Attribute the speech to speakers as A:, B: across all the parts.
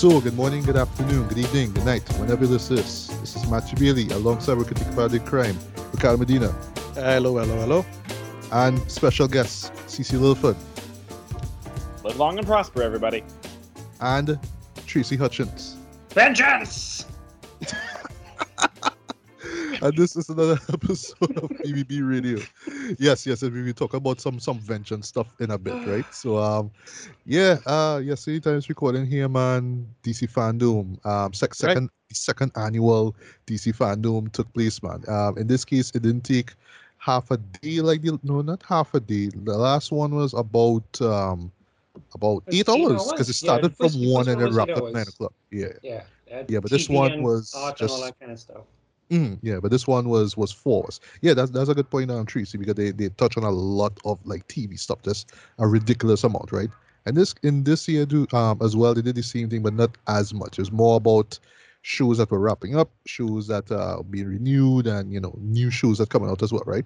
A: So, good morning, good afternoon, good evening, good night, whenever this is. This is Matthew Bailey alongside our critic about crime, Ricardo Medina,
B: Hello, hello, hello.
A: and special guest, Cece Lilford,
C: Live long and prosper, everybody.
A: and Tracy Hutchins.
C: Vengeance!
A: and this is another episode of BBB Radio. Yes, yes, and we will talk about some some vengeance stuff in a bit, right? So, um, yeah, uh, yes, times recording here, man. DC Fandom, um, sec-
B: Right.
A: second second annual DC Fandom took place, man. Um, in this case, it didn't take half a day, like the no, not half a day. The last one was about um about eight
D: 15
A: hours because it started
D: the first-
A: from one and it wrapped up nine o'clock. Yeah.
D: Yeah.
A: Yeah, but this one was
D: and all
A: just-
D: that kind of stuff.
A: Mm, yeah, but this one was was hours. Yeah, that's that's a good point on Tracy because they they touch on a lot of like TV stuff, just a ridiculous amount, right? And this in this year do um as well, they did the same thing, but not as much. It's more about shows that were wrapping up, shows that are being renewed, and you know new shows that coming out as well, right?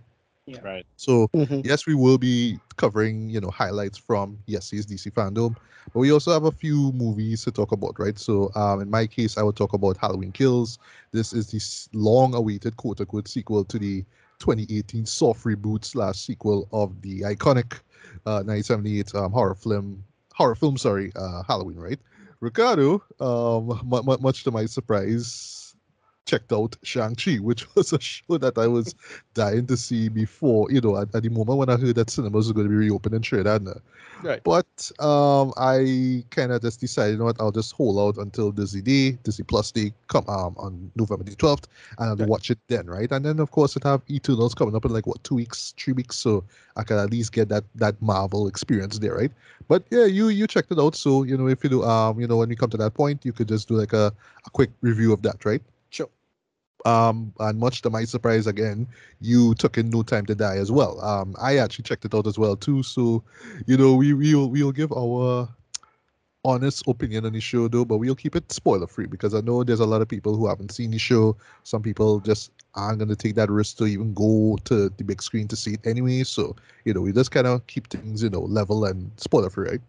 C: Right.
A: So
B: Mhm.
A: yes, we will be covering, you know, highlights from yesterday's DC fandom, but we also have a few movies to talk about, right? So, um, in my case, I will talk about Halloween Kills. This is the long-awaited quote-unquote sequel to the 2018 soft reboot slash sequel of the iconic uh, 1978 um, horror film, horror film, sorry, uh, Halloween, right? Ricardo, um, mu- mu- much to my surprise, checked out Shang-Chi, which was a show that I was dying to see before, you know, at, at the moment when I heard that cinemas were going to be reopened in Trinidad.
B: Right.
A: But um, I kind of just decided, you know what, I'll just hold out until Disney Day, Disney Plus Day, come um, on November the 12th, and I'll
B: Right.
A: watch it then, right? And then, of course, it have Eternals coming up in like, what, two weeks, three weeks, so I can at least get that that Marvel experience there, right? But yeah, you you checked it out, so, you know, if you do, um, you know, when we come to that point, you could just do like a, a quick review of that, right?
B: Sure.
A: Um, and much to my surprise, again, you took in No Time to Die as well. Um, I actually checked it out as well too. So, you know, we we'll we'll give our honest opinion on the show though, but we'll keep it spoiler free because I know there's a lot of people who haven't seen the show. Some people just aren't gonna take that risk to even go to the big screen to see it anyway. So, you know, we just kind of keep things, you know, level and spoiler free, right?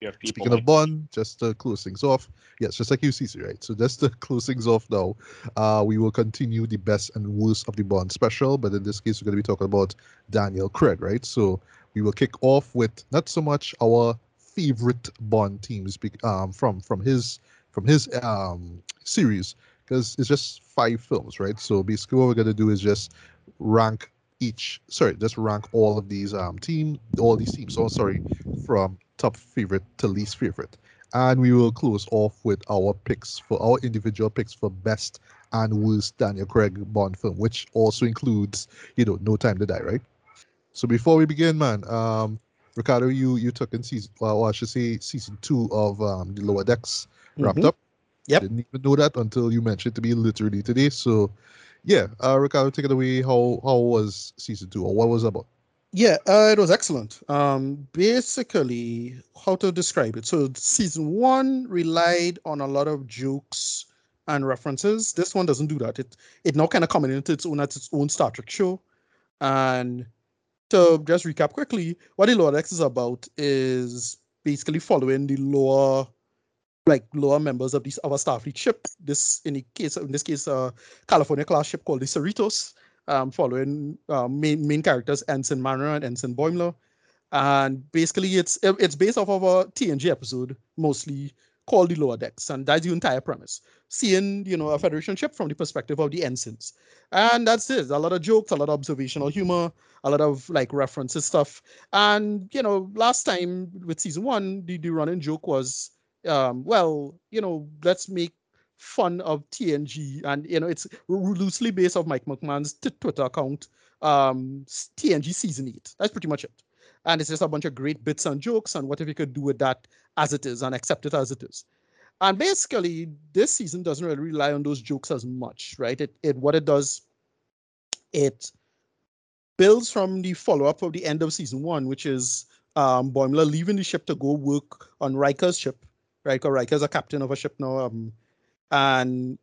C: You have people
A: Speaking
C: like
A: of Bond, just to close things off, yes, just like you, CC, right? So just to close things off now, uh, we will continue the best and worst of the Bond special, but in this case, we're going to be talking about Daniel Craig, right? So we will kick off with not so much our favorite Bond teams um, from from his from his um, series because it's just five films, right? So basically, what we're going to do is just rank each, sorry, just rank all of these um team, all these teams. Oh, sorry, from top favorite to least favorite. And we will close off with our picks for our individual picks for best and worst Daniel Craig Bond film, which also includes, you know, No Time to Die, right? So before we begin, man, um, Ricardo, you you took in season, well, I should say season two of um, the Lower Decks wrapped
B: Mhm.
A: up.
B: Yep.
A: Didn't even know that until you mentioned it to me literally today. So, yeah, uh, Ricardo, take it away. How how was season two, or what was about?
B: Yeah, uh, it was excellent. Um, basically, how to describe it? So, season one relied on a lot of jokes and references. This one doesn't do that. It it now kind of into its own as its own Star Trek show. And to just recap quickly, what the Lower Decks is about is basically following the lower, like lower members of of a Starfleet ship. This in the case in this case, uh, California class ship called the Cerritos um, following uh, main main characters Ensign Mariner and Ensign Boimler, and basically it's it's based off of a TNG episode mostly called the Lower Decks, and that's the entire premise. Seeing you know a Federation ship from the perspective of the ensigns, and that's it. A lot of jokes, a lot of observational humor, a lot of like references stuff, and you know last time with season one, the, the running joke was, um, well, you know let's make fun of TNG, and you know it's loosely based off Mike McMahan's t- Twitter account, um, TNG season eight. That's pretty much it, and it's just a bunch of great bits and jokes, and what if you could do with that as it is and accept it as it is. And basically, this season doesn't really rely on those jokes as much, right? It it what it does, it builds from the follow up of the end of season one, which is um, Boimler leaving the ship to go work on Riker's ship. Right, because Riker's a captain of a ship now. Um, and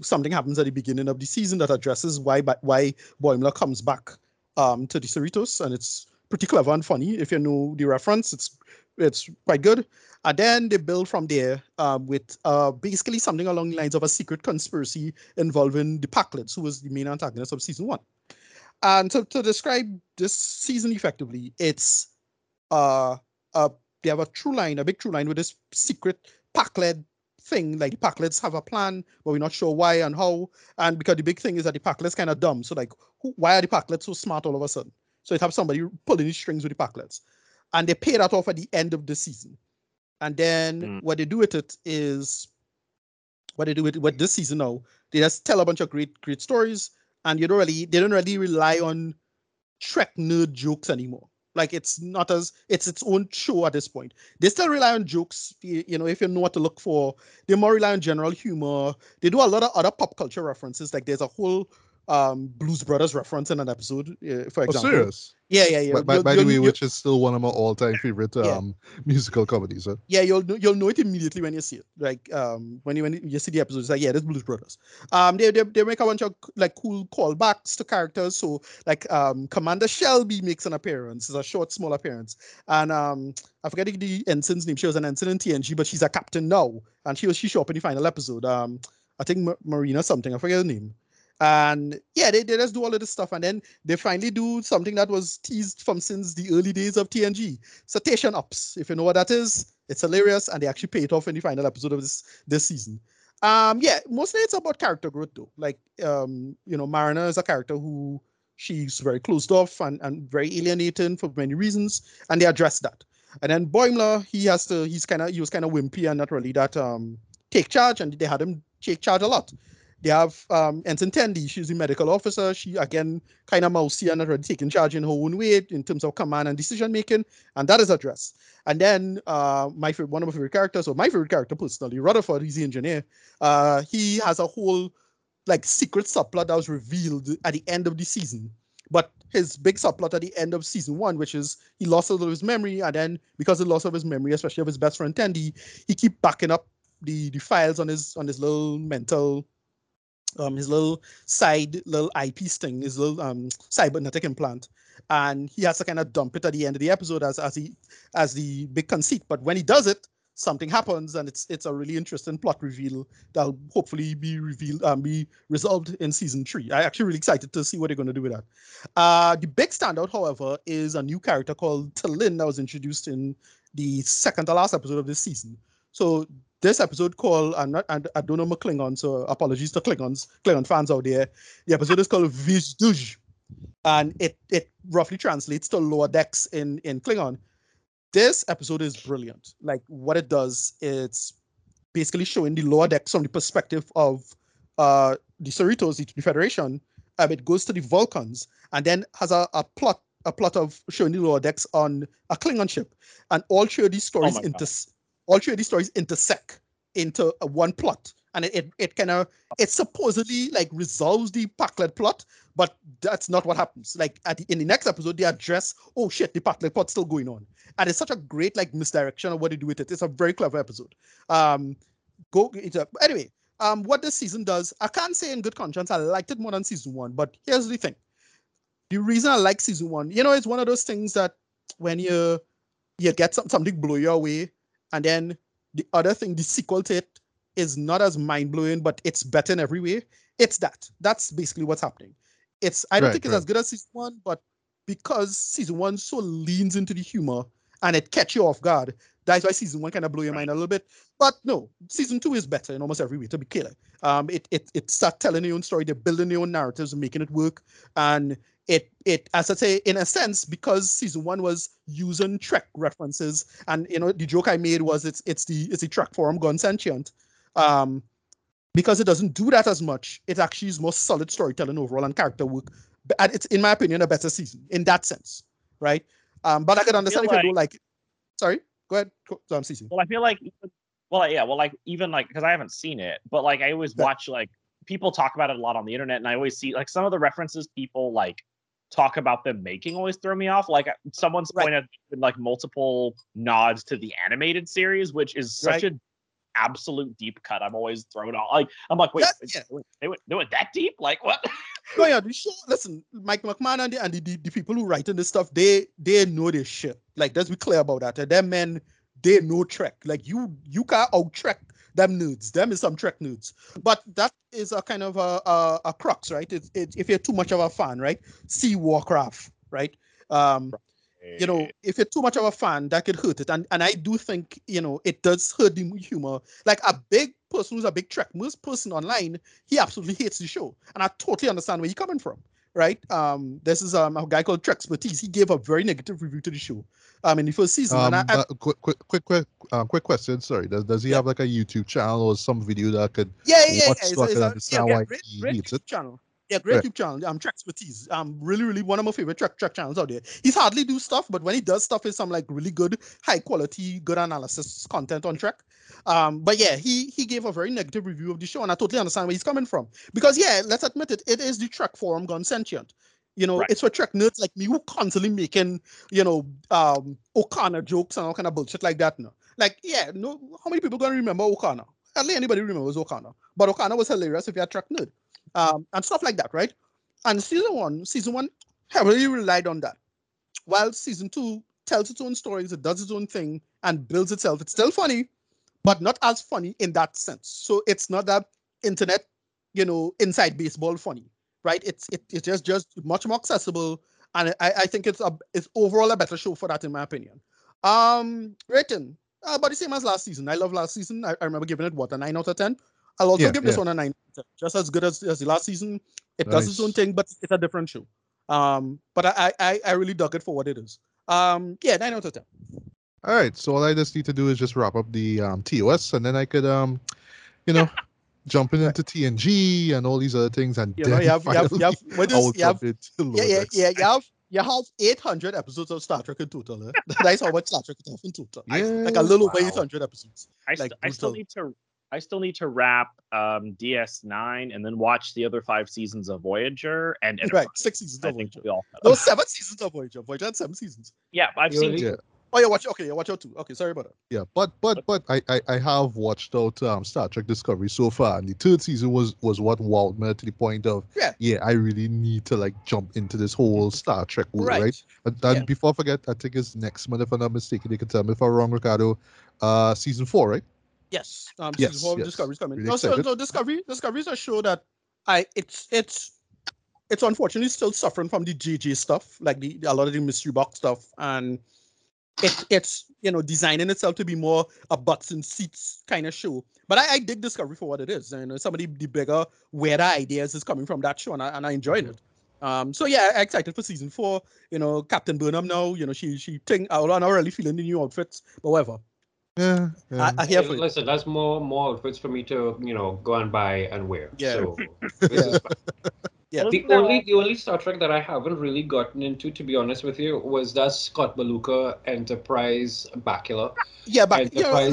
B: something happens at the beginning of the season that addresses why why Boimler comes back um, to the Cerritos, and it's pretty clever and funny. If you know the reference, it's it's quite good. And then they build from there um, with uh, basically something along the lines of a secret conspiracy involving the Pakleds, who was the main antagonist of season one. And to, to describe this season effectively, it's uh, uh, they have a true line, a big true line with this secret Pakled thing. Like the Pakleds have a plan, but we're not sure why and how. And because the big thing is that the Pakleds kind of dumb. So like, who, why are the Pakleds so smart all of a sudden? So it have somebody pulling the strings with the Pakleds. And they pay that off at the end of the season. And then
C: Mm.
B: what they do with it is what they do with, with this season now, they just tell a bunch of great, great stories. And you don't really they don't really rely on Trek nerd jokes anymore. Like it's not as it's its own show at this point. They still rely on jokes, you, know, if you know what to look for. They more rely on general humor. They do a lot of other pop culture references. Like there's a whole um Blues Brothers reference in an episode, uh, for
A: Oh, serious?
B: Yeah, yeah, yeah.
A: By, by, by the way, which is still one of my all-time favorite
B: Yeah.
A: um musical comedies. Huh?
B: yeah, you'll know, you'll know it immediately when you see it. Like um when you when you see the episode, it's like yeah, this Blues Brothers. Um, they, they they make a bunch of like cool callbacks to characters. So like um Commander Shelby makes an appearance. It's a short, small appearance, and um I forget the- the ensign's name. She was an ensign in TNG, but she's a captain now, and she was she show up in the final episode. Um, I think Ma- Marina something. I forget her name. And yeah, they, they just do all of this stuff, and then they finally do something that was teased from since the early days of TNG citation ups. If you know what that is, it's hilarious, and they actually pay it off in the final episode of this this season. Um, yeah, mostly it's about character growth though. Like, um, you know, Mariner is a character who she's very closed off and, and very alienating for many reasons, and they address that. And then Boimler, he has to, he's kind of, he was kind of wimpy and not really that um take charge, and they had him take charge a lot. They have um, Ensign Tendi. She's the medical officer. She again kind of mousy and really taking charge in her own way in terms of command and decision making, and that is addressed. And then uh, my favorite, one of my favorite characters, or my favorite character personally, Rutherford. He's the engineer. Uh, he has a whole like secret subplot that was revealed at the end of the season. But his big subplot at the end of season one, which is he lost a little of his memory, and then because of the loss of his memory, especially of his best friend Tendi, he keep backing up the the files on his on his little mental um his little side little eyepiece thing, his little um cybernetic implant. And he has to kind of dump it at the end of the episode as as he as the big conceit. But when he does it, something happens and it's it's a really interesting plot reveal that'll hopefully be revealed um be resolved in season three. I am actually really excited to see what they're gonna do with that. Uh the big standout, however, is a new character called T'Lyn that was introduced in the second to last episode of this season. So this episode called I'm not I, I don't know my Klingon, so apologies to Klingons, Klingon fans out there. The episode is called wej Duj. And it it roughly translates to lower decks in in Klingon. This episode is brilliant. Like what it does, it's basically showing the lower decks from the perspective of uh the Cerritos, the, Federation. Um, it goes to the Vulcans and then has a, a plot a plot of showing the lower decks on a Klingon ship, and all three of these stories
C: my God.
B: inter all three of these stories intersect into a one plot, and it it, it kind of it supposedly like resolves the Pakled plot, but that's not what happens. Like at the, in the next episode, they address oh shit, the Pakled plot's still going on, and it's such a great like misdirection of what they do with it. It's a very clever episode. Um, go it's a, anyway. Um, what this season does, I can't say in good conscience I liked it more than season one, but here's the thing the reason I like season one, you know, it's one of those things that when you you get some, something blow your way, and then the other thing, the sequel to it, is not as mind blowing, but it's better in every way. It's that. That's basically what's happening. It's I don't
A: Right,
B: think it's
A: right.
B: as good as season one, but because season one so leans into the humor and it catch you off guard, that's why season one kind of blow your mind a little bit. But no, season two is better in almost every way. To be clear, um, it it it start telling your own story. They're building their own narratives, and making it work, and it it as I say in a sense because season one was using Trek references and you know the joke I made was it's it's the it's the Trek forum gone sentient um because it doesn't do that as much it actually is more solid storytelling overall and character work but and it's in my opinion a better season in that sense right um but I can understand if you don't like sorry go ahead so I'm ceasing
C: Well, I feel like, well, yeah, well, like even like because I haven't seen it, but like I always
B: Yeah.
C: watch like people talk about it a lot on the internet, and I always see like some of the references people like talk about them making always throw me off. Like someone's
B: Right.
C: pointed like multiple nods to the animated series, which is such
B: Right.
C: a absolute deep cut. I'm always thrown off. Like I'm like, wait,
B: Yeah, yeah.
C: they went they went that deep? Like what?
B: no, yeah, the show. Listen, Mike McMahan and the and the, the, the people who write in this stuff, they they know this shit. Like, let's be clear about that. Them men, they know Trek. Like you, you can't out Trek them nudes. Them is some Trek nudes. But that is a kind of a a, a crux, right? It's it, if you're too much of a fan, right? See Warcraft, right? Um, you know, if you're too much of a fan, that could hurt it. And and I do think, you know, it does hurt the humor. Like a big person who's a big Trek most person online, he absolutely hates the show. And I totally understand where you're coming from. Right. Um, this is um, a guy called Trekspertise. He gave a very negative review to the show. Um, in the first season.
A: Um,
B: and I, I,
A: quick, quick, quick, quick, uh, quick question. Sorry, does, does he
B: Yeah.
A: have like a YouTube channel or some video that I could
B: yeah, yeah, yeah. yeah. It's, it's a, yeah, great,
A: he hates
B: YouTube
A: it?
B: channel. Yeah, great. YouTube channel. Um, Trekspertise. Um, really, really one of my favorite track track channels out there. He's hardly do stuff, but when he does stuff, it's some like really good, high quality, good analysis content on track. Um, but yeah, he he gave a very negative review of the show, and I totally understand where he's coming from. Because yeah, let's admit it, it is the track forum gone sentient. You know,
C: Right.
B: it's for track nerds like me who constantly making, you know, um Okona jokes and all kind of bullshit like that. No, like yeah, no, how many people gonna remember Okona? Hardly anybody remembers Okona, but Okona was hilarious if you're a Trek nerd, um, and stuff like that, right? And season one, season one heavily relied on that. While season two tells its own stories, it does its own thing and builds itself. It's still funny, but not as funny in that sense. So it's not that internet, you know, inside baseball funny, right? It's it, it's just just much more accessible, and I, I think it's a it's overall a better show for that in my opinion. Um, rating uh, about the same as last season. I love last season. I, I remember giving it what a nine out of ten. I'll also
A: Yeah,
B: give this
A: yeah.
B: one a nine, out of 10. just as good as, as the last season. It does its own thing, but it's a different show. Um, but I, I I really dug it for what it is. Um, yeah, nine out of ten.
A: All right, so all I just need to do is just wrap up the um, TOS, and then I could, um, you know, jump in into TNG and all these other things, and
B: You
A: then
B: know, you have you have you have
A: finally
B: what
A: I
B: is
A: will
B: you have yeah yeah yeah you have you have eight hundred episodes of Star Trek in total. Eh? That's how much Star Trek is have in total.
C: I-
B: Like a little over
C: Wow.
B: eight hundred episodes.
C: I,
B: like,
C: I still need to I still need to wrap um, DS9 and then watch the other five seasons of Voyager and
B: Right, six seasons
C: I
B: of Voyager.
C: we all caught up.
B: Those seven seasons of Voyager. Voyager had seven seasons.
C: Yeah, I've
D: You
C: seen
D: only-
A: Yeah.
B: Oh yeah, watch okay, yeah, watch out too. Okay, sorry about that.
A: Yeah, but but but I, I I have watched out um Star Trek Discovery so far, and the third season was was what wowed me to the point of
B: Yeah.
A: yeah I really need to like jump into this whole Star Trek world, right? And then
B: Yeah.
A: before I forget, I think it's next month if I'm not mistaken. You can tell me if I'm wrong, Ricardo. Uh, season four, right?
B: Yes. Um
A: Yes,
B: season four of
A: yes.
B: Discovery's coming.
A: Really
B: no, so,
A: excited.
B: so Discovery Discovery is a show that I it's it's it's unfortunately still suffering from the JJ stuff, like the a lot of the mystery box stuff, and it it's you know designing itself to be more a butts and seats kind of show. But I, I dig Discovery for what it is. And some of the, the bigger, weirder ideas is coming from that show, and I, and I enjoyed it. Um, so yeah, excited for season four. You know, Captain Burnham now. You know, she she think I'm not really feeling the new outfits, but whatever.
A: Yeah. yeah.
B: I, I hear
D: Hey,
B: for it.
D: listen, that's more more outfits for me to you know go and buy and wear.
B: Yeah.
D: So this is fine.
B: Yeah.
D: The
C: isn't
D: only the only Star Trek that I haven't really gotten into, to be honest with you, was that Scott Beluga Enterprise Bakula.
B: Yeah, but you know,
D: Enterprise.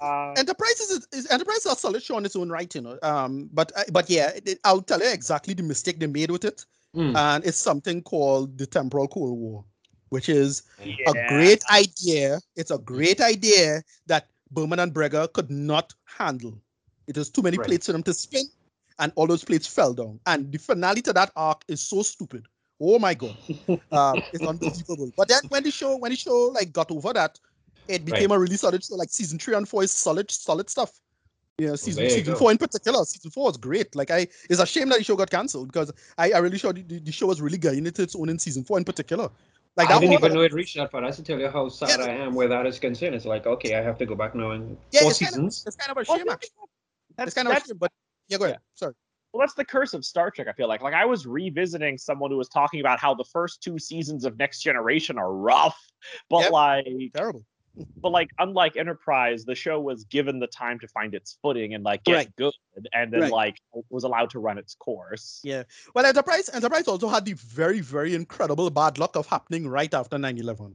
B: no,
C: uh,
B: Enterprise is, is Enterprise is a solid show on its own right, you know. Um, but but yeah, it, I'll tell you exactly the mistake they made with it,
D: Hmm.
B: and it's something called the temporal Cold War, which is a great idea. It's a great idea that Berman and Braga could not handle. It was too many
D: Right.
B: plates for them to spin, and all those plates fell down. And the finale to that arc is so stupid. Oh my god, uh, it's unbelievable. But then when the show when the show like got over that, it became a really solid show. Like season three and four is solid, solid stuff. Yeah, season
D: you
B: season
D: go.
B: four in particular, season four was great. Like I, it's a shame that the show got cancelled because I, I really thought the, the, show was really getting into its own in season four in particular. Like
D: I didn't even know it reached that far. That's to tell you how sad
B: Yeah,
D: I am where that is concerned. It's like, okay, I have to go back now and
B: Yeah,
D: four
B: it's kind of-
D: seasons.
B: It's kind of a shame, actually.
C: that's,
B: It's kind of a shame, but yeah, go ahead. Sorry.
C: well, that's the curse of Star Trek. I feel like, like I was revisiting someone who was talking about how the first two seasons of Next Generation are rough, but
B: Yep.
C: like,
B: Terrible.
C: But like, unlike Enterprise, the show was given the time to find its footing and like get
B: Right.
C: good, and then
B: Right.
C: like was allowed to run its course.
B: Yeah. Well, Enterprise Enterprise also had the very, very incredible bad luck of happening right after 9-11.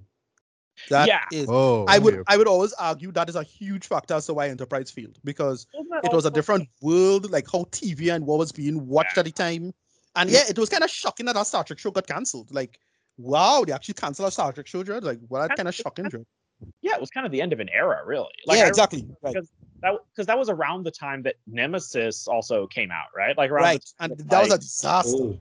B: That
C: Yeah.
B: is
A: oh,
B: I would
A: okay.
B: I would always argue that is a huge factor as to why Enterprise failed because it was a
C: also-
B: different world, like how TV and what was being watched at the time. And yeah, it was kind of shocking that our Star Trek show got cancelled. Like, wow, they actually canceled a Star Trek show, Jared. Like, well, that's kind of shocking, Jared.
C: Yeah, it was kind of the end of an era, really. Like,
B: yeah,
C: I
B: exactly. Right.
C: because that because that was around the time that Nemesis also came out, right? Like around
B: Right. And
C: that,
B: that was a disaster.
D: Oh,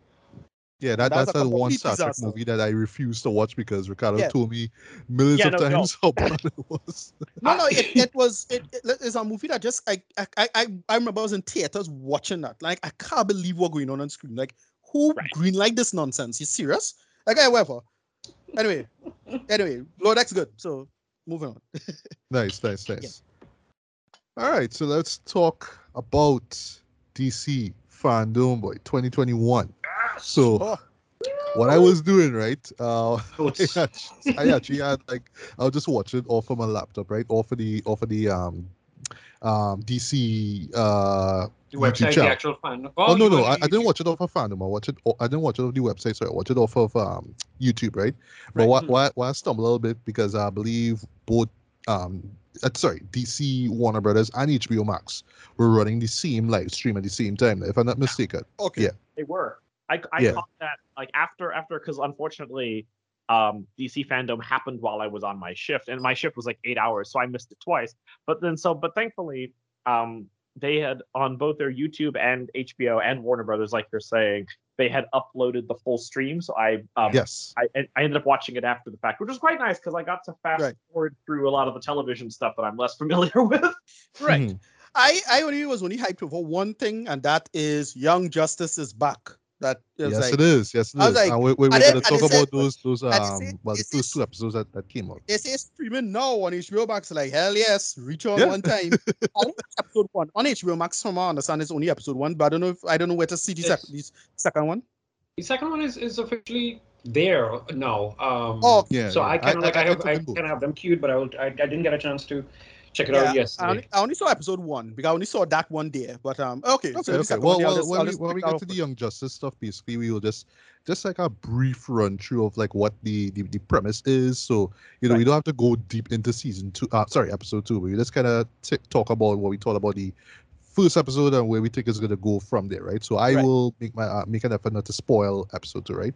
A: Yeah, that,
B: That's
A: that's
B: a
A: that one Star Trek
B: disaster.
A: movie that I refused to watch because Ricardo
B: Yeah.
A: told me millions
C: Yeah,
A: of
C: no, no.
A: times how bad it was.
B: No, no, it, it was it, it it's a movie that just I, I I I I remember I was in theaters watching that. Like I can't believe what going on on screen. Like who
C: Right.
B: green like this nonsense? You serious? Like whatever. Anyway, anyway, Lower Decks good. So moving on.
A: Nice, nice, nice. All right, so let's talk about DC Fandom Boy 2021. So
B: Oh,
A: what I was doing, right? Uh, I actually, I actually had like I was just watching it off of my laptop, right? Off of the off of the um um DC uh
D: The
A: YouTube
D: website, the actual fan.
A: Oh, no, no, I, I didn't watch it off of fandom. I watched it. I didn't watch it off the website. Sorry, I watched it off of um YouTube, right? But
B: Right.
A: why,
D: Mhm.
A: why, why I stumbled a little bit because I believe both um uh, sorry DC Warner Brothers and HBO Max were running the same live stream at the same time. If I'm not mistaken.
B: okay.
A: Yeah.
C: They were. I, I
A: Yeah.
C: caught that like after after because unfortunately, um, DC fandom happened while I was on my shift, and my shift was like eight hours, so I missed it twice. But then so, but thankfully, um, they had on both their YouTube and HBO and Warner Brothers, like you're saying, they had uploaded the full stream. So I um,
A: Yes.
C: I, I I ended up watching it after the fact, which was quite nice because I got to fast
B: Right.
C: forward through a lot of the television stuff that I'm less familiar with.
B: Right.
A: Mhm.
B: I I only was only hyped for one thing, and that is Young Justice is back. That is
A: Yes,
B: like
A: it is. Yes, it
B: I was
A: is.
B: like-
A: and we, we, we're going to talk
B: they said-
A: about those those
B: and they say-
A: um well the
B: they say-
A: first two episodes that, that came out.
B: they say streaming now on HBO Max. Like hell yes, reach on
A: Yeah.
B: one time. I think it's episode one on HBO Max. From I understand, it's only episode one, but I don't know if I don't know where to see the,
D: Yes.
B: sec- second one.
D: The second one is, is officially there now. Um,
B: Oh,
A: Yeah.
D: so
A: yeah.
D: I kind of like I,
A: I
D: have I
A: them
D: kind of have them queued, but I will I, I didn't get a chance to check it
B: Yeah,
D: out
B: I only, I only saw episode one because I only saw that one day. But um, okay.
A: Okay,
B: so
A: okay. Well,
B: one, yeah, I'll
A: well
B: just-
A: when we when we get to the. Young Justice stuff, basically we will just just like a brief run through of like what the the, the premise is. So you know we don't have to go deep into season two. Uh, sorry, episode two. We just kind of t- talk about what we thought about the first episode and where we think it's gonna go from there, right? So I
B: Right.
A: will make my uh, make an effort not to spoil episode two, right?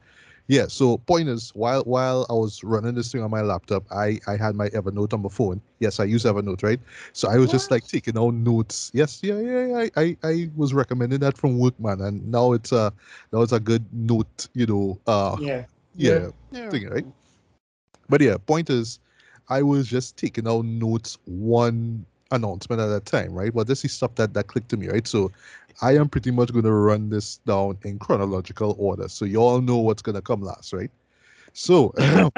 A: Yeah. So point is, while while I was running this thing on my laptop, I I had my Evernote on my phone. Yes, I use Evernote, right? So I was just like taking out notes. Yes, yeah, yeah, yeah. I, I, I was recommending that from workman and now it's a now it's a good note, you know, uh,
D: yeah.
A: yeah,
B: Yeah.
A: thing, right? But yeah, point is, I was just taking out notes one announcement at a time, right? But this is stuff that that clicked to me, right? So I am pretty much going to run this down in chronological order, so you all know what's going to come last, right? So.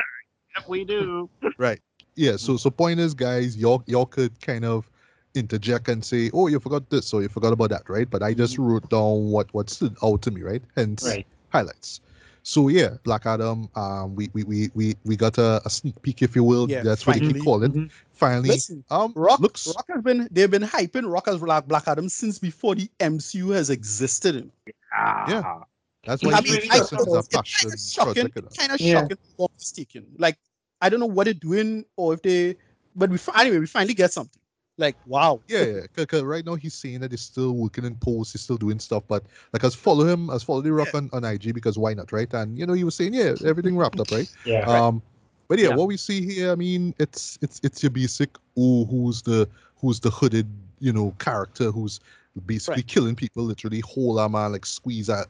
C: Yep, we do.
A: Right. Yeah. So so point is, guys, y'all y'all could kind of interject and say, "Oh, you forgot this, or you forgot about that," right? But I just mm-hmm. wrote down what what stood out to me, right? Hence
D: Right.
A: highlights. So yeah, Black Adam. Um, we we we we, we got a, a sneak peek, if you will.
B: Yeah,
A: That's what you
B: keep
A: calling. call it.
D: Mhm.
A: Finally,
B: Listen,
A: um,
B: Rock,
A: looks
B: Rock has been they've been hyping Rock as Black, Black Adam since before the MCU has existed.
C: Yeah,
A: that's
D: I
A: why
D: mean,
A: he
D: I-
A: it's
B: it's kind of shocking. kind of
D: Yeah.
B: shocking. Or mistaken. Like I don't know what they're doing or if they, but we anyway we finally get something. Like wow.
A: Yeah, yeah. Because right now he's saying that he's still working in posts, he's still doing stuff. But like, as follow him, as follow the rock on, on IG because why not, right? And you know, he was saying, yeah, everything wrapped up, right?
D: Yeah.
A: Um, but yeah,
C: Yeah.
A: what we see here, I mean, it's it's it's your basic oh, who's the who's the hooded, you know, character who's basically
B: Right.
A: killing people, literally hold a man, like squeeze a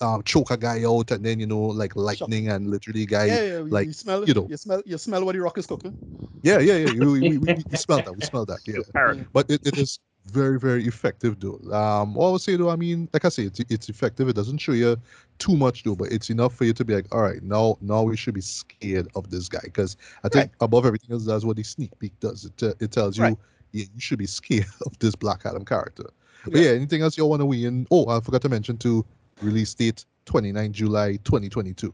A: um choke a guy out, and then you know, like lightning and literally guy.
B: yeah, yeah,
A: like,
B: you smell,
A: you know.
B: you smell, you smell what the Rock is cooking.
A: Yeah, yeah, yeah. We, we, we, we smell that. We smell that. Yeah.
C: Parrot.
A: but it, it is very very effective though um what i would say though i mean like i say it's, it's effective it doesn't show you too much though but it's enough for you to be like all right now now we should be scared of this guy because i think above everything else that's what the sneak peek does it, te- it tells you
B: Right.
A: Yeah, you should be scared of this black adam character but
B: Yeah.
A: yeah anything else you want to weigh in oh i forgot to mention too release date 29 july 2022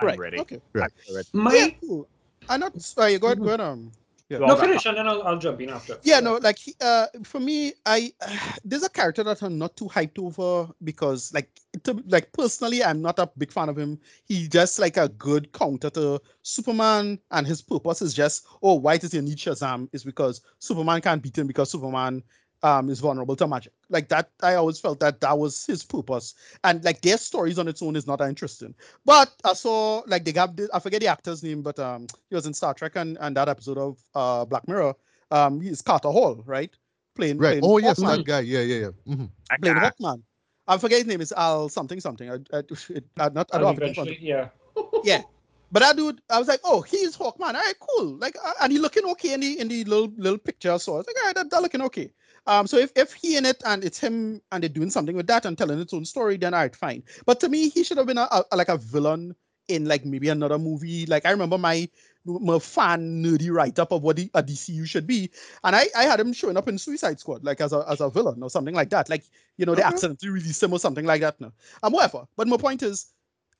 C: I'm
B: right.
C: ready.
B: Okay.
A: Right.
C: I'm ready.
D: My
B: Yeah, cool. I'm not sorry. Go ahead. Go ahead. Um.
A: Yeah
D: no finish and then I'll, I'll jump in after.
B: Yeah, no, like he- uh, for me, I there's a character that I'm not too hyped over because, like, to, like personally, I'm not a big fan of him. He's just like a good counter to Superman, and his purpose is just, oh, why does he need Shazam? Is because Superman can't beat him because Superman um is vulnerable to magic. Like that, I always felt that that was his purpose, and like their stories on its own is not that interesting. But I saw like they got this- I forget the actor's name, but um he was in Star Trek and, and that episode of uh Black Mirror. Um he's Carter Hall, right? Playing
A: right
B: playing
A: oh yes
B: Hawkman,
A: that guy yeah yeah yeah hmm
B: playing. Hawkman. I forget his name is Al something something. I, I, it, I not I don't have it in front
D: yeah.
B: yeah. But that dude, I was like, oh, he's Hawkman. All right, cool. Like, uh, and he looking okay in the in the little little picture. So I was like, all right, that, that looking okay. Um, so if, if he in it and it's him and they're doing something with that and telling its own story, then all right, fine. But to me, he should have been a, a like a villain in like maybe another movie. Like I remember my my fan nerdy write up of what the, a DCU should be, and I, I had him showing up in Suicide Squad like as a as a villain or something like that. Like you know they
A: Okay.
B: accidentally released him or something like that. No, um, whatever. But my point is,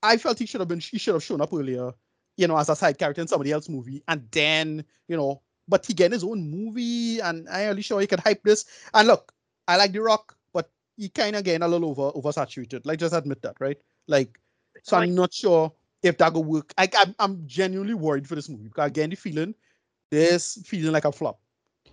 B: I felt he should have been he should have shown up earlier, you know, as a side character in somebody else's movie, and then you know, but he getting his own movie, and I'm really sure he could hype this. And look, I like The Rock, but he kind of getting a little over oversaturated. Like just admit that, right? Like, so
C: Like-
B: I'm not sure if that will work. I, I'm I'm genuinely worried for this movie because again, the feeling, this feeling like a flop.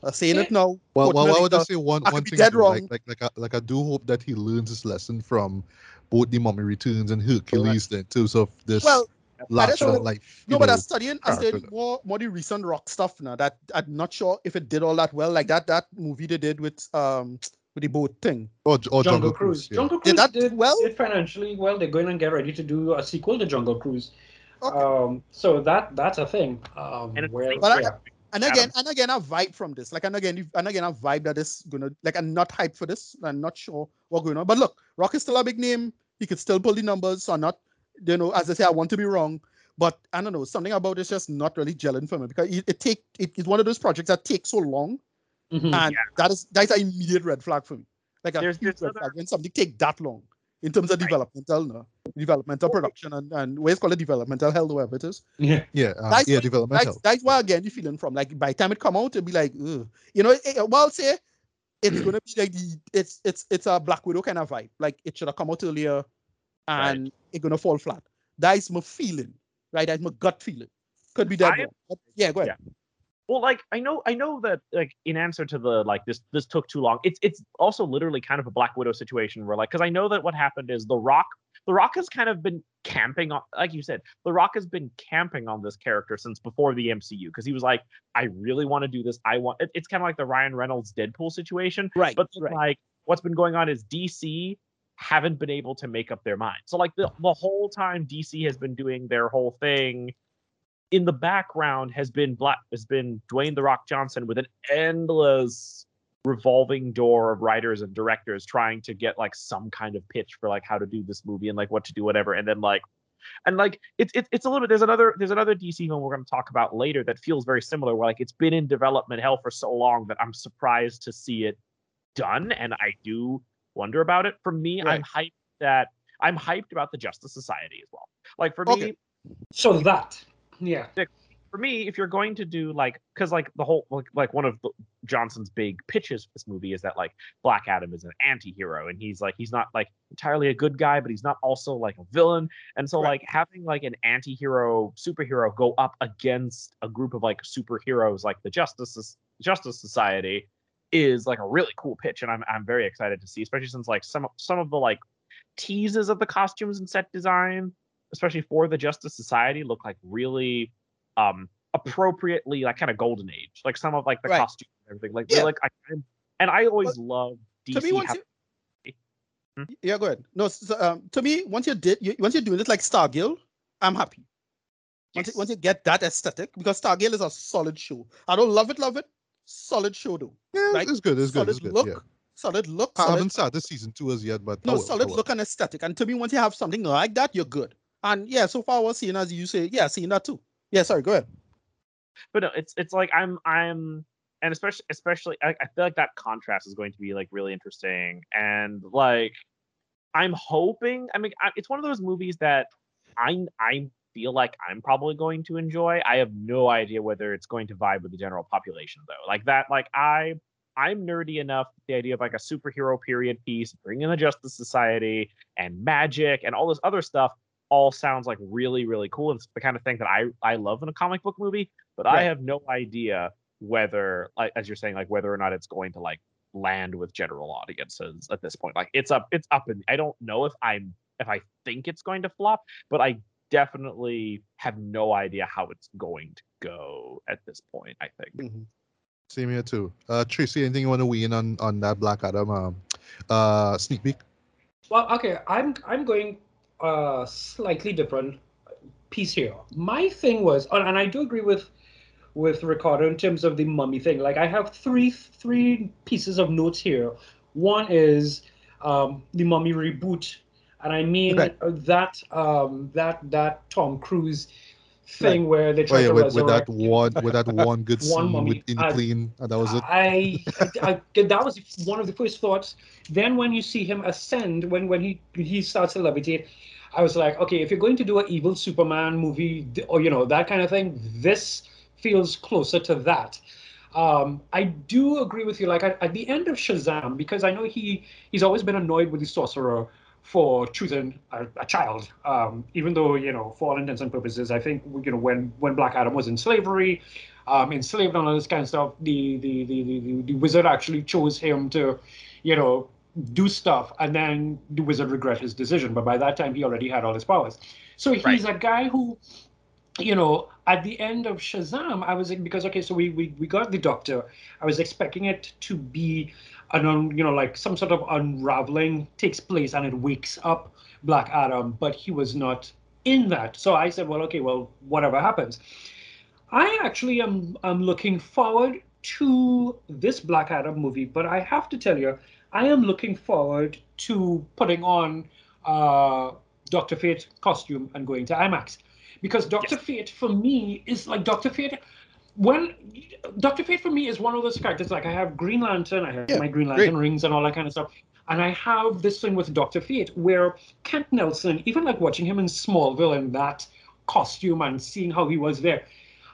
B: I'm saying it now.
A: Well,
B: putting
A: well, I would just say one
B: I
A: one thing.
B: dead
A: too, Like,
B: wrong.
A: like, like, I, like I do hope that he learns his lesson from both the Mummy Returns and Hercules in terms of this
B: Well,
A: larger
B: also-
A: life.
B: No,
A: you
B: but
A: know,
B: I'm studying. I
A: character.
B: studied more, more the recent rock stuff now. That I'm not sure if it did all that well. Like that that movie they did with um with the boat thing.
A: or, or
D: Jungle, Cruise.
A: yeah.
D: Jungle
B: Did
D: Cruise
B: that
D: did,
B: well?
D: did financially well. They're going to get ready to do a sequel to Jungle Cruise.
B: Okay.
D: Um, so that that's a thing. Um,
C: And
D: where,
C: like-
B: But I-
D: yeah.
B: and again, and again, a vibe from this. Like and again, and again, a vibe that is gonna like I'm not hyped for this. I'm not sure what's going on. But look, Rock is still a big name. He could still pull the numbers. So I'm not, you know, as I say, I want to be wrong. But I don't know, something about it's just not really gelling for me because it, it take it, it's one of those projects that takes so long,
D: Mhm.
B: and that is that's an immediate red flag for me. Like a
C: There's-
B: huge
C: there's
B: red
C: other-
B: flag when something take that long in terms of
C: Right.
B: developmental, no, developmental production and and what is called it developmental hell, whatever it is.
D: yeah.
A: Yeah,
B: That's
A: yeah,
B: what-
A: developmental.
B: That's, that's why again you feeling from like by the time it come out it'll be like Ugh. you know it, well say it's gonna be like the it's it's it's a Black Widow kind of vibe like it should have come out earlier and it's gonna fall flat. That is my feeling, right? That's my gut feeling. Could be that.
C: I-
B: yeah, go ahead.
C: Well, like I know, I know that like in answer to the like this this took too long. It's it's also literally kind of a Black Widow situation where like because I know that what happened is the Rock the Rock has kind of been camping on like you said the Rock has been camping on this character since before the MCU because he was like I really want to do this. I want it- it's kind of like the Ryan Reynolds Deadpool situation.
B: Right.
C: But
B: right.
C: like what's been going on is DC haven't been able to make up their mind. So like the the whole time DC has been doing their whole thing in the background has been black has been Dwayne the Rock Johnson with an endless revolving door of writers and directors trying to get like some kind of pitch for like how to do this movie and like what to do whatever and then like and like it's it's it's a little bit there's another there's another DC film we're going to talk about later that feels very similar where like it's been in development hell for so long that I'm surprised to see it done and I do wonder about it for me I'm hyped that I'm hyped about the Justice Society as well like for me
D: So that, yeah.
C: for me, if you're going to do like, because like the whole like, like one of the, Johnson's big pitches for this movie is that like Black Adam is an anti-hero and he's like he's not like entirely a good guy, but he's not also like a villain. And so
B: Right.
C: like having like an anti-hero superhero go up against a group of like superheroes like the Justice Justice Society is like a really cool pitch, and I'm I'm very excited to see, especially since like some some of the like teases of the costumes and set design especially for the Justice Society, look like really um appropriately like kind of golden age. Like some of like the
B: Right.
C: costumes and everything. Like
B: Yeah.
C: like I and I always love
B: to
C: DC.
B: me, once
C: have-
B: you,
C: Hmm?
B: yeah, go ahead. No, so, um, to me, once you did, you, once you're doing it like Stargirl, I'm happy. Once, you, once you get that aesthetic, because Stargirl is a solid show. I don't love it, love it. Solid show though.
A: yeah,
B: right?
A: it's good. It's good.
B: solid
A: It's good.
B: look,
A: yeah.
B: solid look.
A: I
B: solid
A: haven't started season two as yet, but
B: No, oh
A: will, I
B: solid oh
A: will.
B: look and aesthetic. And to me, once you have something like that, you're good. And yeah, so far I was seeing as you say, yeah, seeing that too. Yeah, sorry, go ahead.
C: but no, it's it's like I'm I'm and especially especially I, I feel like that contrast is going to be like really interesting and like I'm hoping I mean I, it's one of those movies that I I feel like I'm probably going to enjoy. I have no idea whether it's going to vibe with the general population though. Like that like I I'm nerdy enough the idea of like a superhero period piece, bring in the Justice Society and magic and all this other stuff all sounds like really really cool and it's the kind of thing that I I love in a comic book movie but I have no idea whether, like, as you're saying, like whether or not it's going to like land with general audiences at this point. Like, it's up, it's up, and I don't know if I'm if I think it's going to flop, but I definitely have no idea how it's going to go at this point. I think.
A: Same here too. Uh, Tracy, anything you want to weigh in on on that Black Adam um, uh, sneak peek?
D: Well, okay, I'm I'm going uh slightly different piece here. My thing was, and and I do agree with with Ricardo in terms of the mummy thing. Like I have three three pieces of notes here. One is um, the mummy reboot, and I mean
A: Right.
D: that um, that that Tom Cruise thing where they
A: Oh,
D: try
A: yeah,
D: to
A: with, with that one, with that one good
D: One
A: scene with in clean, and that was it.
D: I, I, I- that was one of the first thoughts. Then when you see him ascend, when when he he starts to levitate, I was like, okay, if you're going to do an evil Superman movie or you know that kind of thing, this feels closer to that. Um, I do agree with you. Like at, at the end of Shazam, because I know he he's always been annoyed with the sorcerer for choosing a, a child. Um, even though you know, for all intents and purposes, I think you know when when Black Adam was in slavery, um, enslaved and all this kind of stuff, the the, the the the wizard actually chose him to, you know, do stuff, and then the wizard regret his decision. But by that time, he already had all his powers. So he's a guy who, you know, at the end of Shazam, I was like, because okay, so we we we got the Doctor. I was expecting it to be an un, you know like some sort of unraveling takes place and it wakes up Black Adam, but he was not in that. So I said, well, okay, well, whatever happens. I actually am i'm looking forward to this Black Adam movie, but I have to tell you, I am looking forward to putting on uh, Doctor Fate costume and going to IMAX because Doctor Fate for me is like Doctor Fate. When Doctor Fate for me is one of those characters like I have Green Lantern, I have
B: Yeah,
D: my Green Lantern rings and all that kind of stuff. And I have this thing with Doctor Fate where Kent Nelson, even like watching him in Smallville in that costume and seeing how he was there,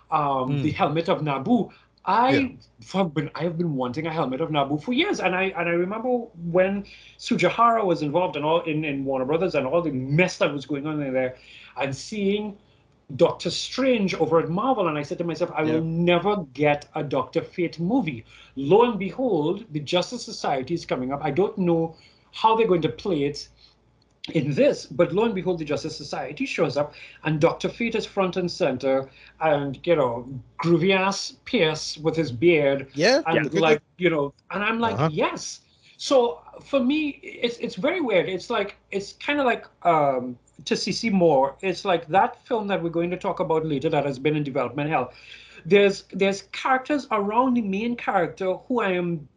D: um,
B: Hmm.
D: the helmet of Nabu. I have been I have been wanting a helmet of Nabu for years, and I and I remember when Tsujihara was involved in all in, in Warner Brothers and all the mess that was going on in there, and seeing Doctor Strange over at Marvel, and I said to myself, I
B: Yeah.
D: will never get a Doctor Fate movie. Lo and behold, the Justice Society is coming up. I don't know how they're going to play it in this, but lo and behold, the Justice Society shows up, and Doctor Fate is front and center, and you know, groovy ass Pierce with his beard,
B: Yeah.
D: and
B: Yeah.
D: like you know, and I'm like,
A: Uh-huh.
D: yes. So for me, it's it's very weird. It's like it's kind of like um, to CC Moore. It's like that film that we're going to talk about later that has been in development hell. There's there's characters around the main character who I am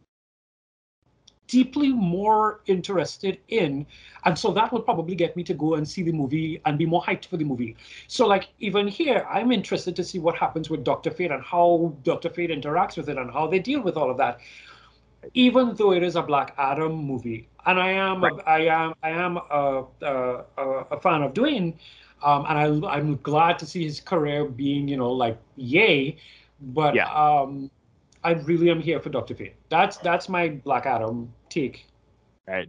D: deeply more interested in and so that will probably get me to go and see the movie and be more hyped for the movie so like even here i'm interested to see what happens with dr fate and how dr fate interacts with it and how they deal with all of that even though it is a black adam movie and i am a, i am i am a, a, a, a fan of dwayne um, and I, i'm glad to see his career being you know like yay but
C: Yeah.
D: um I really am here for Doctor Fate. That's that's my Black Adam take.
C: Right.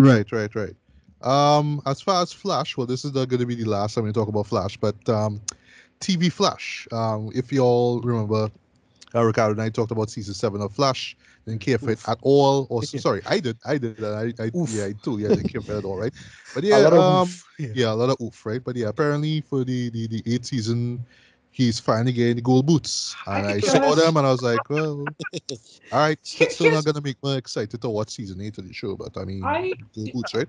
A: Right, right, right. Um, as far as Flash, well, this is not going to be the last time we talk about Flash, but um, TV Flash. Um, if you all remember, uh, Ricardo and I talked about season seven of Flash. Didn't care for it at all. Or sorry, I did, I did, and I, I
B: Oof.
A: yeah, I too, yeah, I didn't care for it at all, right? But
B: a
A: yeah,
B: lot
A: um,
B: oof. Yeah.
A: yeah, a lot of oof, right? But yeah, apparently for the the, the eighth season, he's finally getting the gold boots, and I saw
D: Yes.
A: them, and I was like, well, all right, still,
D: Yes,
A: still not gonna make me excited to watch season eight of the show, but I mean,
D: I-
A: gold boots, right?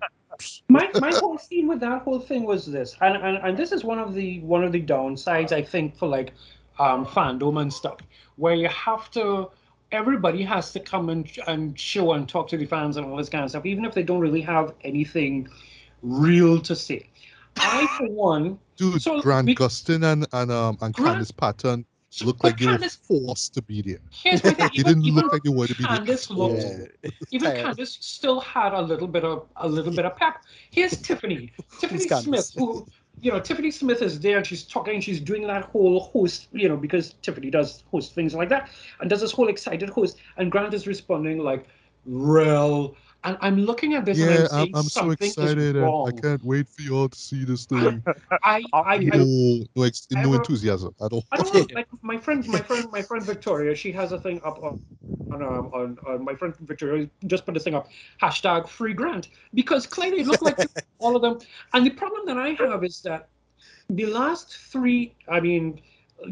D: My my whole scene with that whole thing was this, and, and and this is one of the one of the downsides I think for like um fandom and stuff, where you have to everybody has to come and and show and talk to the fans and all this kind of stuff, even if they don't really have anything real to say. I for one
A: Dude,
D: So
A: Grant
D: we-
A: Gustin and and um and
D: Grant-
A: Candice Patton
D: so-
A: looked
D: but
A: like they were forced to be there.
D: here's my thing,
A: They
D: even,
A: didn't
D: even
A: look like they wanted to be there.
D: Candice
A: at all.
D: looked
B: Yeah.
D: even
B: Tired.
D: Candice still had a little bit of a little bit of pep. Here's Tiffany, Tiffany Smith, who you know, Tiffany Smith is there and she's talking, she's doing that whole host, you know, because Tiffany does host things like that, and does this whole excited host, and Grant is responding like, "Rel," and I'm looking at this and
A: Yeah,
D: I'm
A: I'm,
D: saying
A: I'm so excited. and I can't wait for y'all to see this thing.
D: I, I,
C: You
D: I,
A: No, no, ex-
D: I
A: no enthusiasm at all.
D: I don't know, like my friend, my friend, my friend Victoria. She has a thing up on on um, on, on my friend Victoria just put this thing up hashtag free grant because clearly it looked like all of them. And the problem that I have is that the last three, I mean,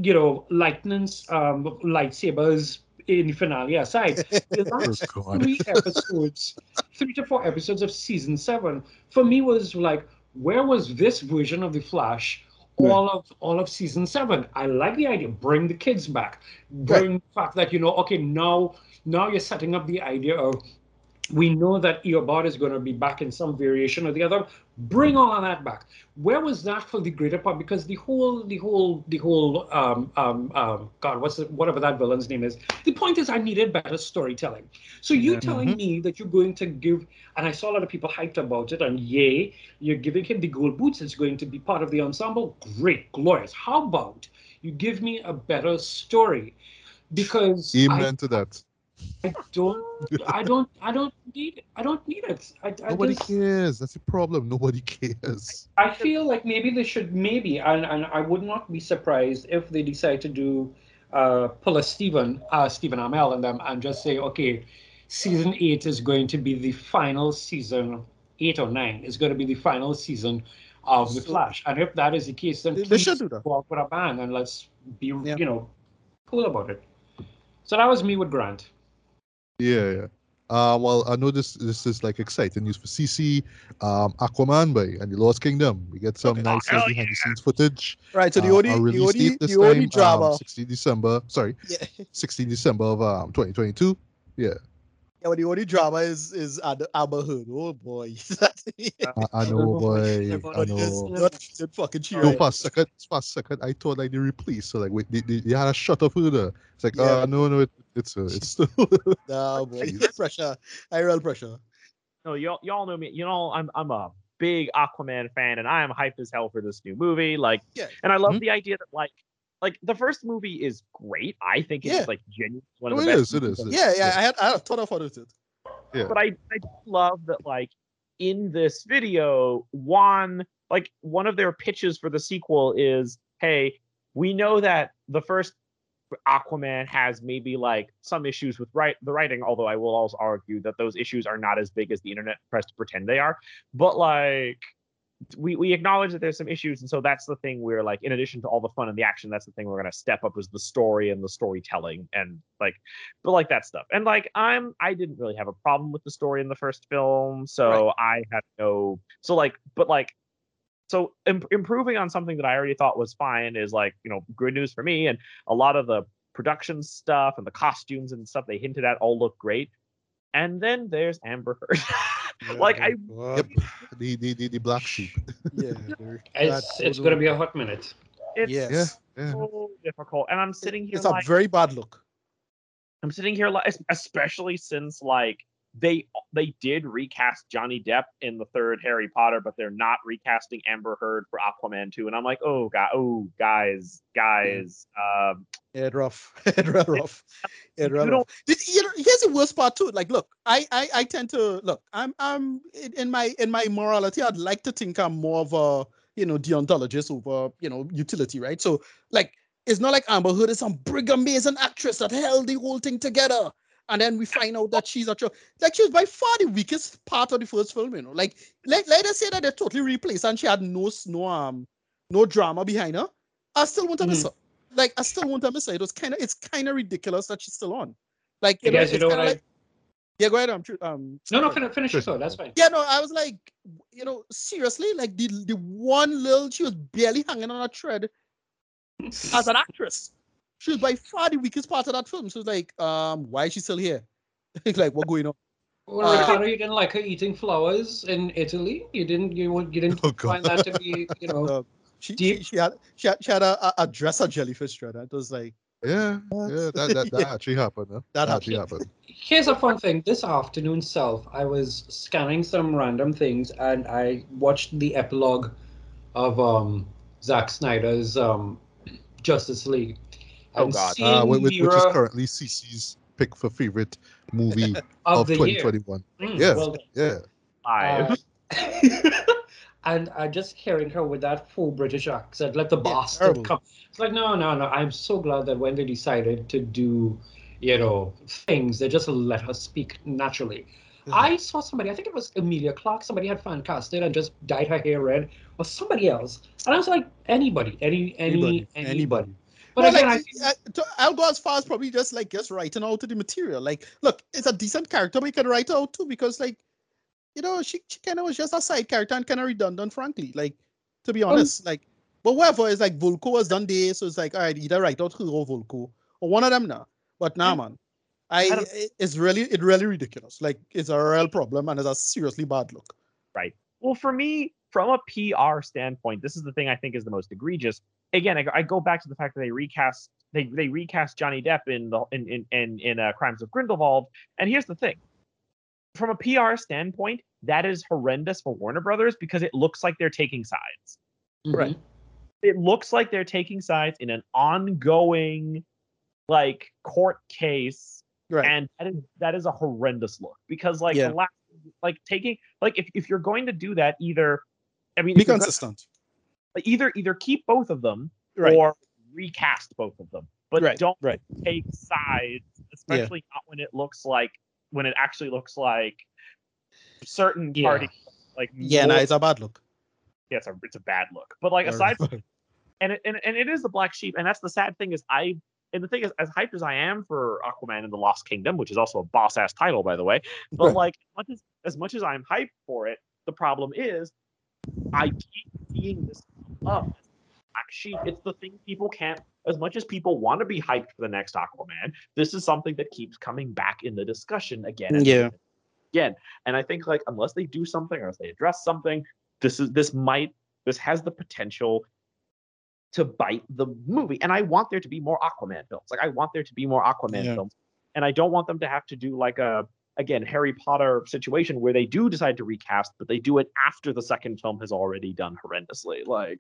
D: you know, lightning's um, lightsabers in the finale aside, the oh, last
A: Oh,
D: three episodes three to four episodes of season seven for me was like, where was this version of the Flash? All of all of season seven. I like the idea. Bring the kids back. Bring the fact that you know, okay, now now you're setting up the idea of we know that Eobard is going to be back in some variation or the other. Bring all of that back. Where was that for the greater part? Because the whole, the whole, the whole, um, um, um, God, what's the, whatever that villain's name is. The point is, I needed better storytelling. So you
C: Yeah.
D: telling me that you're going to give, and I saw a lot of people hyped about it, and yay, you're giving him the gold boots. It's going to be part of the ensemble. Great, glorious. How about you give me a better story? Because I
A: Amen to that.
D: I don't, I don't, I don't need it. I don't need it. I, I
A: Nobody
D: just,
A: cares. That's the problem. Nobody cares.
D: I feel like maybe they should, maybe, and, and I would not be surprised if they decide to do, uh, pull a Stephen, uh, Stephen Amell and them, and just say, okay, season eight is going to be the final season, eight or nine is going to be the final season of the Flash. And if that is the case, then
B: They- they
D: please
B: should do that.
D: go out with a bang and let's be,
B: Yeah.
D: you know, cool about it. So that was me with Grant.
A: Yeah, yeah. Uh, well, I know this this is like exciting news for CC, um, Aquaman by and the Lost Kingdom. We get some
B: Okay.
A: nice
C: Oh,
A: uh,
C: hell
A: behind the scenes footage.
B: Right. So the
A: Uh,
B: only
A: our
B: the
A: release
B: only the only drama.
A: um, 16 December. Sorry,
B: yeah.
A: 16 December of um 2022. Yeah,
B: Yeah, but the only drama is is Ad- Amber Heard. Oh boy,
A: I, I know, boy. I know.
B: not that fucking
A: No,
B: cheering.
A: for a second, for a second, I thought like they replaced. So like, wait, they, they, they had a shot of her there. It's like,
B: Yeah.
A: uh, no, no, it, it's uh, it's still.
B: Nah, boy, pressure. I real pressure.
C: No, y'all y'all know me. You know, I'm I'm a big Aquaman fan, and I am hyped as hell for this new movie. Like,
B: Yeah.
C: and I love
A: Mhm.
C: the idea that like, like the first movie is great. I think it's
B: Yeah.
C: like genuinely one of
A: Oh,
C: the
A: it
C: best.
A: is, it
C: movies
A: is,
C: I've
A: it
B: Yeah, yeah.
A: Yeah.
B: I had I had a ton of fun with it.
A: Yeah.
C: but I, I love that like in this video one like one of their pitches for the sequel is hey we know that the first aquaman has maybe like some issues with write the writing although i will also argue that those issues are not as big as the internet press to pretend they are but like we, we acknowledge that there's some issues and so that's the thing we're like in addition to all the fun and the action that's the thing we're going to step up is the story and the storytelling and like but like that stuff. And like i'm i didn't really have a problem with the story in the first film so i had no so like but like so im- improving on something that i already thought was fine is like you know good news for me and a lot of the production stuff and the costumes and stuff they hinted at all look great. And then there's amber heard like i
A: Yep, the, the the the black sheep.
B: Yeah.
D: It's, it's going to be a hot minute.
C: it's
B: Yes.
A: Yeah.
C: so difficult and i'm sitting here
B: It's a very bad look.
C: I'm sitting here, like, especially since like they they did recast Johnny Depp in the third Harry Potter, but they're not recasting Amber Heard for Aquaman 2. And I'm like, oh god, oh guys, guys, um,
B: rough. It real rough. It real
C: You.
B: Know, here's the worst part too. Like, look, I, I, I tend to look. I'm, I'm in, in my in my morality. I'd like to think I'm more of a you know deontologist over you know utility, right? So, like, it's not like Amber Heard is some big amazing actress that held the whole thing together, and then we find out that she's a like she was by far the weakest part of the first film. You know, like let let us say that they totally replaced and she had no no um no drama behind her. I still want to miss her. Like I still want to miss her. It was kind of it's kind of ridiculous that she's still on. Like you know,
D: guys, you know
B: kinda
D: I-
B: yeah, go ahead. I'm true. Um,
D: No, no, finish, finish your thought. That's fine.
B: Yeah, no, I was like, you know, seriously, like the the one little she was barely hanging on a thread as an actress. She was by far the weakest part of that film. So was like, um, why is she still here? It's like, what going on?
D: Well,
B: Uh,
D: Ricardo, you didn't like her eating flowers in Italy. You didn't. You wa- you didn't
A: Oh,
D: find that to be, you know.
B: Uh, she, she
D: Deep.
B: she had she had, she had a, a, a dress a jellyfish thread. It was like
A: Yeah, yeah, that that, that
B: Yeah.
A: actually happened. Huh?
B: That
A: actually happened.
D: Here's a fun thing. This afternoon self, I was scanning some random things and I watched the epilogue of um Zack Snyder's um Justice League.
C: Oh, God.
A: Uh, which, which is currently CC's pick for favorite movie
D: of,
A: of 2021.
D: Mm,
A: Yeah.
D: well.
A: Yeah,
C: I,
D: Uh, and I just hearing her with that full British accent, like the
B: Yeah,
D: bastard
B: terrible.
D: come. It's like no, no, no. I'm so glad that when they decided to do, you know, things, they just let her speak naturally. I saw somebody, I think it was Emilia Clarke, somebody had fan casted and just dyed her hair red, or somebody else. And I was like, anybody, any, any,
B: Anybody,
D: anybody.
B: anybody.
D: But
B: No,
D: again,
B: like,
D: I,
B: uh, to- I'll go as far as probably just like just writing out the material. Like, look, it's a decent character, but you can write out too because like you know, she, she kind of was just a side character and kind of redundant, frankly. Like, to be honest, like, but whatever, it's like Vulko was done there, so it's like, all right, either write out her or Vulko, or one of them now. But nah, man, I,
C: I
B: it's really, it's really ridiculous. Like, it's a real problem and it's a seriously bad look. Right.
C: Well, for me, from a PR standpoint, this is the thing I think is the most egregious. Again, I, go- I go back to the fact that they recast they they recast Johnny Depp in the in in in, in uh, Crimes of Grindelwald, and here's the thing: from a PR standpoint, that is horrendous for Warner Brothers because it looks like they're taking sides.
B: Right.
C: It looks like they're taking sides in an ongoing like court case
B: Right.
C: and that is that is a horrendous look because like
B: Yeah.
C: the last like taking like if, if you're going to do that either i mean
B: Be
C: if you're gonna-
B: consistent.
C: either either keep both of them
B: Right.
C: or recast both of them but
B: right.
C: don't
B: right.
C: take sides especially not when it looks like when it actually looks like certain
D: Yeah.
C: parties like
B: Yeah, no, it's a bad look.
C: yeah, it's a, it's a bad look but like aside from and it, and, and it is the black sheep and that's the sad thing is i and the thing is as hyped as i am for aquaman and the lost kingdom which is also a boss ass title by the way but like as much as, as much as i'm hyped for it the problem is i keep seeing this come up Actually, it's the thing people can't as much as people want to be hyped for the next aquaman this is something that keeps coming back in the discussion again and
B: Yeah.
C: again and i think like unless they do something or if they address something this is this might this has the potential to bite the movie. And I want there to be more Aquaman films. Like I want there to be more Aquaman
B: Yeah.
C: films. And I don't want them to have to do like a again Harry Potter situation where they do decide to recast, but they do it after the second film has already done horrendously. Like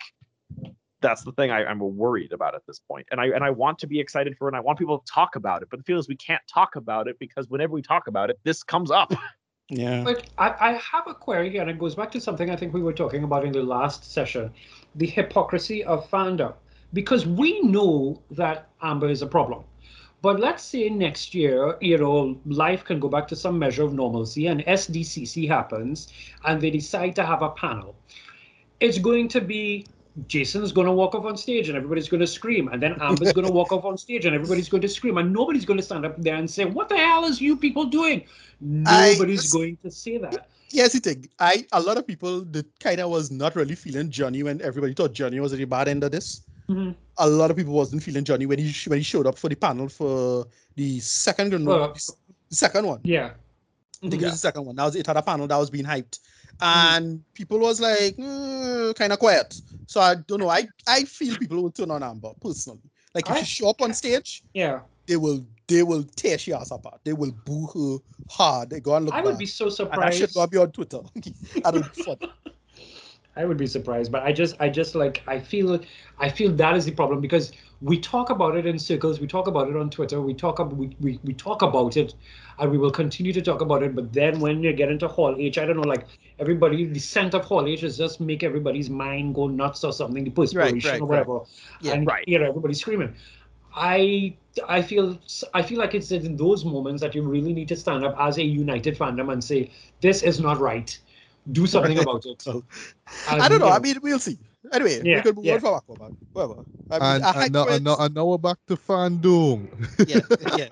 C: that's the thing I, I'm worried about at this point. And I and I want to be excited for it and I want people to talk about it, but the feel is we can't talk about it because whenever we talk about it, this comes up.
B: Yeah.
D: But I, I have a query, and it goes back to something I think we were talking about in the last session the hypocrisy of fandom. Because we know that Amber is a problem. But let's say next year, you know, life can go back to some measure of normalcy and SDCC happens and they decide to have a panel. It's going to be Jason's going to walk off on stage and everybody's going to scream. And then Amber's going to walk off on stage and everybody's going to scream. And nobody's going to stand up there and say, What the hell is you people doing?
B: I-
D: Nobody's going to say that.
B: Yes, thing. I a lot of people that kind of was not really feeling Johnny when everybody thought Johnny was at the bad end of this.
D: Mhm.
B: A lot of people wasn't feeling Johnny when he when he showed up for the panel for the second no,
D: Well,
B: the second one.
D: Yeah.
B: I think it
D: Mhm.
B: was the second one. That was it had a panel that was being hyped, and people was like kind of quiet. So I don't know. I I feel people will turn on Amber personally. Like if
D: I-
B: she show up on stage,
D: Yeah.
B: they will they will tear she ass apart. They will boo her hard. They go and look.
D: I would
B: bad.
D: be so
B: and that shit
D: surprised.
B: go be on Twitter. I don't fuck.
D: I would be surprised, but I just, I just like, I feel, I feel that is the problem because we talk about it in circles, we talk about it on Twitter, we talk about, we, we, we talk about it, and we will continue to talk about it. But then when you get into Hall H, I don't know, like everybody, the scent of Hall H is just make everybody's mind go nuts or something, the perspiration
B: right,
D: or
B: right.
D: whatever,
B: Yeah,
D: and
C: right.
D: you know everybody's screaming. I I feel I feel like it's in those moments that you really need to stand up as a united fandom and say this is not right. Do something about it.
B: So, I don't know.
D: you
B: I mean, we'll see. Anyway, we
D: Yeah,
B: could move
D: yeah.
B: on from Aquaman. Whatever. I mean,
A: And,
B: I
A: and, now, and, now, and now we're back to fandom.
B: yeah, yeah.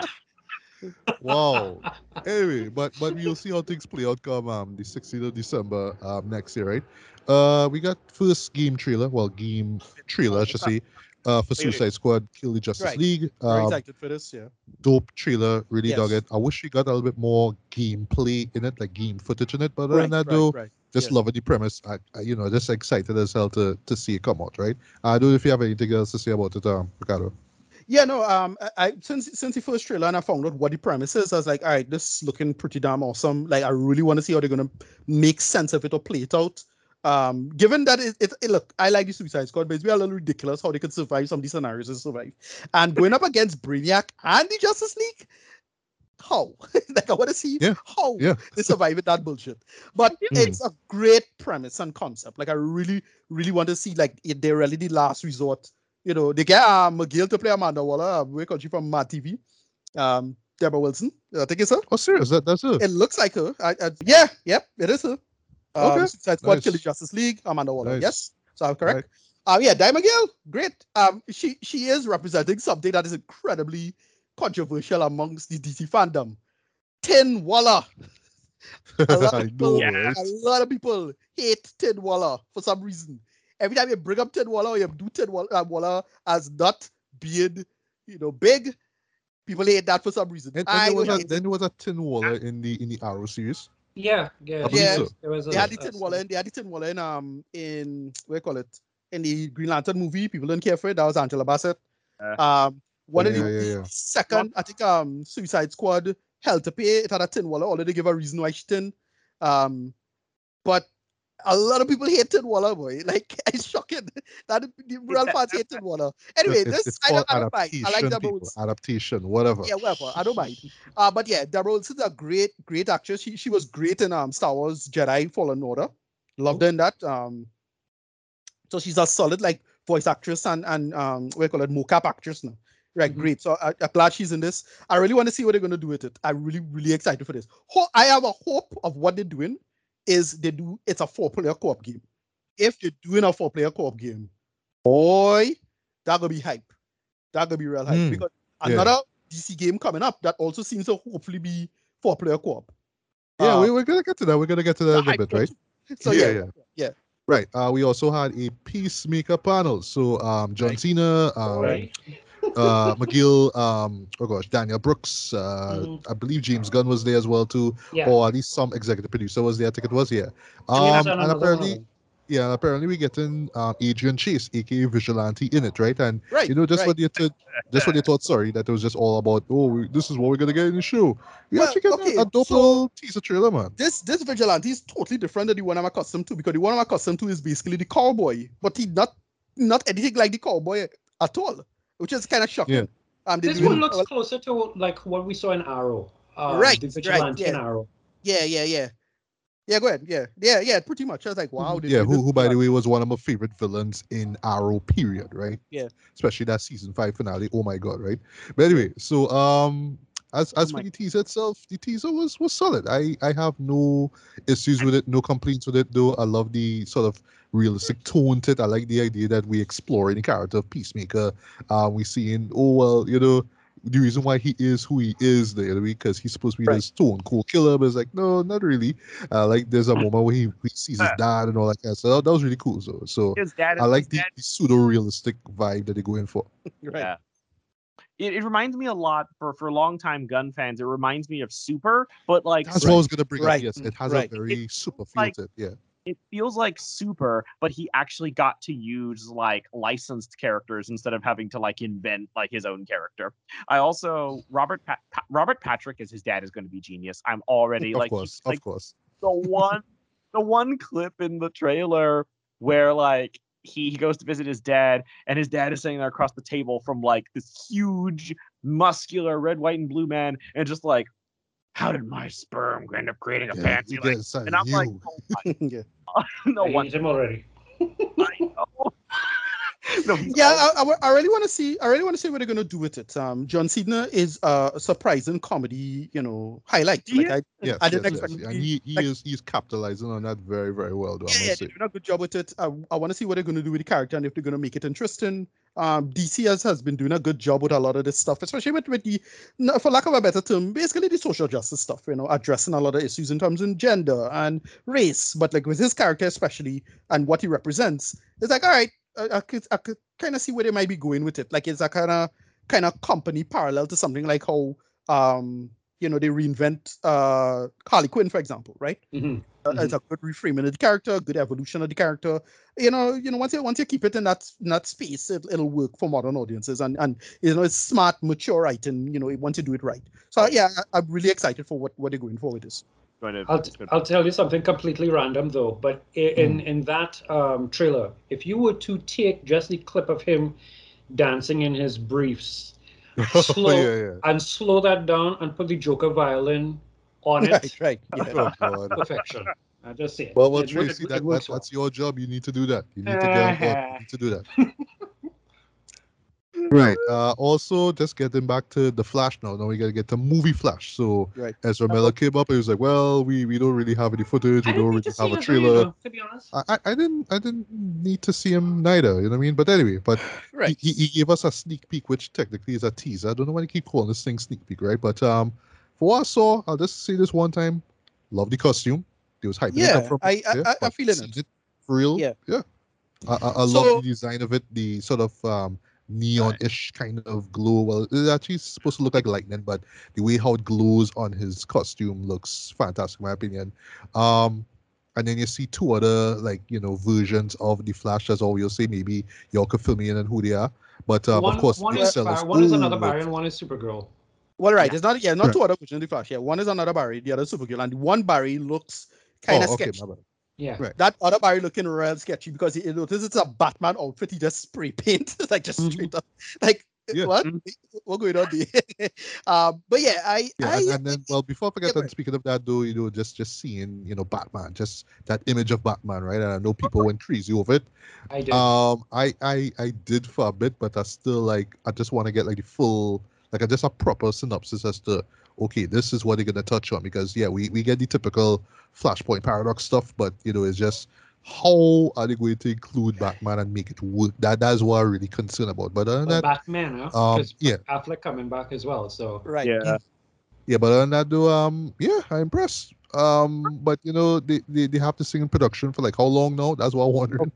A: wow. anyway, but but we'll see how things play out come um the 16th of December um next year, right? Uh we got first game trailer, well game trailer I should say, uh for. Suicide Squad Kill the Justice
B: Right.
A: League.
B: Very
A: Um
B: excited for this. Yeah.
A: dope trailer, really dug it. I wish we got a little bit more gameplay in it, like game footage in it, but other
B: Right,
A: than that
B: right,
A: though,
B: right.
A: just
B: yes.
A: loving the premise. I, I you know, just excited as hell to to see it come out, right? I don't know if you have anything else to say about it, um, Ricardo.
B: Yeah, no. Um, I, I since since the first trailer and I found out what the premise is, I was like, all right, this is looking pretty damn awesome. Like, I really want to see how they're gonna make sense of it or play it out. Um, given that it, it, it- look, I like the Suicide Squad, but it's been a little ridiculous how they could survive some of these scenarios and survive. And going up against Brainiac and the Justice League, how? like, I want to see
A: Yeah,
B: how
A: yeah.
B: they survive with that bullshit. But
A: Mm.
B: it's a great premise and concept. Like, I really, really want to see like if they're really the last resort you know, they get um, McGill to play Amanda Waller, um, where country from Mad TV. Um, Debra Wilson, I think it's her.
A: Oh, serious? That that's it.
B: It looks like her. I, I, yeah, yep, it is her. Um,
A: Okay,
B: Suicide Squad,
A: nice.
B: Kill the Justice League, Amanda Waller.
A: Nice.
B: Yes, so I'm correct. Um, yeah, Di McGill, great. Um, she she is representing something that is incredibly controversial amongst the DC fandom. Tin Waller. A lot
A: I
B: of
A: know,
B: people,
A: right?
B: a lot of people hate Tin Waller for some reason. Every time you bring up Tin Waller or you do Tin Waller, uh, Waller as not being, you know, big, people hate that for some reason.
A: And, and there was a then there was a Tin Waller in the in the Arrow series.
D: Yeah, yeah.
B: Yeah.
A: so.
D: There was a,
B: they had the
D: a-
B: Tin Waller, in- they had the Tin Waller in um in what do you call it in the Green Lantern movie. People don't care for it. That was Angela Bassett.
C: Uh,
B: um, one of
A: yeah,
B: the
A: yeah, yeah.
B: second, I think um Suicide Squad Hell to Pay. It had a Tin Waller. Already give a reason why she tin. Um, but a lot of people hated Waller, boy. Like it's shocking that the real
C: that-
B: fans hate Tin Waller. Anyway,
A: it's,
B: this
A: it's
B: I don't, I don't mind. I like
A: Debra.
B: Wilson.
A: Adaptation, whatever.
B: Yeah, whatever. I don't mind. Uh, but yeah, Debra Wilson's a great, great actress. She she was great in um Star Wars Jedi Fallen Order. Loved her in that. Um, so she's a solid like voice actress and and um you call it mocap actress now. Right,
D: Mhm.
B: great. So I, I'm glad she's in this. I really want to see what they're gonna do with it. I'm really, really excited for this. Ho- I have a hope of what they're doing is they do it's a four-player co-op game. If they're doing a four-player co-op game, boy, that gonna be hype. That gonna be real hype
A: Hmm.
B: because
A: Yeah.
B: another DC game coming up that also seems to hopefully be four-player co-op.
A: Yeah,
B: Uh,
A: we, we're gonna get to that. We're gonna get to that in a
B: hype
A: bit, right?
B: So
A: Yeah,
B: yeah,
A: yeah.
B: yeah,
A: Right. Uh, we also had a peacemaker panel. So um, John
C: Right.
A: Cena, um,
D: Right.
A: Uh, McGill, um, oh gosh, Danielle Brooks. Uh,
D: Mhm.
A: I believe James Gunn was there as well too,
D: Yeah.
A: or at least some executive producer was there. I think it was yeah.
D: And
A: Um,
D: yes, and
A: and
D: another one
A: apparently, yeah, and apparently we're getting um, Adrian Chase, aka Vigilante, in it, right? And
B: right.
A: you know, just
B: right.
A: what you thought, just what you thought. Sorry, that it was just all about. Oh, we, this is what we're gonna get in the show. We
B: Well,
A: actually get
B: okay,
A: a, a dope
B: so-
A: teaser trailer, man.
B: this this vigilante is totally different than the one I'm accustomed to because the one I'm accustomed to is basically the cowboy, but he not not anything like the cowboy at all, which is kind of shocking.
A: Yeah.
B: Um,
D: This one looks closer to like what we saw in Arrow. Um,
B: Right,
D: The
B: right, yeah.
D: Arrow.
B: yeah, yeah, yeah, yeah. Go ahead. Yeah, yeah, yeah. Pretty much. I was like, wow. they
A: Yeah,
B: did
A: who, who by the way was one of my favorite villains in Arrow. Period. Right.
B: Yeah.
A: Especially that season five finale. Oh my god. Right. But anyway, so um, as as
B: my
A: for the teaser itself, the teaser was was solid. I I have no issues with it, no complaints with it. Though I love the sort of realistic tone to it. I like the idea that we explore the character of Peacemaker. Uh, we seeing oh well, you know. The reason why he is who he is, the other week, because he's supposed to be
B: Right.
A: this stone cold killer, but it's like, no, not really. Uh, like there's a moment where he, he sees his dad and all that kind of stuff. That, was really cool. So, so. I like the, the pseudo realistic vibe that they're going for.
B: Right.
C: Yeah. It, it reminds me a lot for for longtime Gunn fans. It reminds me of Super, but like
A: That's what I was gonna bring
B: Right.
A: up. Yes, it has
B: Right.
A: a very super feel
C: like-
A: to it. Yeah,
C: it feels like Super, but he actually got to use like licensed characters instead of having to like invent like his own character. I also Robert pa- Pa- Robert Patrick as his dad is going to be genius. I'm already
A: of
C: like
A: course,
C: he's,
A: of course.
C: the one the one clip in the trailer where like he, he goes to visit his dad and his dad is sitting there across the table from like this huge muscular red white and blue man and just like how did my sperm end up creating a
A: Yeah,
C: fancy like and i'm like
A: you.
C: oh my,
B: yeah.
C: no
D: I
C: one
D: him already.
C: I know. No,
B: Yeah, I, I, I really want to see. I really want to see what they're gonna do with it. Um, John Cena is uh, a surprising comedy, you know, highlight.
C: He
B: Like
C: is.
B: I,
A: Yes,
B: I didn't
A: yes,
B: expect
A: yes. and he, he
B: like-
A: is he's capitalizing on that very very well. Though I
B: yeah, yeah, they're doing a good job with it. I, I want to see what they're going to do with the character and if they're going to make it interesting. Um, DC has, has been doing a good job with a lot of this stuff, especially with, with the, for lack of a better term, basically the social justice stuff. You know, addressing a lot of issues in terms of gender and race, but like with his character especially and what he represents, it's like all right, I, I could I could kind of see where they might be going with it. Like it's a kind of kind of company parallel to something like how um you know they reinvent uh Harley Quinn, for example, right?
D: Mhm.
B: Uh, It's a good reframing of the character, good evolution of the character. You know, you know, once you once you keep it in that in that space, it, it'll work for modern audiences, and and you know, it's smart, mature writing. You know, once you do it right. So yeah, I, I'm really excited for what what they're going for with this.
C: going to,
D: I'll,
C: it's good.
D: I'll tell you something completely random though. But i- in in that um, trailer, if you were to take just the clip of him dancing in his briefs Oh, slow.
A: yeah, yeah.
D: and slow that down and put the Joker violin on it,
B: Right, right. Yeah.
A: Oh,
D: perfection. I just say it.
A: Well, well,
D: It- it-
A: Tracy,
D: it
A: that, that, that's your job. You need to do that. You need to get. You need to do that. right. Uh, also, just getting back to the Flash now. Now we gotta get the movie Flash. So
B: Right.
A: Ezra Miller came up and he was like, "Well, we, we don't really have any footage. We don't really
D: to
A: have a trailer."
D: either, to be honest.
A: I, I- I didn't I didn't need to see him neither. You know what I mean? But anyway, but
B: Right.
A: he, he, he gave us a sneak peek, which technically is a teaser. I don't know why they keep calling this thing sneak peek, right? But um, for what I saw, I'll just say this one time: Love the costume. It was hyping it
B: Yeah,
A: from
B: I- I-
A: yeah,
B: I- I'm
A: but
B: feeling it.
A: for real.
B: Yeah.
A: yeah. I, I, I
B: So-
A: love the design of it. The sort of um, neon-ish kind of glow. Well, it's actually supposed to look like lightning, but the way how it glows on his costume looks fantastic, in my opinion. Um, and then you see two other like you know versions of the Flash. As all you'll say, maybe y'all could fill me in on who they are. But um,
D: one,
A: of course,
D: one is
A: sell
D: Bar- one is another
A: of-
D: Barry and one is Supergirl.
B: Well, right.
C: Yeah.
B: It's not yeah, not
A: Correct.
B: two other versions of the Flash. Yeah, one is another Barry, the other Supergirl, and one Barry looks kind of
A: oh, okay,
B: sketchy.
A: my bad.
D: Yeah.
A: Right.
B: That other Barry looking real sketchy because he notice it's a Batman outfit. He just spray paint, like just
D: Mhm.
B: straight up. Like
A: Yeah.
B: what?
C: Mhm.
B: What going on there? um, but yeah, I,
A: Yeah,
B: I
A: and, and then well, before I forget,
B: Yeah,
A: and speaking of that, though, you know, just just seeing you know Batman, just that image of Batman, right? And I know people went crazy over it.
D: I did.
A: Um, I I I did for a bit, but I still like I just want to get like the full, like I just a proper synopsis as to okay, this is what they're gonna touch on because yeah, we we get the typical Flashpoint paradox stuff, but you know, it's just how are they going to include Batman and make it work? That that's what I'm really concerned about. But other than
D: But
A: that,
D: Batman, huh?
A: um, yeah.
D: Affleck coming back as well. So
B: right.
C: Yeah.
A: Yeah, but other than that, though, um, yeah, I'm impressed. Um, but you know, they, they, they have to sing in production for like how long now? That's what I'm wondering.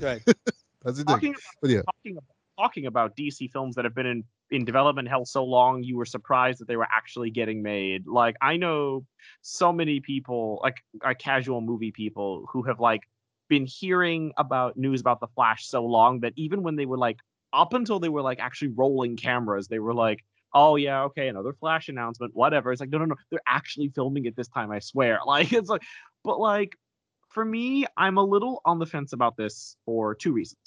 B: Right.
A: That's the thing.
C: Talking
A: But yeah,
C: talking about, talking about DC films that have been in in development hell so long, you were surprised that they were actually getting made. Like I know so many people, like uh, casual movie people, who have like been hearing about news about the Flash so long that even when they were like up until they were like actually rolling cameras, they were like, "Oh yeah, okay, another Flash announcement, whatever." It's like, no, no, no, they're actually filming it this time. I swear. Like it's like, but like for me, I'm a little on the fence about this for two reasons.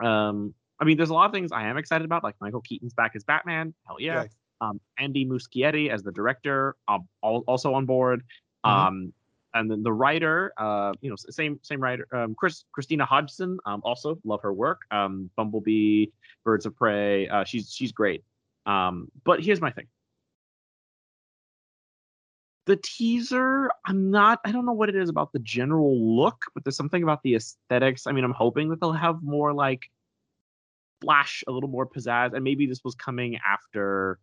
C: Um, I mean, there's a lot of things I am excited about, like Michael Keaton's back as Batman. Hell yeah.
B: Right.
C: Um, Andy Muschietti as the director, um, al- also on board.
B: Mhm.
C: Um, and then the writer, uh, you know, same same writer, um, Chris Christina Hodson, um, also love her work. Um, Bumblebee, Birds of Prey, uh, she's she's great. Um, but here's my thing. The teaser, I'm not, I don't know what it is about the general look, but there's something about the aesthetics. I mean, I'm hoping that they'll have more like flash, a little more pizzazz, and maybe this was coming after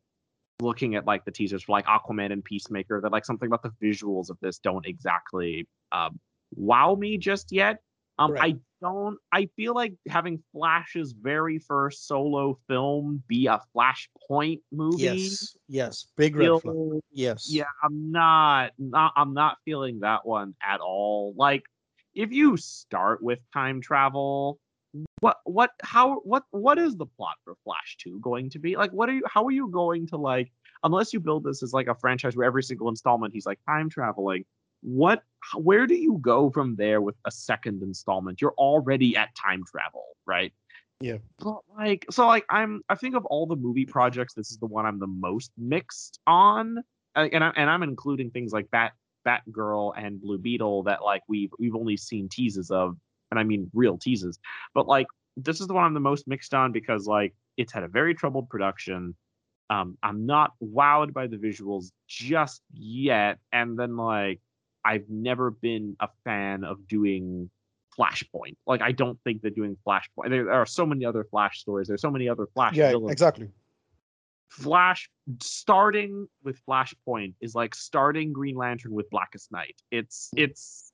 C: looking at like the teasers for like Aquaman and Peacemaker that like something about the visuals of this don't exactly um, wow me just yet. Um,
B: Right.
C: I don't. I feel like having Flash's very first solo film be a Flashpoint movie.
B: Yes. Yes. Big red flag. Yes.
C: yeah, I'm not, not. I'm not feeling that one at all. Like, if you start with time travel, what, what, how, what, what is the plot for Flash Two going to be? Like, what are you? How are you going to like? Unless you build this as like a franchise where every single installment he's like time traveling. What? Where do you go from there with a second installment? You're already at time travel, right?
B: Yeah.
C: But like, so like, I'm. I think of all the movie projects, this is the one I'm the most mixed on uh, and I, and I'm including things like Bat Batgirl and Blue Beetle that like we've we've only seen teases of, and I mean real teases. But like this is the one I'm the most mixed on because like it's had a very troubled production. Um, I'm not wowed by the visuals just yet, and then like I've never been a fan of doing Flashpoint. Like I don't think that doing Flashpoint. There, there are so many other Flash stories. There's so many other Flash
B: Yeah.
C: villains.
B: Exactly.
C: Flash starting with Flashpoint is like starting Green Lantern with Blackest Night. It's it's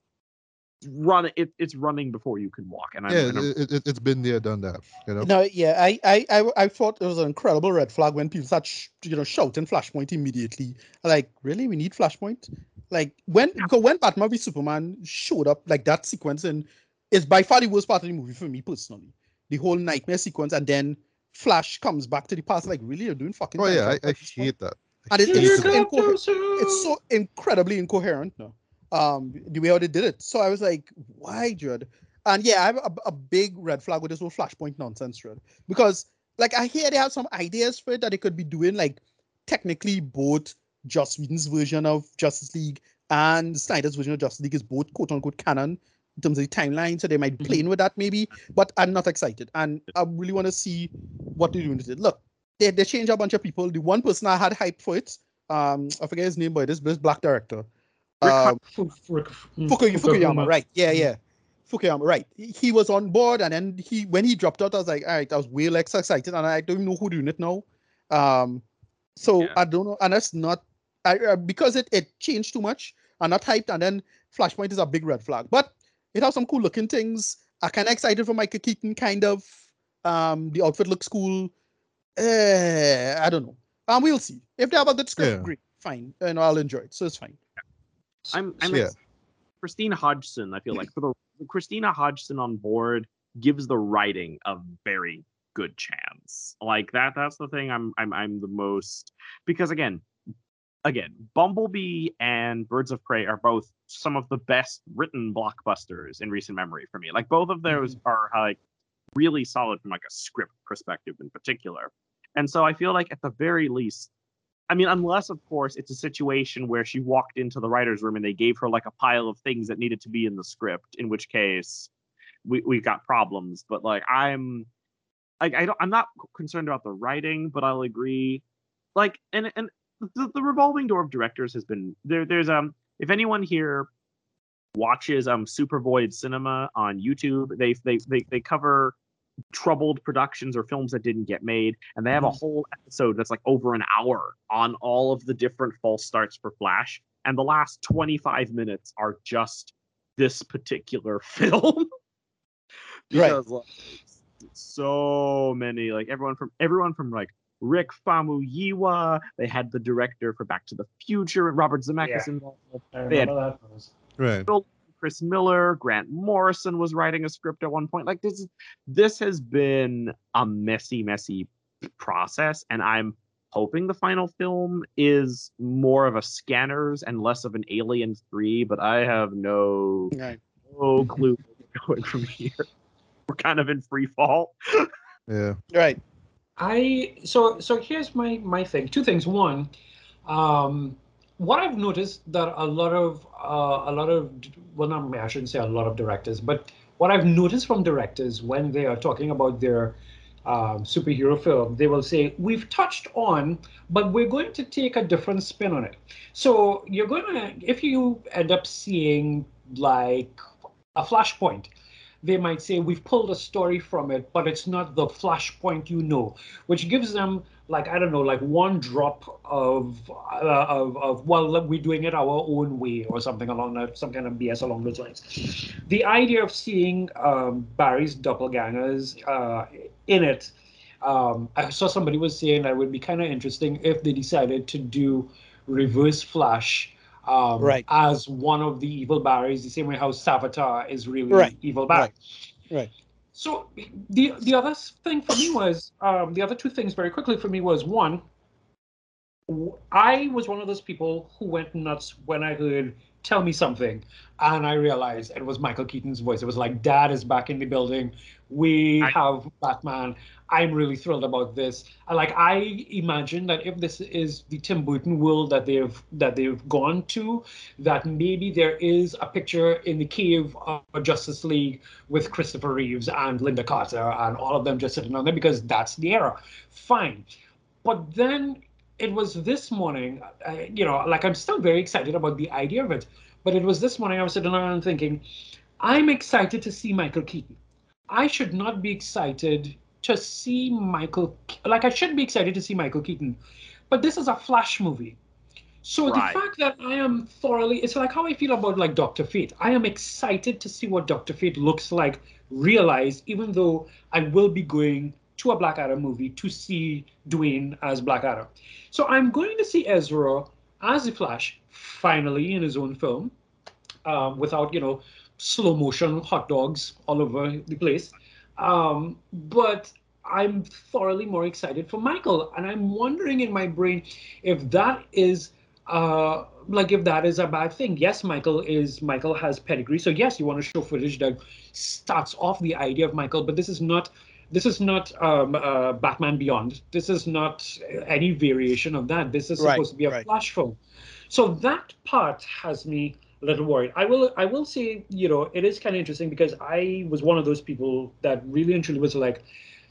C: run it, it's running before you can walk. And I'm,
A: yeah,
C: and I'm-
A: it, it, it's been there, done that. You know.
B: No, yeah, I, I, I, I thought it was an incredible red flag when people start, sh- you know, shouting Flashpoint immediately. Like, really, we need Flashpoint? Like, when because when Batman v Superman showed up, like that sequence, and it's by far the worst part of the movie for me personally. The whole nightmare sequence, and then Flash comes back to the past. Like, really, you're doing fucking.
A: Oh yeah, I, I
B: at this point?
A: hate that.
B: And it-
A: hate
B: it's,
A: it.
B: so it's so incredibly incoherent no um the way how they did it so i was like why Judd? and yeah i have a, a big red flag with this whole flashpoint nonsense Judd. because like i hear they have some ideas for it that they could be doing like technically both Joss Whedon's version of Justice League and Snyder's version of Justice League is both quote unquote canon in terms of the timeline. So they might be
C: Mhm.
B: playing with that maybe, but I'm not excited. And I really want to see what they're doing with it. Look, they, they changed a bunch of people. The one person I had hype for it, um, I forget his name, but this this black director.
C: Rick
B: Um,
D: Fuku-
B: Fukuy- Fukuyama, right? Yeah, yeah. Fukuyama, right? He- He was on board, and then he when he dropped out, I was like, all right, I was way less excited, and I don't even know who doing it now. Um, so
C: Yeah.
B: I don't know, and that's not I uh, because it it changed too much. are not hyped, and then Flashpoint is a big red flag. But it has some cool looking things. I kind of excited for Michael Keaton, kind of. Um, the outfit looks cool. Uh, I don't know. Um, we'll see. If they have a good script,
A: Yeah.
B: great, fine, and I'll enjoy it. So it's fine.
C: I'm, I'm
A: Yeah.
C: Christina Hodson. I feel like for the Christina Hodson on board gives the writing a very good chance. Like that. That's the thing. I'm I'm I'm the most because again, again, Bumblebee and Birds of Prey are both some of the best written blockbusters in recent memory for me. Like both of mm-hmm. those are like really solid from like a script perspective in particular. And so I feel like at the very least I mean, unless of course it's a situation where she walked into the writer's room and they gave her like a pile of things that needed to be in the script, in which case we we've got problems. But like I'm like I don't I'm not concerned about the writing, but I'll agree. Like and and the, the revolving door of directors has been there there's um if anyone here watches um Super Void Cinema on YouTube, they they they, they cover troubled productions or films that didn't get made and they have a mm-hmm. whole episode that's like over an hour on all of the different false starts for flash and the last 25 minutes are just this particular film
B: Right.
C: like, so many like everyone from everyone from like Rick Famuyiwa they had the director for Back to the Future Robert Zemeckis
D: Yeah.
C: involved
D: I
C: They had-
D: that.
A: Right.
C: Chris Miller, Grant Morrison was writing a script at one point. Like this, this has been a messy, messy process, and I'm hoping the final film is more of a Scanners and less of an Alien Three. But I have no
B: Right.
C: no clue going from here. We're kind of in free fall.
A: Yeah.
B: Right.
D: I so so here's my my thing. Two things. One, um, what I've noticed that a lot of uh, a lot of well, not I shouldn't say a lot of directors, but what I've noticed from directors when they are talking about their um, superhero film, they will say we've touched on, but we're going to take a different spin on it. So you're going to if you end up seeing like a flashpoint they might say we've pulled a story from it, but it's not the flashpoint you know, which gives them like I don't know, like one drop of uh, of of well, we're doing it our own way or something along that, some kind of BS along those lines. The idea of seeing um, Barry's doppelgangers uh, in it, um, I saw somebody was saying that it would be kind of interesting if they decided to do Reverse Flash um,
B: Right.
D: as one of the evil Barrys, the same way how Savitar is really
B: Right.
D: evil Barry.
B: Right. Right.
D: So the the other thing for me was um, the other two things very quickly for me was one. I was one of those people who went nuts when I heard "Tell Me Something," and I realized it was Michael Keaton's voice. It was like, "Dad is back in the building. We
C: I-
D: have Batman. I'm really thrilled about this." Like I imagine that if this is the Tim Burton world that they've that they've gone to, that maybe there is a picture in the cave of Justice League with Christopher Reeves and Lynda Carter and all of them just sitting on there because that's the era. Fine. But then it was this morning, uh, you know, like I'm still very excited about the idea of it. But it was this morning I was sitting around thinking, I'm excited to see Michael Keaton. I should not be excited to see Michael, like I should be excited to see Michael Keaton. But this is a Flash movie. So
C: Right.
D: the fact that I am thoroughly, it's like how I feel about like Doctor Fate. I am excited to see what Doctor Fate looks like realized, even though I will be going to a Black Adam movie to see Dwayne as Black Adam. So I'm going to see Ezra as the Flash finally in his own film, um, without you know slow motion hot dogs all over the place. Um, but I'm thoroughly more excited for Michael, and I'm wondering in my brain if that is uh like if that is a bad thing yes michael is michael has pedigree so yes you want to show footage that starts off the idea of michael but this is not this is not um uh, batman beyond. This is not any variation of that. This is
B: Right,
D: supposed to be a
B: right.
D: flash film. So that part has me a little worried. I will i will say you know it is kind of interesting because i was one of those people that really and truly was like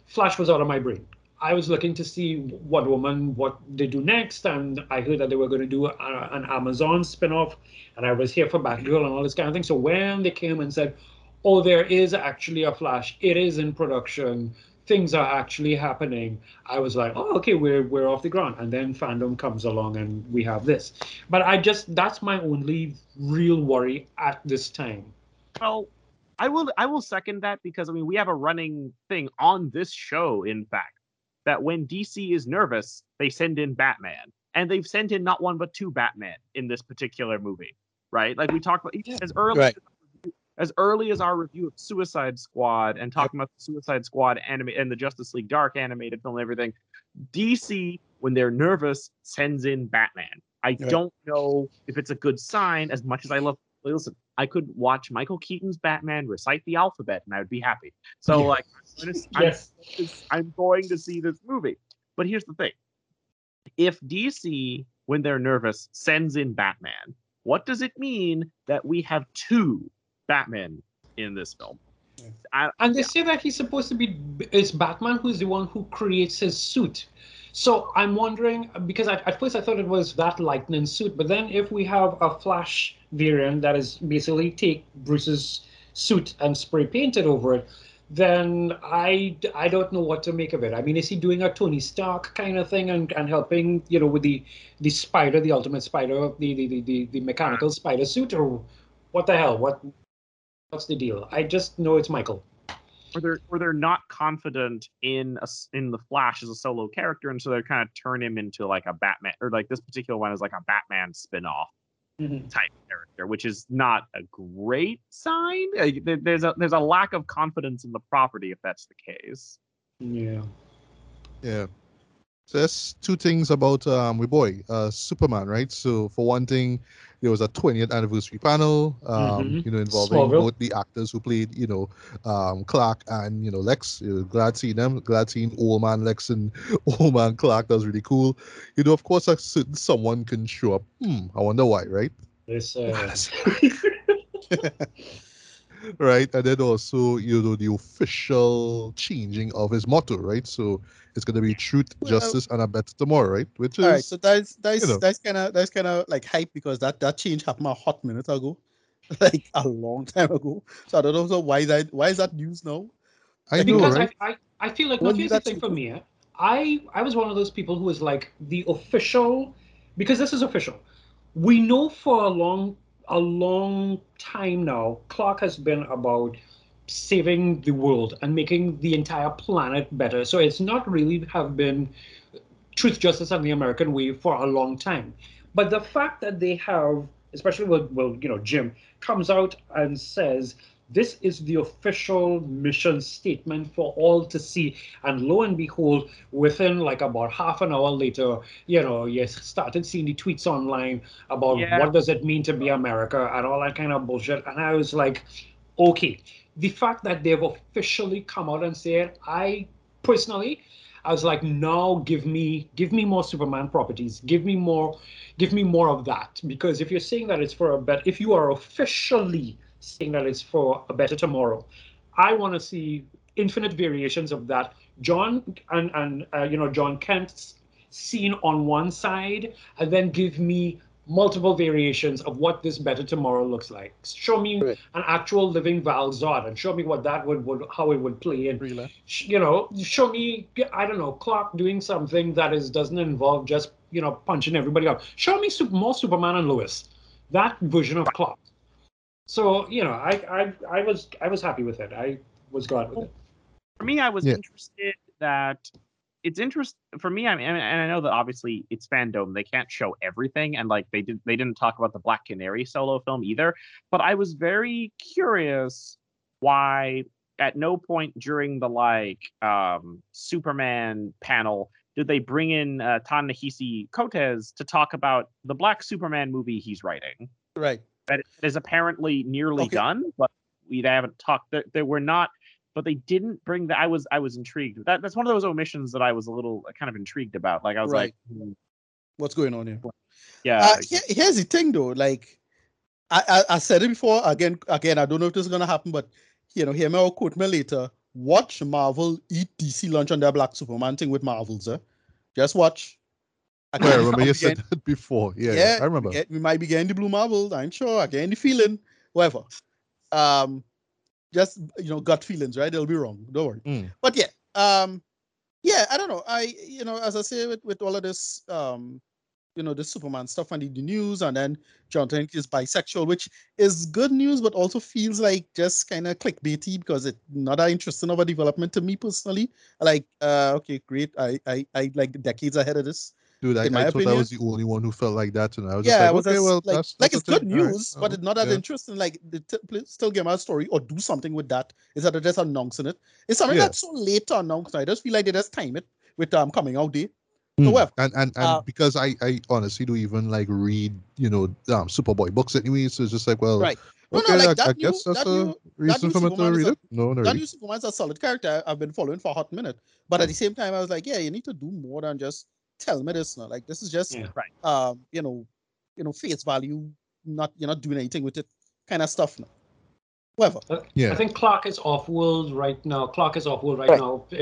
D: flash was out of my brain. I was looking to see what Woman, what they do next, and I heard that they were going to do a, an Amazon spin-off, and I was here for Batgirl and all this kind of thing. So when they came and said, "Oh, there is actually a Flash. It is in production. things are actually happening, I was like, oh, okay, we're we're off the ground. And then fandom comes along and we have this. But I just that's my only real worry at this time.
C: Well, I will I will second that because I mean we have a running thing on this show, in fact, that when DC is nervous, they send in Batman. And they've sent in not one but two Batman in this particular movie. Right? Like we talked about as early
B: Right.
C: as early as mm. our review of Suicide Squad and talking about the Suicide Squad anime and the Justice League Dark animated film and everything, DC, when they're nervous, sends in Batman. I
B: Right.
C: don't know if it's a good sign as much as I love listen, I could watch Michael Keaton's Batman recite the alphabet and I would be happy. So
B: Yeah.
C: like I'm, gonna- I'm
D: Yes.
C: I'm going to see this movie. But here's the thing. If DC, when they're nervous, sends in Batman, what does it mean that we have two Batman in this film? I,
D: And they say that he's supposed to be it's Batman who's the one who creates his suit. So I'm wondering because I, at first I thought it was that lightning suit, but then if we have a Flash variant that is basically take Bruce's suit and spray paint it over it, then I I don't know what to make of it. I mean, is he doing a Tony Stark kind of thing and, and helping you know with the the spider, the ultimate spider, the, the, the, the mechanical spider suit, or what the hell? What what's the deal? I just know it's Michael.
C: or they're or they're not confident in a, s- in the Flash as a solo character, and so they kind of turn him into like a Batman, or like this particular one is like a Batman spin-off type character, which is not a great sign. There's a there's a lack of confidence in the property if that's the case.
D: Yeah.
A: Yeah. So that's two things about um we boy, uh Superman, right? So for one thing, there was a 20th anniversary panel, um,
D: Mhm.
A: you know, involving
D: Smallville.
A: both the actors who played, you know, um Clark and you know Lex. You know, glad seeing them, glad seeing old man Lex and old man Clark. That was really cool. You know, of course, a certain someone can show up. Hmm, I wonder why, right?
D: This uh,
A: right? And then also, you know, the official changing of his motto, right? So it's gonna be truth,
B: Well-
A: justice, and a better tomorrow, right? Which is
B: All right, so that's that's
A: you know.
B: that's kind of that's kind of like hype because that that change happened a hot minute ago, like a long time ago. So I don't know so why is that why is that news now?
A: I know,
D: because
A: right?
D: I, I, I feel like
B: Well,
D: no, here's the
B: that's
D: thing for me. eh. I I was one of those people who was like the official because this is official. We know for a long a long time now, Clark has been about saving the world and making the entire planet better. So it's not really have been truth, justice, and the American way for a long time. But the fact that they have, especially with well, you know, Jim comes out and says this is the official mission statement for all to see. And lo and behold, within like about half an hour later, you know, you started seeing the tweets online about
C: Yeah.
D: what does it mean to be America and all that kind of bullshit. And I was like, okay, the fact that they've officially come out and said, I personally, I was like, now give me give me more Superman properties. Give me more, give me more of that. Because if you're saying that it's for a bet, if you are officially saying that it's for a better tomorrow, I want to see infinite variations of that. John and and uh, you know Jon Kent's scene on one side, and then give me multiple variations of what this better tomorrow looks like. Show me
B: Right.
D: an actual living Val Zod and show me what that would, would how it would play in
B: Really?
D: you know, show me, I don't know, Clark doing something that is doesn't involve just you know punching everybody up. Show me super, more Superman and Lois, that version of Clark. So you know, I I I was I was happy with it. I was glad with it.
C: For me, I was
A: Yeah.
C: interested that it's interest for me. I mean, and I know that obviously it's fandom; they can't show everything, and like they did, they didn't talk about the Black Canary solo film either. But I was very curious why, at no point during the like um, Superman panel, did they bring in uh, Ta-Nehisi Coates to talk about the Black Superman movie he's writing
B: Right.
C: That is apparently nearly
B: Okay.
C: done, but we they haven't talked. They, they were not, but they didn't bring that. I was I was intrigued. That that's one of those omissions that I was a little uh, kind of intrigued about. Like I was
B: Right.
C: like, hmm,
B: What's going on here?
C: yeah,
B: Uh, here- here's the thing though, like I, I I said it before. Again, again, I don't know if this is gonna happen, but you know, hear me or quote me later. Watch Marvel eat DC lunch on their Black Superman thing with Marvels, eh? Just watch. I
A: Well, I remember you said that before. Yeah,
B: yeah,
A: I remember.
B: We, get- we might be getting the blue marbles. I'm sure. I get the feeling. Whatever. Um, just you know, gut feelings, right? They'll be wrong. Don't worry.
A: Mm.
B: But yeah, Um, yeah, I don't know. I you know, as I say with with all of this, um, you know, the Superman stuff and the, the news, and then Jonathan is bisexual, which is good news, but also feels like just kind of clickbaity because it's not that interesting of a development to me personally. Like, uh, okay, great. I I I like decades ahead of this.
A: Dude, I,
B: my
A: I thought I
B: opinion-
A: was the only one who felt like that, and I was
B: yeah,
A: just like,
B: was
A: okay, well,
B: like,
A: that's,
B: like
A: that's
B: it's good
A: thing. All right.
B: news, but it's not that
A: yeah.
B: interesting. Like the t- still give a story or do something with that. Is that just announcing it. It's something
A: Yeah.
B: that's so late to announce. I just feel like they just time it with um coming out day.
A: Hmm.
B: However,
A: and and, and
B: uh,
A: because I I honestly don't even like read you know um Superboy books anyway, so it's just like well,
B: Right. No, no,
A: okay,
B: like
A: I,
B: that
A: I
B: new-
A: guess that's
B: that
A: a
B: new-
A: reason for me to read
B: a-
A: it. No, not
B: that
A: really.
B: new Superman's a solid character. I've been following for a hot minute, but at the same time, I was like, yeah, you need to do more than just tell me this now. Like this is just
D: Yeah.
C: Right.
B: um you know you know face value. Not you're not doing anything with it, kind of stuff now. Whatever.
A: Yeah.
D: I think Clark is off world right now. Clark is off world right,
B: Right.
D: now, uh,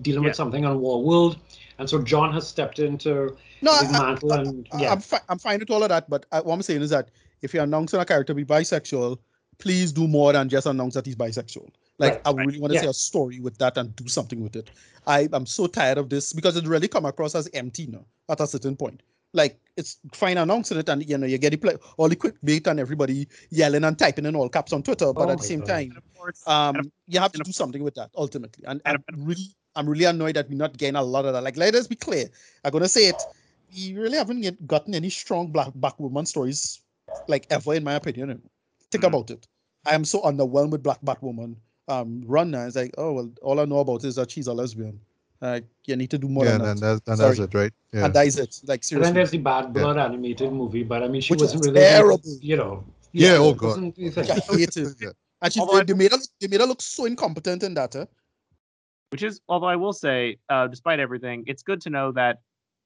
D: dealing
C: Yeah.
D: with something on War World, and so Jon has stepped into
B: No, I,
D: the mantle and
B: I,
D: yeah,
B: I'm, fi- I'm fine with all of that, but I, what I'm saying is that if you're announcing a character to be bisexual, please do more than just announce that he's bisexual. Like
D: Right,
B: I
C: right.
B: really want to
D: Yeah.
B: see a story with that and do something with it. I am so tired of this because it really come across as empty now at a certain point. Like it's fine announcing it, and you know you get the play, all the quick bait and everybody yelling and typing in all caps on Twitter, but
D: Oh
B: at the same
D: God.
B: time,
C: course,
B: um, you have to do something with that ultimately. And,
C: and
B: I'm really, I'm really annoyed that we're not getting a lot of that. Like, let us be clear. I'm gonna say it. We really haven't get, gotten any strong black black woman stories, like ever, in my opinion. Think
C: Mhm.
B: about it. I am so underwhelmed with Black Batwoman. Um, run now. It's like, oh well, all I know about is that she's a lesbian. Like, you need to do more
A: yeah,
B: than
A: and,
B: that.
A: that's, and that's it, right? Yeah.
B: And that is it. Like
D: and then
B: seriously.
D: there's the Bad Blood animated movie, but I mean, she
B: Which was
D: wasn't really,
B: terrible.
D: you know,
A: Yeah, oh God.
D: wasn't the thing.
B: I hate it.
A: Yeah.
B: And she,
C: Although
B: they, made her, look- they made her look so incompetent in that. Eh?
C: which is although I will say, uh, despite everything, it's good to know that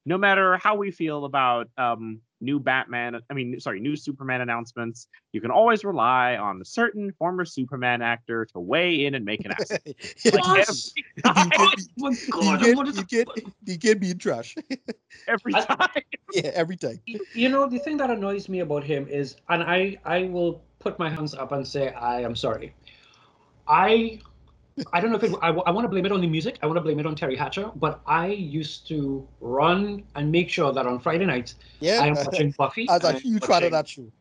C: no matter how we feel about um, new Batman, I mean, sorry, new Superman announcements, you can always rely on a certain former Superman actor to weigh in and make an ass.
B: Yeah,
C: Like,
D: What?
C: every time,
D: Oh my God,
B: can,
D: what is
B: he can, he can be trash.
C: every
D: I-
C: time.
B: yeah, every time.
D: you know the thing that annoys me about him is and i i will put my hands up and say i am sorry i i don't know if it i, want to blame it on the music i want to blame it on teri hatcher but i used to run and make sure that on friday nights
B: Yeah,
D: i am watching buffy
B: as a
D: and I'm
B: huge fan of
D: watching
B: that show.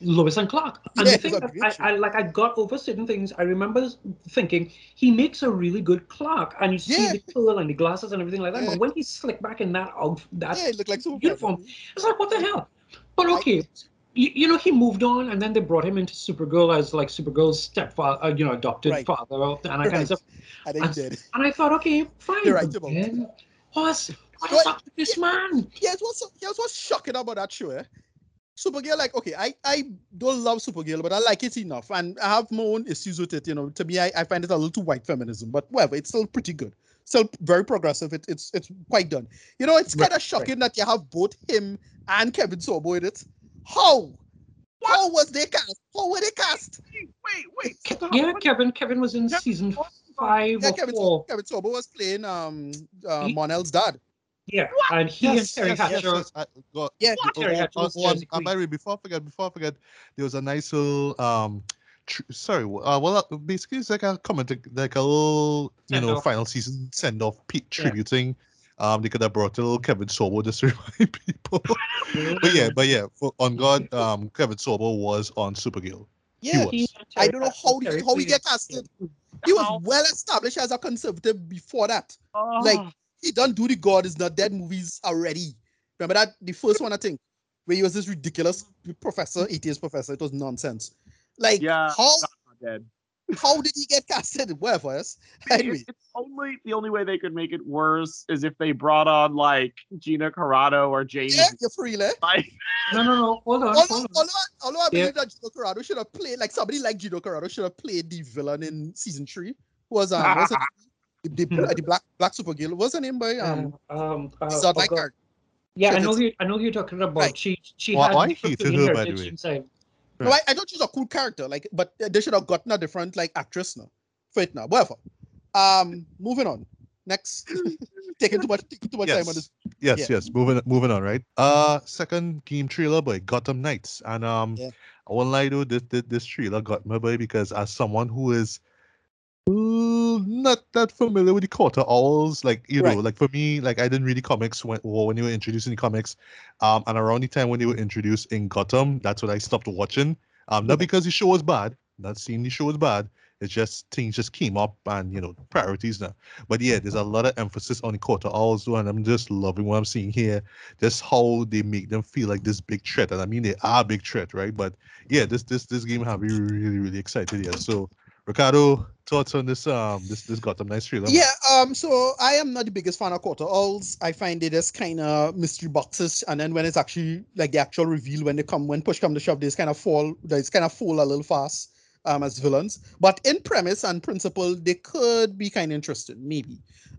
D: Lois and Clark. And
B: Yeah,
D: the thing that I. I like I got over certain things. I remember thinking he makes a really good Clark, and you see
B: Yeah.
D: the pearl and the glasses and everything like that.
B: Yeah.
D: But when he slick back in that out that
B: Yeah, it looked like Superman.
D: uniform, it's like what the hell? But okay, you, you know he moved on, and then they brought him into Supergirl as like Supergirl's stepfather, uh, you know, adopted
B: Right.
D: father, and that kind of stuff.
B: I
D: And-
B: did.
D: And I thought, okay, fine.
B: You're right about
D: then What's what up with this man?
B: Here's what's here's what's shocking about that show. Eh? Supergirl, like, okay, I, I don't love Supergirl, but I like it enough. And I have my own issues with it. You know, to me, I, I find it a little too white feminism, but whatever, it's still pretty good. Still very progressive. It, it's it's quite done. You know, it's kind of shocking that you have both him and Kevin Sorbo in it. How? How was they cast? How were they cast?
C: Wait, wait. stop.
D: Yeah, Kevin. Kevin was in
C: Yeah.
D: season five
B: Yeah,
D: or
B: Kevin,
D: four.
B: Sorbo, Kevin Sorbo was playing um uh,
D: He-
B: Mon-El's dad.
D: Yeah, and he and Teri Hatcher.
A: I got,
B: Yeah,
A: oh,
D: Terry
A: oh,
D: Hatcher
A: oh,
D: was
A: one-
D: Jersey Queen.
A: Barry, before I forget, before I forget, there was a nice little um, tr- sorry, uh, well, uh, basically it's like a comment, like a little, you know,
D: Send-off.
A: final season send off, pe-
D: Yeah.
A: Tributing. Um, they could have brought a little Kevin Sorbo just to remind people. but yeah, but yeah, for, on God, um, Kevin Sorbo was on Supergirl.
B: Yeah.
D: He and
B: I don't know how he, how he get casted. He was well established as a conservative before that.
C: Oh,
B: Like, he done do the God is not dead movies already. Remember that the first one I think where he was this ridiculous professor, atheist professor. It was nonsense. Like
C: Yeah.
B: how
C: not dead.
B: How did he get casted? Whatever. Yes.
C: It-
B: Anyway,
C: it's only the only way they could make it worse is if they brought on like Gina Carano or James.
B: yeah, you're free, eh?
C: Like,
D: No, no, no. Hold on.
B: Although,
D: Hold on.
B: although, although I
D: Yeah.
B: believe that Gina Carano should have played like somebody like Gina Carano should have played the villain in season three. Who was um what's her name? the, the, the black black Supergirl. What's her name by um
D: Um, um, uh, oh
B: like
D: Yeah, I know
B: it's-
D: who I know who you're talking about.
B: Right.
D: She she
A: Why-
D: had
A: why
D: the
A: he hated her, by the
D: heritage
A: way?
B: No, I, I don't choose a cool character, like, but they should have gotten a different like actress now. For it now, whatever. Um, moving on. Next, taking too much, taking too much time on this.
A: Yes,
B: Yeah.
A: yes. Moving moving on, right? Uh second game trailer by Gotham Knights. And um
B: Yeah.
A: I won't lie though, this, this this trailer got me boy because as someone who is not that familiar with the Court of Owls. Like you know, like for me, like I didn't read the comics when or when they were introducing the comics, um, and around the time when they were introduced in Gotham, that's when I stopped watching. Um, not because the show was bad, not seeing the show was bad. It's just things just came up and you know priorities now. But yeah, there's a lot of emphasis on the Court of Owls, though, and I'm just loving what I'm seeing here. Just how they make them feel like this big threat, and I mean they are a big threat, right? But yeah, this this this game have me really really excited here. So Ricardo, thoughts on this um this this Gotham Knights trailer?
B: Yeah, um, so I am not the biggest fan of Court of Owls. I find it as kind of mystery boxes, and then when it's actually like the actual reveal, when they come, when push come to shove, they kind of fall, they kind of fall a little fast um, as villains. But in premise and principle, they could be kind of interesting, maybe,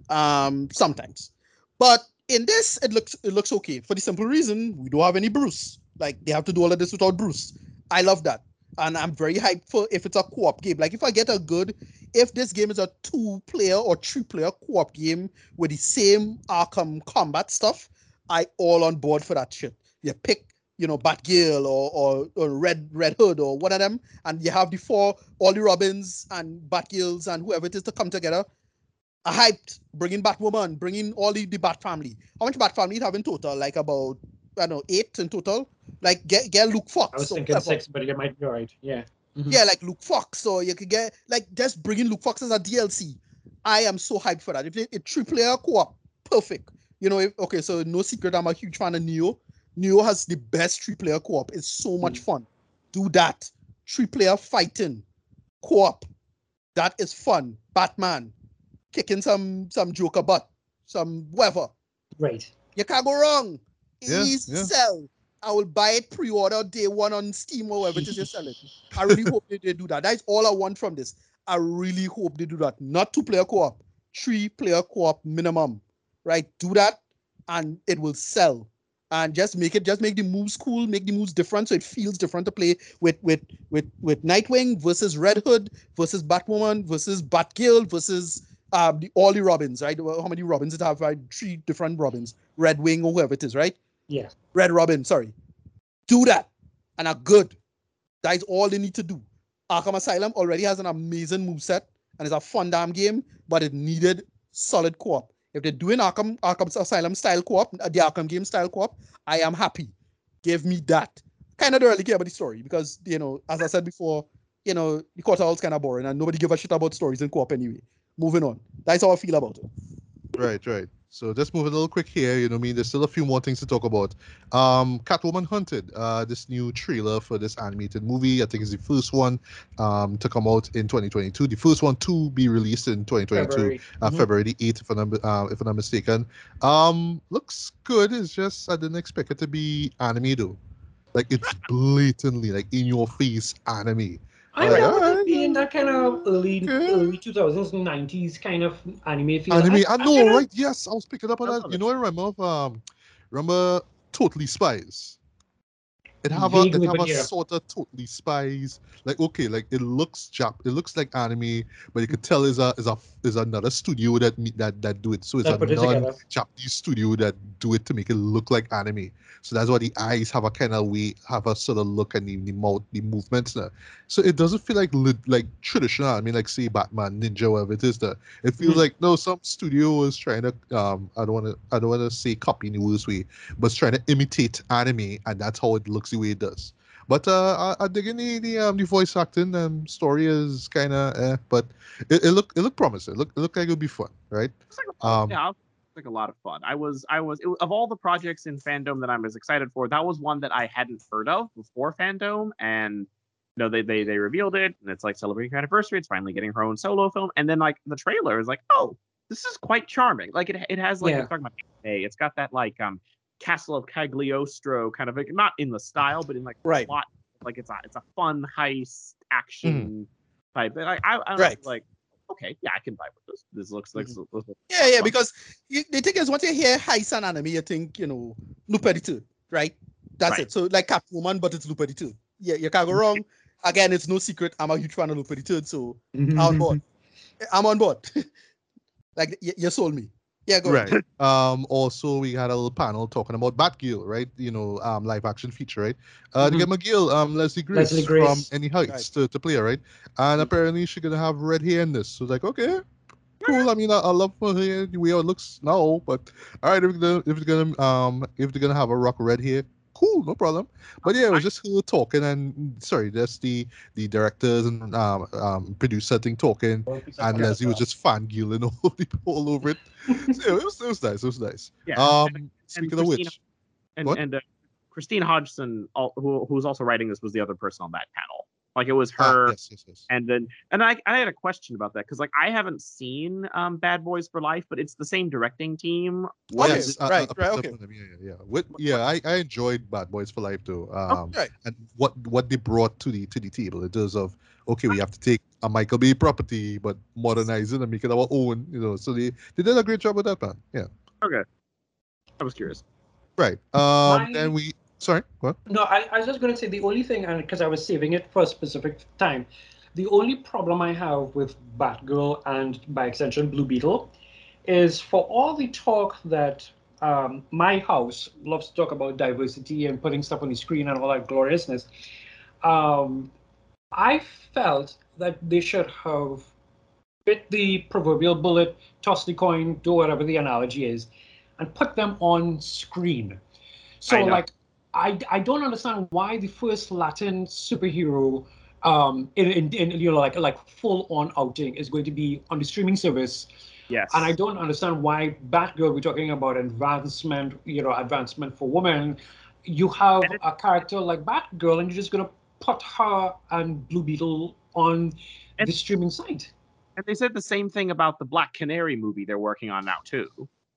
B: um, sometimes. But in this, it looks it looks okay for the simple reason we don't have any Bruce. Like they have to do all of this without Bruce. I love that, and I'm very hyped for if it's a co-op game. Like if I get a good if this game is a two player or three player co-op game with the same Arkham combat stuff, I all on board for that shit. You pick, you know, Batgirl or, or or Red Red Hood or one of them, and you have the four all the Robins and Batgirls and whoever it is to come together. I hyped bringing Batwoman, bringing all the, the Bat family. How much Bat family you have in total? Like about I don't know eight in total. Like get get Luke Fox.
D: I was thinking
B: whatever.
D: six, but you might be right. Yeah. Mhm.
B: Yeah, like Luke Fox, or you could get like just bringing Luke Fox as a DLC. I am so hyped for that. If it, it three player co-op, perfect. You know, if, okay, so no secret, I'm a huge fan of Neo. Neo has the best three player co-op. It's so much fun. Do that. Three player fighting co-op. That is fun. Batman kicking some some Joker butt, some whatever.
D: Right.
B: You can't go wrong.
A: Yeah, yeah.
B: sell. I will buy it pre-order day one on Steam or wherever it is you sell it. I really hope they, they do that. That's all I want from this. I really hope they do that. Not two-player co-op, three-player co-op minimum. Right? Do that, and it will sell. And just make it, just make the moves cool, make the moves different, so it feels different to play with with with with Nightwing versus Red Hood versus Batwoman versus Batgirl versus um the all the Robins. Right? How many Robins it have? Right? Three different Robins. Red Wing or whoever it is. Right?
D: Yeah.
B: Red Robin, sorry. Do that and are good. That is all they need to do. Arkham Asylum already has an amazing moveset and it's a fun damn game, but it needed solid co-op. If they're doing Arkham Arkham Asylum style co-op, the Arkham game style co-op, I am happy. Give me that. Kind of don't really care about the story because you know, as I said before, you know, the quarter is kind of boring and nobody give a shit about stories in co-op anyway. Moving on. That's how I feel about it.
A: Right, right. So just moving a little quick here, you know, I mean, there's still a few more things to talk about. Um, Catwoman Hunted, uh, this new trailer for this animated movie. I think it's the first one um, to come out in 2022. The first one to be released in 2022,
D: February.
A: uh,
B: Mhm.
A: February the 8th, if I'm, not- uh, if I'm not mistaken. Um, looks good. It's just I didn't expect it to be anime though. Like it's blatantly like in your face anime.
D: I
A: Like,
D: remember
A: alright,
D: it being that kind of early,
A: okay.
D: early 2000s, 90s kind of anime feel.
A: Anime, I,
D: I
A: know,
D: kinda-
A: right? Yes, I was picking up on that. You
C: it.
A: know, I remember, of, um, remember Totally Spies. It have a, it have a
D: yeah.
A: sort of Totally Spies. Like okay, like it looks Jap, it looks like anime, but you could tell is a is a is another studio that that that do it. So it's
D: That
A: a
D: together.
A: non-Japanese studio that do it to make it look like anime. So that's why the eyes have a kind of way, have a sort of look and the, the mouth, the movements there. So it doesn't feel like like traditional. I mean, like say Batman, Ninja, whatever it is. There, it feels
D: Mhm.
A: like no, some studio was trying to um, I don't want to, I don't want to say copy in the worst way, but it's trying to imitate anime, and that's how it looks the way it does. But uh, I, I dig in the the, um, the voice acting. Um, story is kind of, eh, but it, it look it looked promising. It look it looked like it would be fun, right?
C: It's like a
A: Um,
C: yeah, it's like a lot of fun. I was, I was, it, of all the projects in fandom that I was excited for, that was one that I hadn't heard of before fandom, and you know they they they revealed it, and it's like celebrating her anniversary. It's finally getting her own solo film, and then like the trailer is like, oh, this is quite charming. Like it it has like
D: Yeah.
C: we're talking about hey, it's got that like um Castle of Cagliostro kind of like, not in the style, but in like
B: Right.
C: plot. Like it's a it's a fun heist action type. But like I, I don't know,
B: Mm-hmm.
C: Like okay, yeah, I can buy with this. This looks like
B: Mhm.
C: this looks
B: Yeah, yeah,
C: fun.
B: because you, the thing is, once you hear heist and anime, you think, you know, the right? That's
C: Right.
B: it. So, like Catwoman, but it's the Yeah, you can't go wrong. Again, it's no secret. I'm a huge fan of Third, so I'm on board. I'm on board. like, you, you sold me. Yeah, go ahead.
A: Right. Um. Also, we had a little panel talking about Batgirl, right? You know, um, live action feature, right? Uh, to get McGill, um, Leslie Grace,
D: Leslie Grace.
A: from Any Heights to, to play, her, right? And apparently she's gonna have red hair in this. So like, okay, cool. I mean, I, I love for her the way it looks now, but all right, if it's gonna if it's gonna um if they're gonna have a rock red hair, cool, no problem. But yeah, it was just her talking, and sorry, that's the the directors and um, um producer thing talking, and Leslie was just fangirling all, all over it. so, yeah, it was it was nice. It was nice.
C: Yeah.
A: Um,
C: and
A: speaking of
C: Christina-
A: which,
C: and
A: What?
C: and uh, Christine Hodson, who who's also writing this, was the other person on that panel. Like it was
A: ah,
C: her,
A: yes, yes, yes.
C: and then and I I had a question about that because like I haven't seen um Bad Boys for Life, but it's the same directing team. What
B: Okay,
C: is
A: Yes, I- I-
B: right,
A: I picked
B: right, okay.
A: them, Yeah, yeah, yeah. With, yeah, I, I enjoyed Bad Boys for Life too. Um,
B: right.
A: and what what they brought to the to the table in terms of okay, we have to take a Michael Bay property but modernize it and make it our own. You know, so they they did a great job with that, man. Yeah,
C: okay? I was curious.
A: right. Um,
D: My-
A: then we sorry, what?
D: No, I, I was just going to say the only thing, and because I was saving it for a specific time, the only problem I have with Batgirl and by extension Blue Beetle is for all the talk that um, my house loves to talk about diversity and putting stuff on the screen and all that gloriousness. Um, I felt that they should have bit the proverbial bullet, toss the coin, do whatever the analogy is, and put them on screen. So like I, I don't understand why the first Latin superhero um in, in, in you know like like full on outing is going to be on the streaming service
C: Yes.
D: and I don't understand why Batgirl we're talking about advancement you know advancement for women you have a character like Batgirl and you're just gonna put her and Blue Beetle on
C: And-
D: the streaming site
C: and they said the same thing about the Black Canary movie they're working on now too.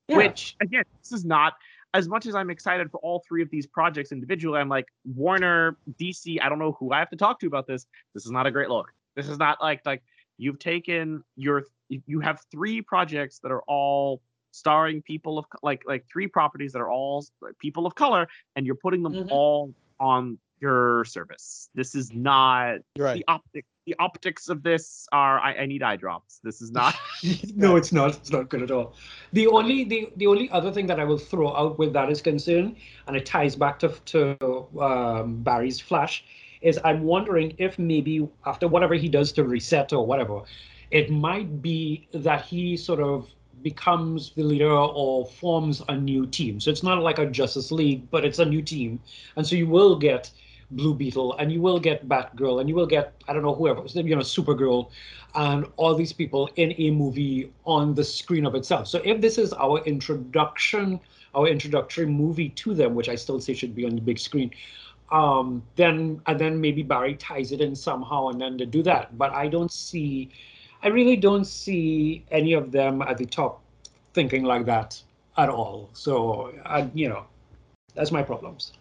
D: Yeah.
C: Which again, this is not as much as I'm excited for all three of these projects individually. I'm like Warner, DC. I don't know who I have to talk to about this. This is not a great look. This is not like like you've taken your you have three projects that are all starring people of like like three properties that are all people of color, and you're putting them
D: Mhm.
C: all on your service. This is not
B: Right.
C: the optic. The optics of this are I, I need eye drops. This is not.
D: no, it's not. It's not good at all. The only the, the only other thing that I will throw out with that is concerned, and it ties back to to um, Barry's Flash, is I'm wondering if maybe after whatever he does to reset or whatever, it might be that he sort of becomes the leader or forms a new team. So it's not like a Justice League, but it's a new team, and so you will get Blue Beetle, and you will get Batgirl, and you will get I don't know whoever, you know, Supergirl, and all these people in a movie on the screen of itself. So if this is our introduction, our introductory movie to them, which I still say should be on the big screen, um, then and then maybe Barry ties it in somehow, and then they do that. But I don't see, I really don't see any of them at the top thinking like that at all. So I, you know, that's my problems.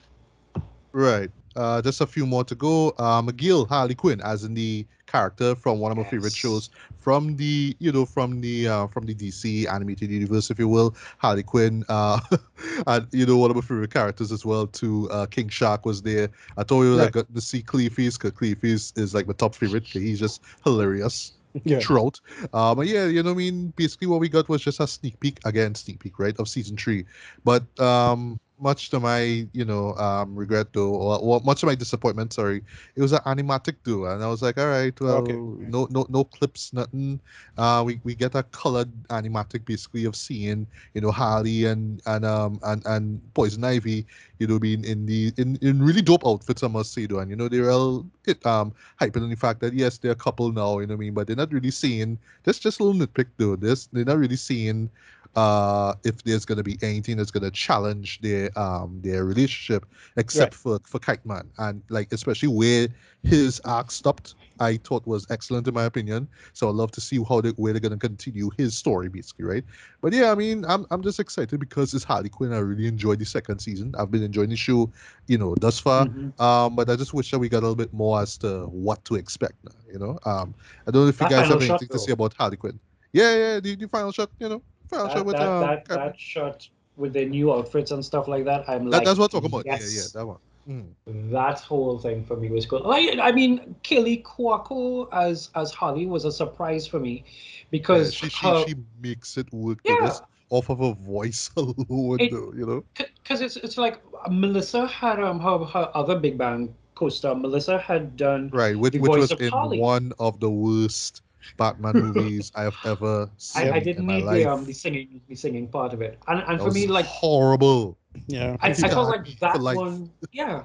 A: Right. Uh, just a few more to go. Uh, McGill Harley Quinn, as in the character from one of my favorite shows from the you know from the uh, from the DC animated universe, if you will. Harley Quinn, uh, and you know one of my favorite characters as well. Too. Uh, King Shark was there. I told you I got to see Clayface because Clayface is like my top favorite. He's just hilarious
B: Yeah.
A: throughout. Um, but yeah, you know, what I mean, basically what we got was just a sneak peek again, sneak peek, right, of season three. But um, much to my, you know, um, regret though, or, or much to my disappointment, sorry, it was an animatic duo, and I was like, all right, well,
B: Okay.
A: no, no, no clips, nothing. Uh, we, we get a colored animatic basically of seeing, you know, Harley and and um and and Poison Ivy, you know, being in the in, in really dope outfits, I must say, though, and you know, they're all it um hyping on the fact that yes, they're a couple now, you know what I mean, but they're not really seeing. That's just a little nitpick though. This they're not really seeing uh if there's gonna be anything that's gonna challenge their um their relationship except for for Kite Man and like especially where his arc stopped. I thought was excellent in my opinion. So I'd love to see how they where they're gonna continue his story basically, right? But yeah, I mean, I'm I'm just excited because it's Harley Quinn. I really enjoyed the second season. I've been enjoying the show, you know, thus far.
D: Mhm.
A: Um, but I just wish that we got a little bit more as to what to expect now, you know. Um, I don't know if you
D: That
A: guys
D: final
A: have
D: shot,
A: anything to say about Harley Quinn. Yeah, yeah, the, the final shot, you know,
D: That,
A: shot with
D: that,
A: um,
D: that,
A: Cap-
D: that shot with the new outfits and stuff like that, I'm
A: that-
D: like,
A: that's what I'm talking about.
D: yes.
A: Yeah, yeah, that one. Mm.
D: that whole thing for me was cool. Like, I mean, Kaley Cuoco as as Holly was a surprise for me
A: Yeah,
D: because
A: she, she,
D: her,
A: she makes it work
D: yeah,
A: off of her voice alone,
D: It-
A: though, you know.
D: because it's it's like Melissa had um her, her other Big Bang co-star Melissa had done
A: Right, which,
D: the
A: which
D: voice
A: was
D: of
A: in
D: Holly.
A: one of the worst Batman movies I have ever seen
D: I, I
A: in
D: didn't
A: my
D: need
A: life.
D: the um the singing the singing part of it, and and
A: That
D: for me like
A: horrible.
B: Yeah.
D: I, I felt like that
A: for life.
D: one, yeah,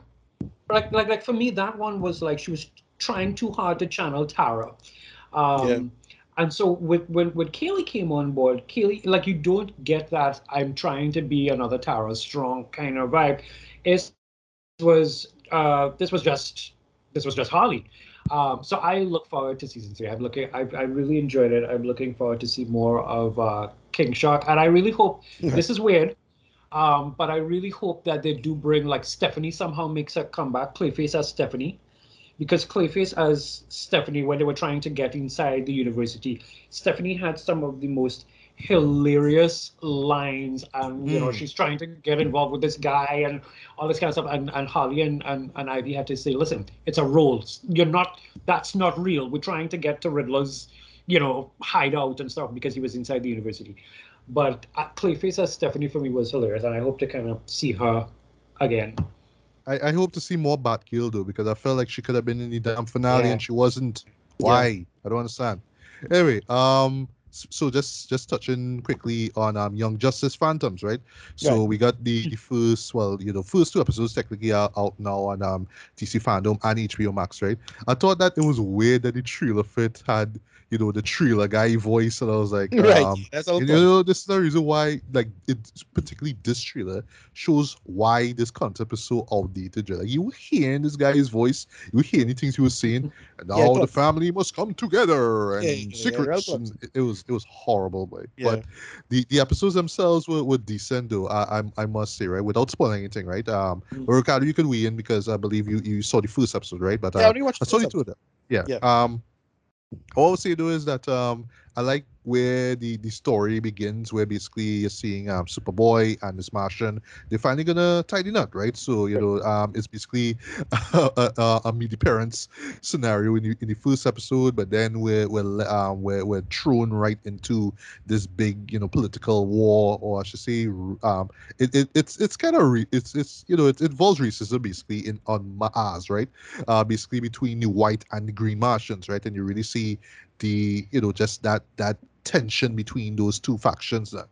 D: like like like for me that one was like she was trying too hard to channel Tara, um,
B: Yeah.
D: and so with when when Kaley came on board, Kaley like you don't get that I'm trying to be another Tara Strong kind of vibe. It was uh this was just this was just Harley. Um, so I look forward to season three. I'm looking. I, I really enjoyed it. I'm looking forward to see more of uh, King Shark, and I really hope this is weird. Um, but I really hope that they do bring like Stephanie somehow makes a comeback. Clayface as Stephanie, because Clayface as Stephanie when they were trying to get inside the university, Stephanie had some of the most hilarious lines, and you know
B: Mm.
D: she's trying to get involved with this guy and all this kind of stuff. And and Harley and, and and Ivy had to say, listen, it's a role. You're not. That's not real. We're trying to get to Riddler's, you know, hideout and stuff because he was inside the university. But uh, Clayface as Stephanie for me was hilarious, and I hope to kind of see her again.
A: I, I hope to see more Batgirl though, because I felt like she could have been in the damn finale
D: Yeah.
A: and she wasn't.
B: Yeah.
A: Why? I don't understand. Anyway, um, so just just touching quickly on um Young Justice Phantoms, right? So
B: Right.
A: we got the, the first, well, you know, first two episodes technically are out now on um DC Fandom and HBO Max, right? I thought that it was weird that the trailer fit had, you know, the trailer guy voice, and I was like,
B: Right.
A: um,
B: That's all.
A: you know, this is the reason why, like, it particularly this trailer shows why this concept is so outdated. Like, you were hearing this guy's voice, you were hearing the things he was saying, and now
B: Yeah,
A: the family must come together and
B: Yeah, yeah, yeah,
A: secrets.
B: close.
A: and it, it was it was horrible.
B: Yeah.
A: But the, the episodes themselves were, were decent, though. I, I I must say, right, without spoiling anything, right? Um,
D: Mm.
A: Ricardo, you can weigh in because I believe you you saw the first episode, right? But uh,
B: I only watched
A: I saw the two of them. Yeah.
B: Yeah.
A: Um, all I'll say though is that um, I like where the the story begins, where basically you're seeing um Superboy and this Martian. They're finally gonna tie the knot, right? So you know, um, it's basically a, a, a meet the parents scenario in the, in the first episode, but then we're we're um, we're we're thrown right into this big you know political war, or I should say, um, it, it it's it's kind of re- it's it's you know it, it involves racism basically in on Mars, right? uh, basically between the white and the green Martians, right? And you really see the, you know, just that that tension between those two factions, there.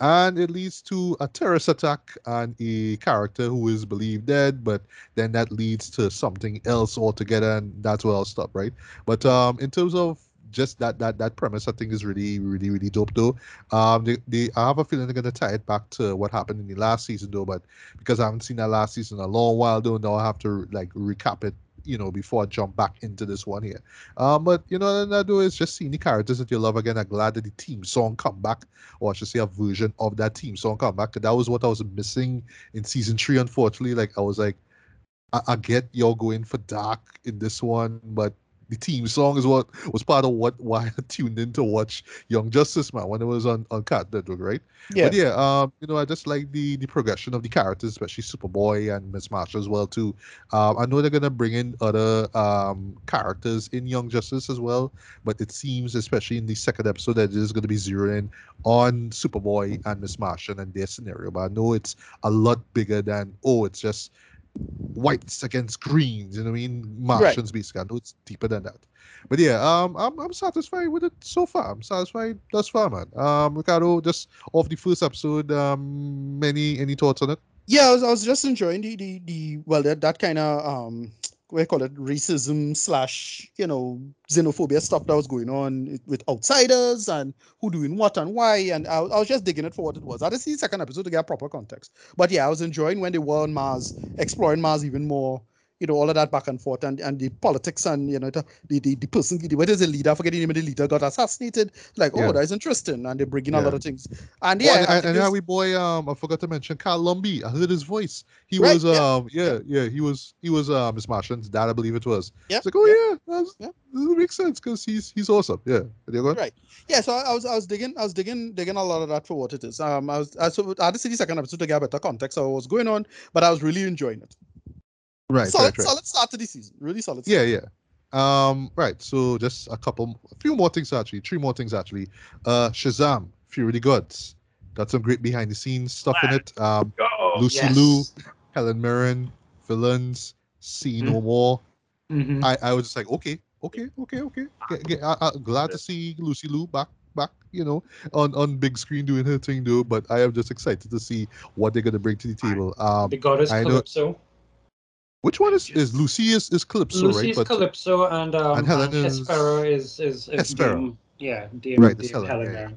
A: and it leads to a terrorist attack and a character who is believed dead, but then that leads to something else altogether, and that's where I'll stop, right? But um, in terms of just that that that premise, I think is really really really dope though. Um, they, they I have a feeling they're gonna tie it back to what happened in the last season though, but because I haven't seen that last season in a long while though, now I have to like recap it you know, before I jump back into this one here. Um, but you know, I do is just seeing the characters that you love again. I'm glad that the team song come back, or I should say a version of that team song come back. That was what I was missing in season three, unfortunately. Like I was like, I, I get you're going for dark in this one, but the team song is what was part of what why I tuned in to watch Young Justice Man when it was on on Cat Network, right?
B: Yeah.
A: But yeah, um, you know, I just like the the progression of the characters, especially Superboy and Miss Martian as well too. Um, I know they're gonna bring in other um characters in Young Justice as well, but it seems, especially in the second episode, that it is gonna be zeroing in on Superboy and Miss Martian and their scenario. But I know it's a lot bigger than oh, it's just whites against greens. You know what I mean? Martians basically. I know it's deeper than that. But yeah, um, I'm I'm satisfied with it so far. I'm satisfied thus far, man. Um, Ricardo, just off the first episode, um, any any thoughts on it?
B: Yeah, I was, I was just enjoying the the, the well that, that kind of um you call it racism slash you know xenophobia stuff that was going on with outsiders and who doing what and why and I, was- I was just digging it for what it was. I didn't see the second episode to get proper context, but yeah, I was enjoying when they were on Mars, exploring Mars even more. You know all of that back and forth and, and the politics and you know the the, the, person the what is the leader I forget the name of the leader got assassinated like oh that's interesting and they're bringing a lot of things and
A: Oh,
B: yeah
A: and,
B: I
A: and, and
B: it's-
A: how we boy, um, I forgot to mention Carl Lumbly. I heard his voice. He
B: Right,
A: was,
B: yeah.
A: um, yeah, yeah, he was, he was, uh, Miss Martian's dad, I believe it was.
B: Yeah,
A: It's like, oh yeah, that's,
B: yeah.
A: that makes sense because he's he's awesome. Yeah, there you go.
B: Right. Yeah, so I, I was I was digging I was digging digging a lot of that for what it is. Um, I was I, so I had to see the second episode to get a better context of what was going on, but I was really enjoying it.
A: Right,
B: solid,
A: right, right.
B: solid start to the season. Really solid.
A: Yeah,
B: start.
A: yeah. Um, right. So just a couple, a few more things actually, three more things actually. Uh, Shazam, Fury of the Gods, got some great behind the scenes stuff in it. Um,
C: Go.
A: Lucy
D: yes.
A: Liu, Helen Mirren, villains, see no more.
D: Mhm.
A: I, I was just like, okay, okay, okay, okay. Get, get, I, I'm glad to see Lucy Liu back, back, you know, on on big screen doing her thing, though. But I am just excited to see what they're gonna bring to the table. Um,
D: the goddess
A: I know-
D: Calypso.
A: Which one is is Lucy is, Calypso,
D: Lucy
A: right?
D: is
A: But
D: Calypso, and um,
A: and Helen
D: and
A: is-
D: Hespera is is, is
A: Hespera.
D: Dame- yeah,
A: Right, it's Helen,
D: Helen
A: yeah,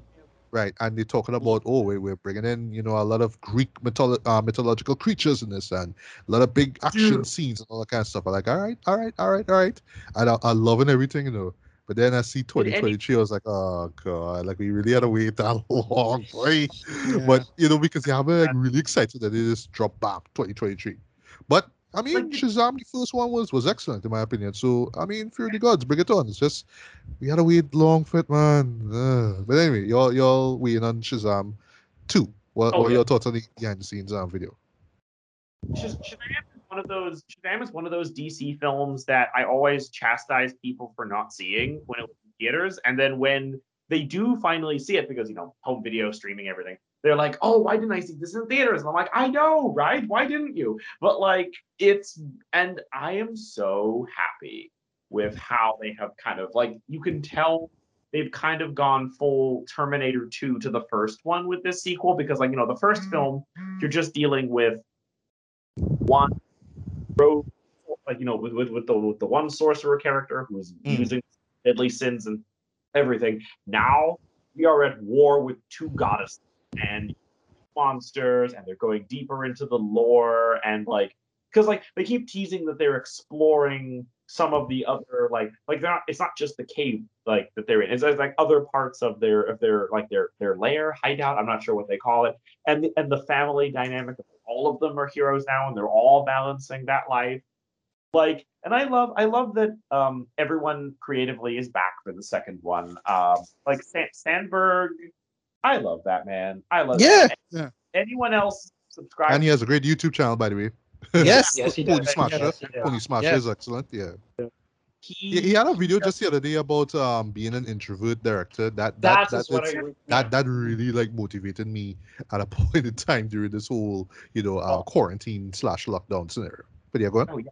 A: right, and they're talking about oh, we, we're bringing in you know a lot of Greek mytholo- uh, mythological creatures in this, and a lot of big action
C: Dude.
A: scenes and all that kind of stuff. I'm like, all right, all right, all right, all right, and I, I'm loving everything, you know. But then I see
C: Did any-
A: 2023, I was like, oh god, like we really had to wait that long, boy.
B: Yeah.
A: But you know, because I'm like really excited that it is dropped back 2023. But I mean,
C: Like-
A: Shazam, the first one was was excellent in my opinion. So I mean, fear the gods, bring it on. It's just we had to wait long for it, man. But anyway, y'all y'all waiting on Shazam two. What,
C: Oh,
A: what are
C: yeah.
A: your thoughts on the behind the scenes um, video?
C: Shazam is one of those Shazam is one of those DC films that I always chastise people for not seeing when it was in theaters, and then when they do finally see it because you know home video streaming everything, they're like, "Oh, why didn't I see this in theaters?" And I'm like, "I know, right? Why didn't you?" But like, it's and I am so happy with how they have kind of like you can tell they've kind of gone full Terminator 2 to the first one with this sequel because like you know the first film you're just dealing with one rogue, like you know, with with, with the with the one sorcerer character who's
A: Mm.
C: using deadly sins and everything. Now we are at war with two goddesses and monsters, and they're going deeper into the lore and like because like they keep teasing that they're exploring some of the other like like they're not it's not just the cave like that they're in it's, it's like other parts of their of their like their their lair hideout i'm not sure what they call it and the, and the family dynamic of all of them are heroes now and they're all balancing that life. Like and i love i love that um everyone creatively is back for the second one um like Stan- sandberg i love that man i love
B: Yeah,
C: that.
B: yeah.
C: anyone else subscribe
A: And he has a great YouTube channel, by the way.
B: Yes.
D: Yes, he
A: Pony
D: does.
A: Smasher.
D: Yes, he does.
A: Pony Smasher
B: Yeah.
A: is excellent. Yeah.
C: he,
A: He, he had a video just the other day about um being an introvert director. That that
D: That
A: that,
D: is what
A: is-
D: I.
A: that that really like motivated me at a point in time during this whole you know uh,
C: Oh.
A: quarantine slash lockdown scenario. But yeah, go on.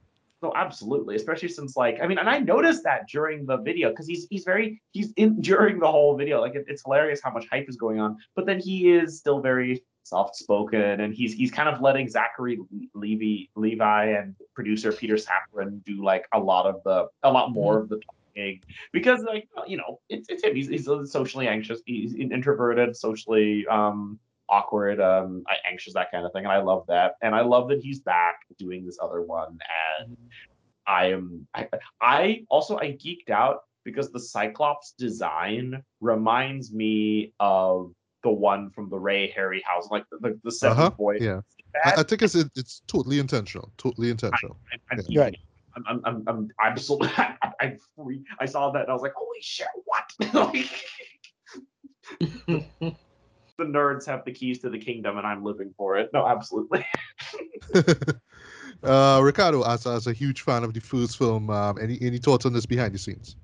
C: No, absolutely. Especially since like I mean, and I noticed that during the video because he's he's very he's in during the whole video. Like it, it's hilarious how much hype is going on, but then he is still very soft spoken, and he's he's kind of letting Zachary Levy Levi and producer Peter Safran do like a lot of the a lot more of the talking because like you know it's it's him. He's he's socially anxious. He's introverted, socially um awkward, um, anxious, that kind of thing. And I love that. And I love that he's back doing this other one. And I am, I, I also, I geeked out because the Cyclops design reminds me of the one from the Ray Harryhausen, like the, the, the seventh
A: Uh-huh,
C: boy.
A: yeah. I, I think it's it's totally intentional. Totally intentional.
C: I'm, I'm,
A: Yeah.
B: Right.
C: I'm, I'm, I'm, I'm absolutely, I, I, free, I saw that and I was like, holy shit, what? Like, the nerds have the keys to the kingdom and I'm living for it. No, absolutely.
A: uh, Ricardo, as as a huge fan of the first film, um, any any thoughts on this behind the scenes?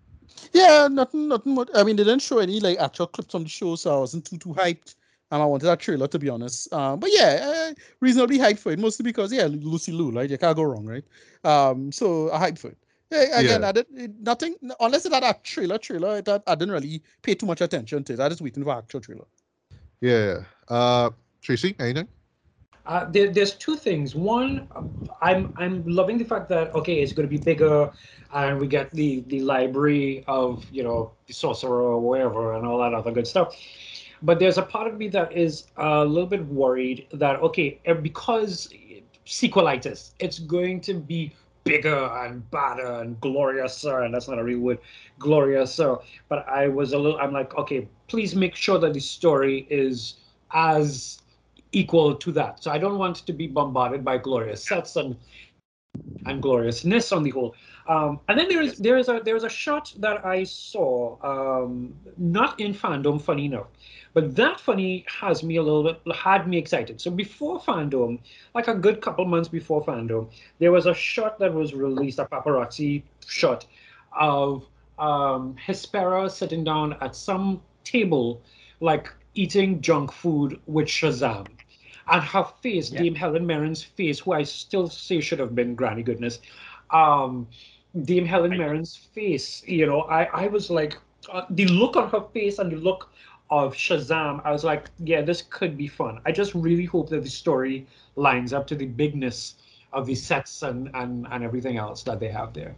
B: Yeah, nothing, nothing. Much. I mean, they didn't show any like actual clips on the show, so I wasn't too too hyped. And I wanted that trailer to be honest. Um, but yeah, uh, reasonably hyped for it, mostly because yeah, Lucy Liu, right? You can't go wrong, right? Um, so I hyped for it. Yeah, again,
A: Yeah.
B: I did it, nothing unless it had a trailer. Trailer, it had, I didn't really pay too much attention to it. I just waiting for actual trailer.
A: Yeah. Uh, Tracy, anything?
D: Uh, there, there's two things. One, I'm I'm loving the fact that okay, it's going to be bigger, and we get the the library of you know the sorcerer or whatever and all that other good stuff. But there's a part of me that is a little bit worried that okay, eh, because sequelitis, it's going to be bigger and badder and gloriouser, and that's not a real word, gloriouser. But I was a little, I'm like, okay, please make sure that the story is as equal to that. So I don't want to be bombarded by glorious sets and and gloriousness on the whole. Um, and then there is there is a there is a shot that I saw, um, not in fandom, funny enough, but that funny has me a little bit had me excited. So before fandom, like a good couple months before fandom, there was a shot that was released, a paparazzi shot of um, Hespera sitting down at some table, like eating junk food with Shazam. And her face,
C: Yeah.
D: Dame Helen Mirren's face, who I still say should have been Granny Goodness, um, Dame Helen Mirren's face. You know, I I was like uh, the look on her face and the look of Shazam. I was like, yeah, this could be fun. I just really hope that the story lines up to the bigness of the sets and and and everything else that they have there.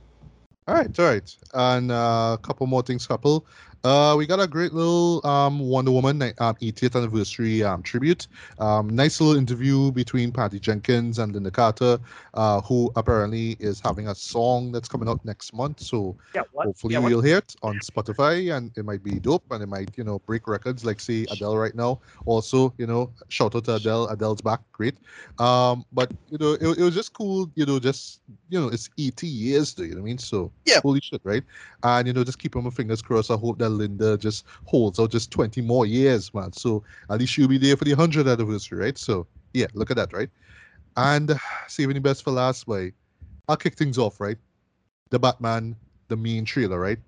A: All right, all right, and uh, a couple more things, couple. Uh, we got a great little um, Wonder Woman um, 80th anniversary um, tribute. Um, nice little interview between Patty Jenkins and Lynda Carter, uh, who apparently is having a song that's coming out next month. So
C: Yeah,
A: hopefully
C: yeah,
A: we'll hear it on Spotify, and it might be dope, and it might you know break records like say Adele right now. Also, you know, shout out to Adele. Adele's back, great. Um, but you know, it, it was just cool. You know, just you know, it's 80 years, though. You know what I mean? So
B: Yeah.
A: holy shit, right? And you know, just keep my fingers crossed. I hope that Lynda just holds out just 20 more years, man. So at least she'll be there for the 100th anniversary, right? So yeah, look at that, right? And saving the best for last, way. I'll kick things off, right? The Batman, the main trailer, right?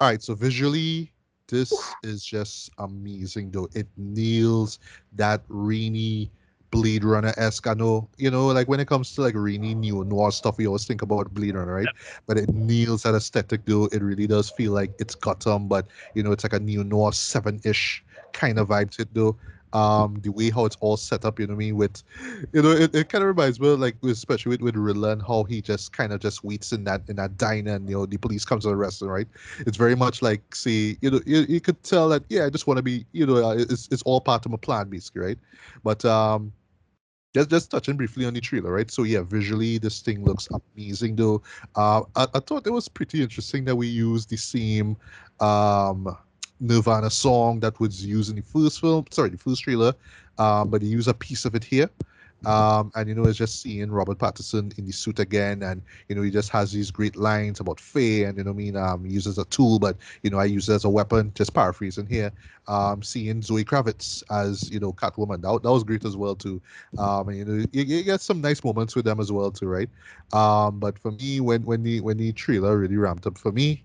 A: All right, so visually, this is just amazing, though. It nails that rainy Blade Runner esque. I know, you know, like when it comes to like rainy neo noir stuff, we always think about Blade Runner, right? But it nails that aesthetic, though. It really does feel like it's Gotham, but you know, it's like a neo noir seven ish kind of vibe to it, though. Um, the way how it's all set up, you know what I mean? With, you know, it, it kind of reminds me, of, like, especially with with Riddler and how he just kind of just waits in that in that diner, and you know, the police comes to arrest him, right? It's very much like, see, you know, you, you could tell that, yeah, I just want to be, you know, uh, it's it's all part of my plan, basically, right? But um, just just touching briefly on the trailer, right? So yeah, visually this thing looks amazing, though. Uh, I, I thought it was pretty interesting that we used the same um Nirvana song that was used in the first film, sorry, the first trailer, um, but they use a piece of it here. Um, and you know, it's just seeing Robert Pattinson in the suit again, and you know, he just has these great lines about Faye, and you know, I mean, um, he uses a tool, but you know, I use it as a weapon. Just paraphrasing here. Um, seeing Zoe Kravitz as you know Catwoman, that, that was great as well too. Um, and you know, you, you get some nice moments with them as well too, right? Um, but for me, when when the when the trailer really ramped up for me,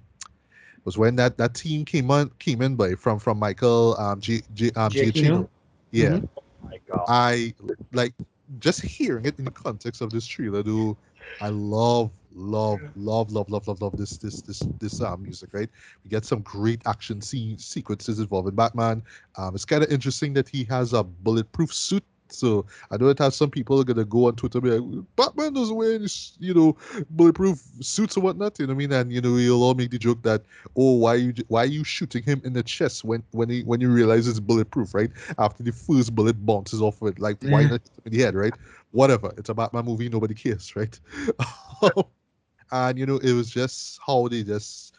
A: was when that that team came on came in by from from Michael um G, G, um
D: Giacchino?
A: Yeah,
D: Mhm.
C: Oh my god.
A: I like just hearing it in the context of this trailer, dude. I love, love, love, love, love, love, love this this this this uh, music, right? We get some great action scene sequences involving Batman. Um, it's kind of interesting that he has a bulletproof suit. So I know it has some people are gonna go on Twitter and be like, Batman doesn't wear any, you know, bulletproof suits or whatnot. You know what I mean? And you know, you'll all make the joke that, oh, why you why are you shooting him in the chest when when he when you realize it's bulletproof, right? After the first bullet bounces off of it, like why
D: mm.
A: not in the head, right? Whatever. It's a Batman movie, nobody cares, right? and you know, it was just how they just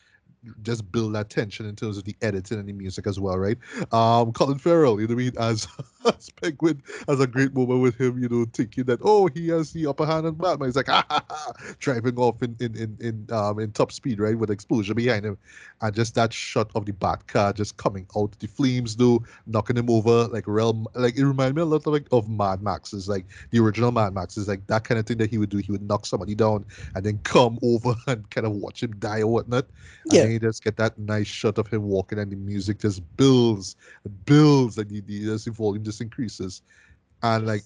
A: just build that tension in terms of the editing and the music as well, right? Um, Colin Farrell, you know I mean, as, as Penguin has a great moment with him, you know, thinking that oh he has the upper hand on Batman. He's like ha ha ha, driving off in in in in um in top speed, right, with explosion behind him, and just that shot of the Bat car just coming out the flames, though, knocking him over like real, like it reminded me a lot of like of Mad Max. Is like the original Mad Max is like that kind of thing that he would do. He would knock somebody down and then come over and kind of watch him die or whatnot.
B: Yeah.
A: You just get that nice shot of him walking, and the music just builds, and builds, and the, the, just the volume just increases. And like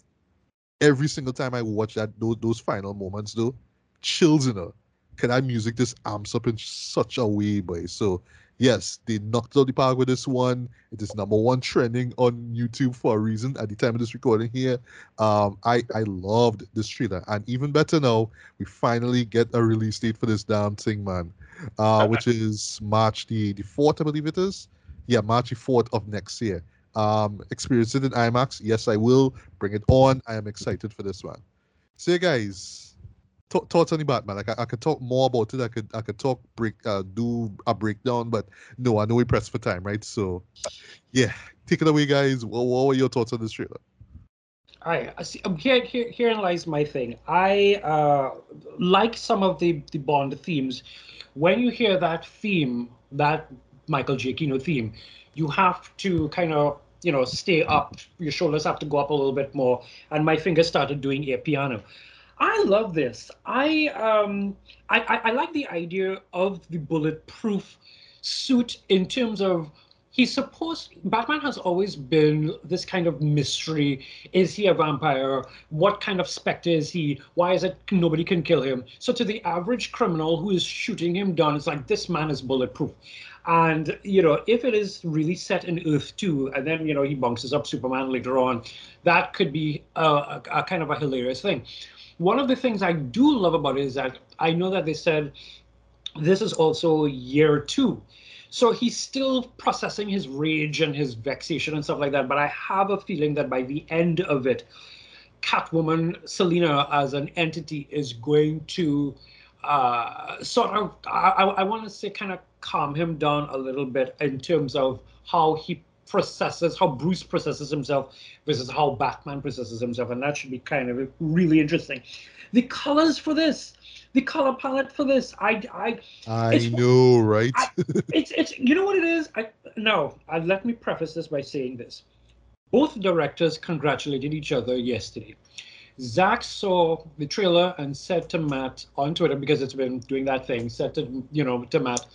A: every single time I watch that, those, those final moments, though, chills in her. Can that music just amps up in such a way, boy? So yes, they knocked out the park with this one. It is number one trending on YouTube for a reason. At the time of this recording here, um, I I loved this trailer, and even better now, we finally get a release date for this damn thing, man. Uh, which is March the the fourth, I believe it is. Yeah, March the fourth of next year. Um, experience it in IMAX. Yes, I will bring it on. I am excited for this one. So, yeah, guys, th- thoughts on the Batman? Like, I, I could talk more about it. I could, I could talk break, uh, do a breakdown, but no, I know we pressed for time, right? So, yeah, take it away, guys. What, what were your thoughts on this trailer?
D: I I see. Um, here, here, herein lies my thing. I uh, like some of the the Bond themes. When you hear that theme, that Michael Giacchino theme, you have to kind of you know stay up. Your shoulders have to go up a little bit more, and my fingers started doing air piano. I love this. I um I, I, I like the idea of the bulletproof suit in terms of he's supposed batman has always been this kind of mystery. Is he a vampire? What kind of specter is he? Why is it nobody can kill him? So to the average criminal who is shooting him down it's like this man is bulletproof. And you know if it is really set in earth 2 and then you know he bounces up superman later on that could be a, a, a kind of a hilarious thing. One of the things i do love about it is that i know that they said this is also year two so he's still processing his rage and his vexation and stuff like that. But I have a feeling that by the end of it, Catwoman, Selina as an entity is going to uh, sort of, I, I want to say, kind of calm him down a little bit in terms of how he processes, how Bruce processes himself versus how Batman processes himself. And that should be kind of really interesting. The colors for this, the color palette for this. I I
A: I know, right?
D: I, it's it's you know what it is. I no. I, let me preface this by saying this. Both directors congratulated each other yesterday. Zach saw the trailer and said to Matt on Twitter because it's been doing that thing. Said to you know to Matt,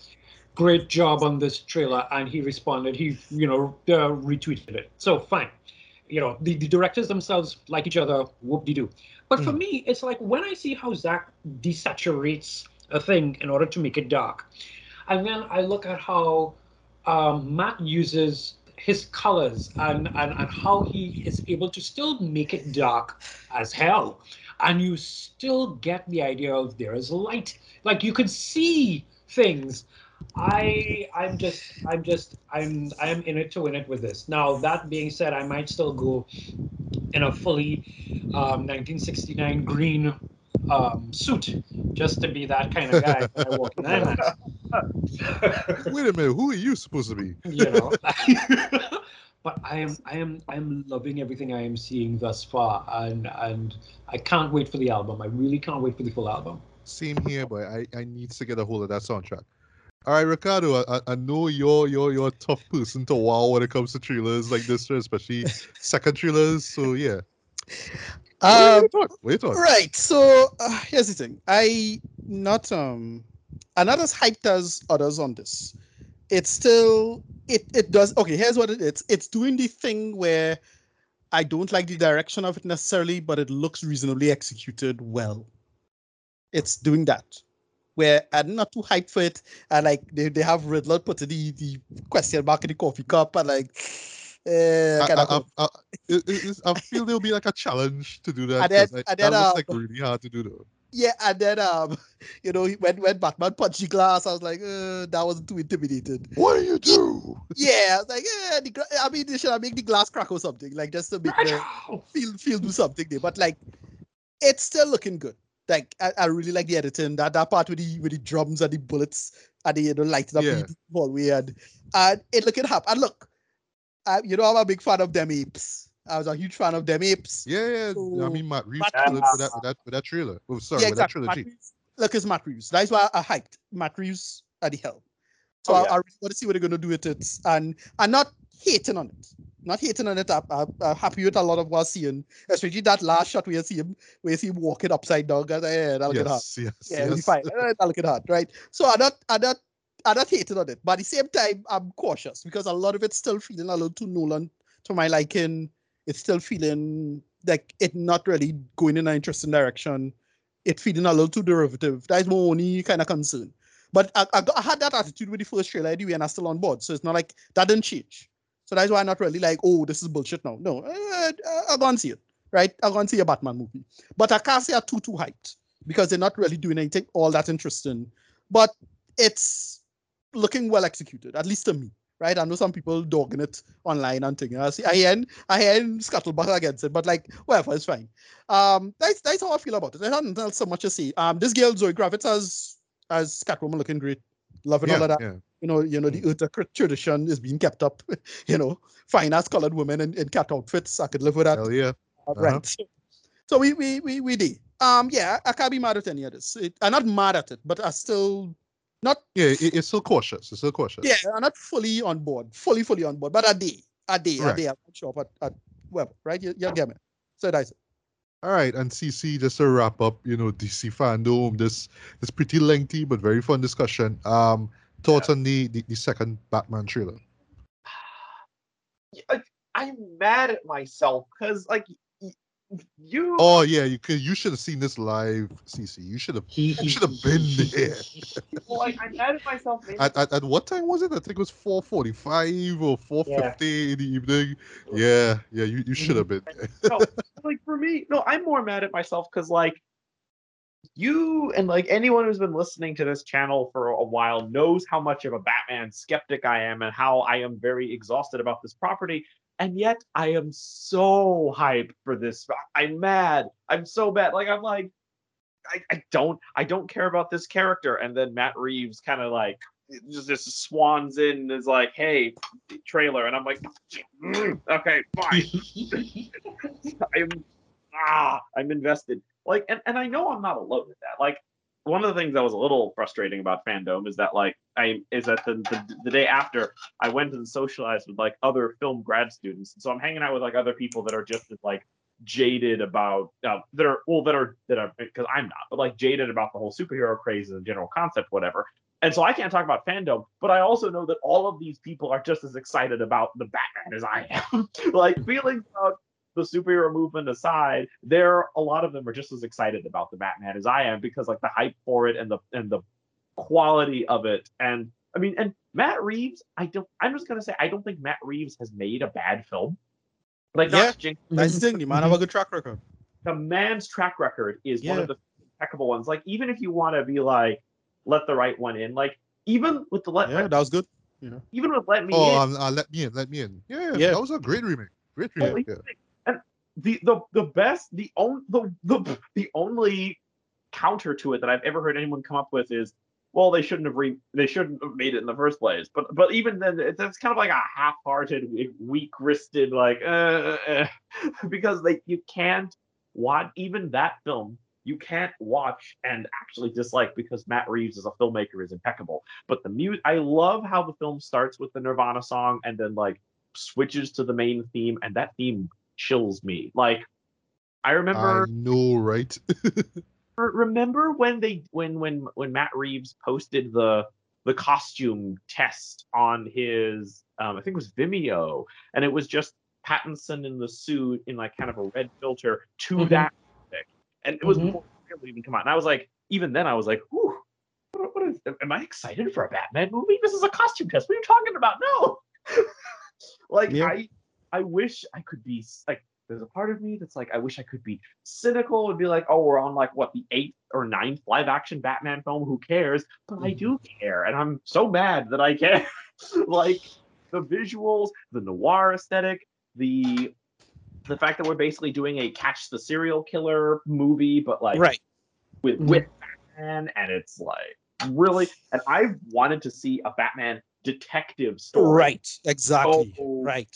D: "Great job on this trailer," and he responded. He you know uh, retweeted it. So fine. You know the, the directors themselves like each other. Whoop de doo. But mm. for hmm. me, it's like when I see how Zach desaturates a thing in order to make it dark, and then I look at how um, Matt uses his colors and, and, and how he is able to still make it dark as hell. And you still get the idea of there is light. Like you can see things. I I'm just I'm just I'm I'm in it to win it with this. Now that being said, I might still go in a fully um, 1969 green um, suit just to be that kind of guy I walk in
A: Wait a minute, who are you supposed to be?
D: you know. but I am I am I am loving everything I am seeing thus far, and and I can't wait for the album. I really can't wait for the full album.
A: Same here, but I I need to get a hold of that soundtrack. All right, Ricardo, I, I know you're you're you're a tough person to wow when it comes to trailers like this, especially second trailers. So yeah.
B: Um, right. So uh, here's the thing. I not um, I'm not as hyped as others on this. It's still it it does okay. Here's what it is. It's doing the thing where I don't like the direction of it necessarily, but it looks reasonably executed well. It's doing that. Where I'm not too hyped for it, and like they, they have Riddler put the the question mark in the coffee cup, and like uh,
A: I, I, I, I, feel there'll be like a challenge to do that. And then, I, and then, that um, looks like really hard to do though.
B: Yeah, and then um, you know, when when Batman punched the glass, I was like, uh, that wasn't too intimidated.
A: What do you do?
B: Yeah, I was like, yeah, the, I mean, should I make the glass crack or something, like just to make the feel feel do something there. But like, it's still looking good. Like I, I really like the editing. That that part with the with the drums and the bullets and the you know lighting up yeah. the hallway and and it looking happy. And look, I, you know, I'm a big fan of them apes. I was a huge fan of them apes.
A: Yeah, yeah. So, I mean, Matt Reeves Matt Reeves. For, that, for, that, for that trailer. Oh, sorry, yeah, exactly. that trilogy.
B: Reeves, look, it's Matt Reeves. That's why I hyped Matt Reeves at the helm. So oh, yeah. I, I, really want to see what they're going to do with it. And I'm not hating on it. Not hating on it. I, I'm happy with a lot of what I'm seeing, especially that last shot where you see him, where you see him walking upside down. Yeah, that look yes, hard.
A: Yes,
B: yeah,
A: yes.
B: fine. Uh, that look at hard, right? So I'm not, I'm not I'm not hating on it, but at the same time, I'm cautious because a lot of it's still feeling a little too Nolan to my liking. It's still feeling like it not really going in an interesting direction. It feeling a little too derivative. That's my only kind of concern. But I, I, got, I, had that attitude with the first trailer anyway, and I'm still on board. So it's not like that didn't change. So that's why I'm not really like, oh, this is bullshit now. No, I, I, I go and see it, right? I go and see a Batman movie. But I can't say I'm too, too hyped because they're not really doing anything all that interesting. But it's looking well executed, at least to me. Right, I know some people dogging it online and things. I see, I hear, I hear scuttlebutt against it, but like, whatever, it's fine. Um, that's that's how I feel about it. I don't so much to see. Um, this girl Zoe Kravitz as as Catwoman looking great, loving yeah, all of that. Yeah. You know, you know, the mm. Eartha tradition is being kept up. you know, fine as colored women in, in cat outfits. I could live with that.
A: Hell yeah.
B: Uh-huh. Right. So we we we we did. Um, yeah, I can't be mad at any of this. It, I'm not mad at it, but I still not
A: yeah, it, it's still cautious. It's still cautious.
B: Yeah, I'm not fully on board, fully, fully on board, but a day, a day, right. a day. I'm not sure, but at well, right? You, you get me. So that's it.
A: All right, and CC, just to wrap up, you know, DC fandom, this this pretty lengthy but very fun discussion. Um, thoughts yeah. on the, the, the second Batman trailer?
C: like, I'm mad at myself because like you.
A: Oh yeah, you could. You should have seen this live, CC. You should have. You should have been there.
C: like I'm mad at myself.
A: At, at, at what time was it? I think it was four forty-five or four fifty in the evening. Yeah, yeah. You, you mm-hmm. should have been there.
C: no, like for me, no, I'm more mad at myself because like you and like anyone who's been listening to this channel for a while knows how much of a Batman skeptic I am and how I am very exhausted about this property. And yet I am so hyped for this. I'm mad. I'm so bad. Like I'm like, I, I don't I don't care about this character. And then Matt Reeves kind of like just, just swans in and is like, hey, trailer. And I'm like, "Mm, okay, fine. I'm ah, I'm invested. Like, and, and I know I'm not alone with that. Like, one of the things that was a little frustrating about fandom is that like I is that the, the the day after I went and socialized with like other film grad students. So I'm hanging out with like other people that are just as like jaded about uh, that are well that are that are because I'm not, but like jaded about the whole superhero craze and general concept, whatever. And so I can't talk about fandom, but I also know that all of these people are just as excited about the Batman as I am. like feelings about the superhero movement aside, there a lot of them are just as excited about the Batman as I am because like the hype for it and the and the quality of it. And I mean, and Matt Reeves, I don't I'm just gonna say I don't think Matt Reeves has made a bad film. Like
B: Yeah.
C: not jinx
B: That's the thing. The man have a good track record.
C: the man's track record is one of the impeccable ones. Like even if you want to be like, let the right one in, like even with the let,
B: Yeah, that was good.
C: even with let me
A: Oh,
C: in,
A: um, uh, let me in. Let me in. Yeah, yeah.
B: Yeah.
A: That was a great remake. Great
C: Holy
A: remake. Yeah.
C: The the the best, the only the, the the only counter to it that I've ever heard anyone come up with is, well, they shouldn't have re they shouldn't have made it in the first place. But but even then, that's kind of like a half-hearted, weak-wristed, like uh, uh, uh, because they you can't watch even that film. You can't watch and actually dislike because Matt Reeves as a filmmaker is impeccable. But the mute I love how the film starts with the Nirvana song and then like switches to the main theme, and that theme chills me. Like, I remember
A: I know, right?
C: remember when they when when when Matt Reeves posted the the costume test on his um, I think it was Vimeo, and it was just Pattinson in the suit in like kind of a red filter to
D: Mhm.
C: that music, and it was
D: Mhm.
C: before the trailer even come out. And I was like, even then, I was like, "Whew, what, what is? Am I excited for a Batman movie? This is a costume test. What are you talking about? No." like
B: Yeah.
C: I, I wish I could be like. There's a part of me that's like, I wish I could be cynical and be like, oh, we're on like what the eighth or ninth live action Batman film. Who cares? But I do care, and I'm so mad that I care. like the visuals, the noir aesthetic, the the fact that we're basically doing a catch the serial killer movie, but like
B: Right.
C: with
D: Mhm.
C: with Batman, and it's like really. And I've wanted to see a Batman detective story
B: Right. Exactly.
C: Oh,
B: Right.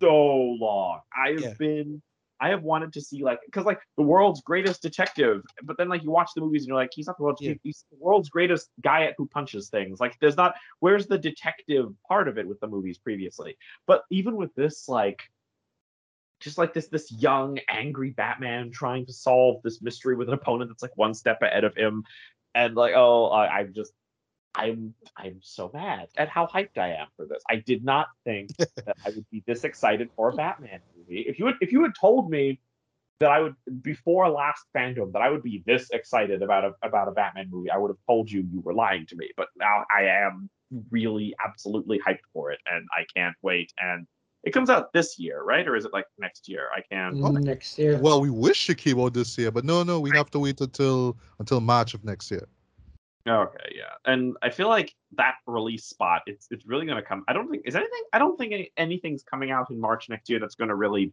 C: So long. I have
B: Yeah.
C: been I have wanted to see like because like the world's greatest detective, but then like you watch the movies and you're like, he's not the world's
B: Yeah.
C: he's the world's greatest guy at who punches things. Like there's not where's the detective part of it with the movies previously? But even with this, like just like this this young angry Batman trying to solve this mystery with an opponent that's like one step ahead of him, and like oh I, I'm just I'm I'm so mad at how hyped I am for this. I did not think that I would be this excited for a Batman movie. If you had if you had told me that I would before last fandom that I would be this excited about a about a Batman movie, I would have told you you were lying to me. But now I am really absolutely hyped for it, and I can't wait. And it comes out this year, right? Or is it like next year? I can't.
D: Mm, next year.
A: Well, we wish it came out this year, but no, no, we have to wait until until March of next year.
C: Okay, yeah, and I feel like that release spot, it's it's really gonna come. I don't think is anything. I don't think any, anything's coming out in March next year that's gonna really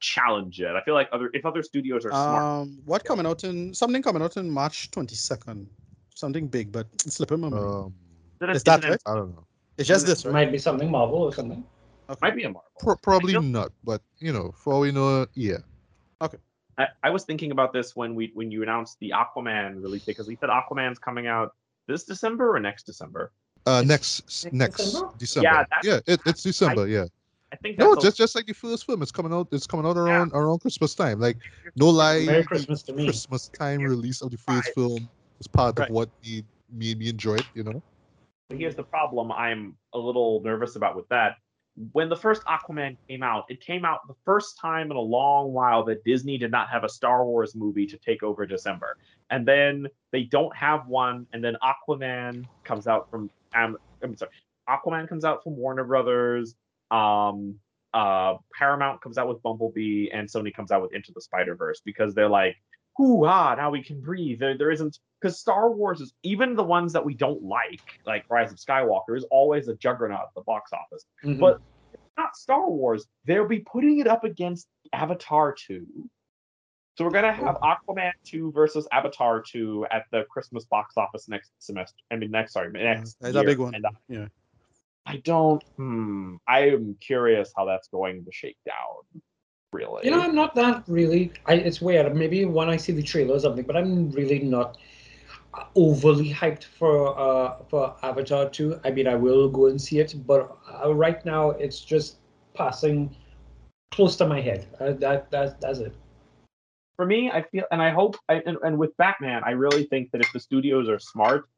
C: challenge it. I feel like other if other studios are smart,
B: Um, what coming out in something coming out in March twenty second? Something big, but it's slipping my mind.
A: Um,
C: then
B: is
C: it's,
B: that
C: it's an-
B: right?
A: I don't know.
B: it's just this, right?
D: might be something Marvel or something.
C: might be a Marvel.
A: Pro- probably not, but you know, for all we know, yeah.
C: I, I was thinking about this when we when you announced the Aquaman release because we said Aquaman's coming out this December or next December.
A: Uh, next
D: next
A: next
D: December?
A: December.
C: Yeah,
A: Yeah, it, it's December. yeah.
C: I think that's
A: No,
C: a-
A: just just like the first film, it's coming out. It's coming out around around Christmas time. Like no lie,
D: Merry Christmas to me.
A: Christmas time release of the first
C: Right.
A: film was part
B: Right.
A: of what made, made me enjoy it. You know.
C: But here's the problem I'm a little nervous about with that. When the first Aquaman came out, it came out the first time in a long while that Disney did not have a Star Wars movie to take over December. And then they don't have one, and then Aquaman comes out from I'm sorry, Aquaman comes out from Warner Brothers. Um, uh, Paramount comes out with Bumblebee, and Sony comes out with Into the Spider Verse because they're like, "Hoo ah, now we can breathe." There, there isn't because Star Wars is even the ones that we don't like, like Rise of Skywalker, is always a juggernaut at the box office.
D: Mhm.
C: But it's not Star Wars, they'll be putting it up against Avatar 2. So we're gonna have Aquaman 2 versus Avatar 2 at the Christmas box office next semester. I mean next sorry, next
B: that's a big one.
C: And I-
B: Yeah.
C: I don't hmm, I am curious how that's going to shake down. Really.
D: You know, I'm not that really. I, it's weird. Maybe when I see the trailer or something, but I'm really not overly hyped for uh for Avatar 2. I mean, I will go and see it, but uh, right now it's just passing close to my head. Uh, that that that's it.
C: for me, I feel, and I hope, I, and, and with Batman, I really think that if the studios are smart,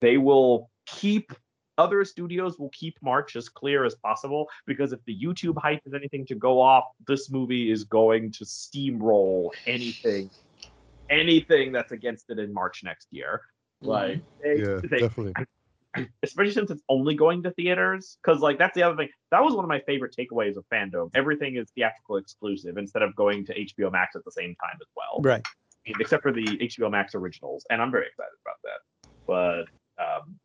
C: they will keep other studios will keep March as clear as possible because if the YouTube hype is anything to go off, this movie is going to steamroll anything, anything that's against it in March next year. Like, they-
A: Yeah,
C: they-
A: definitely.
C: especially since it's only going to theaters because like that's the other thing that was one of my favorite takeaways of fandom everything is theatrical exclusive instead of going to hbo max at the same time as well
B: Right.
C: Except for the hbo max originals and i'm very excited about that but um,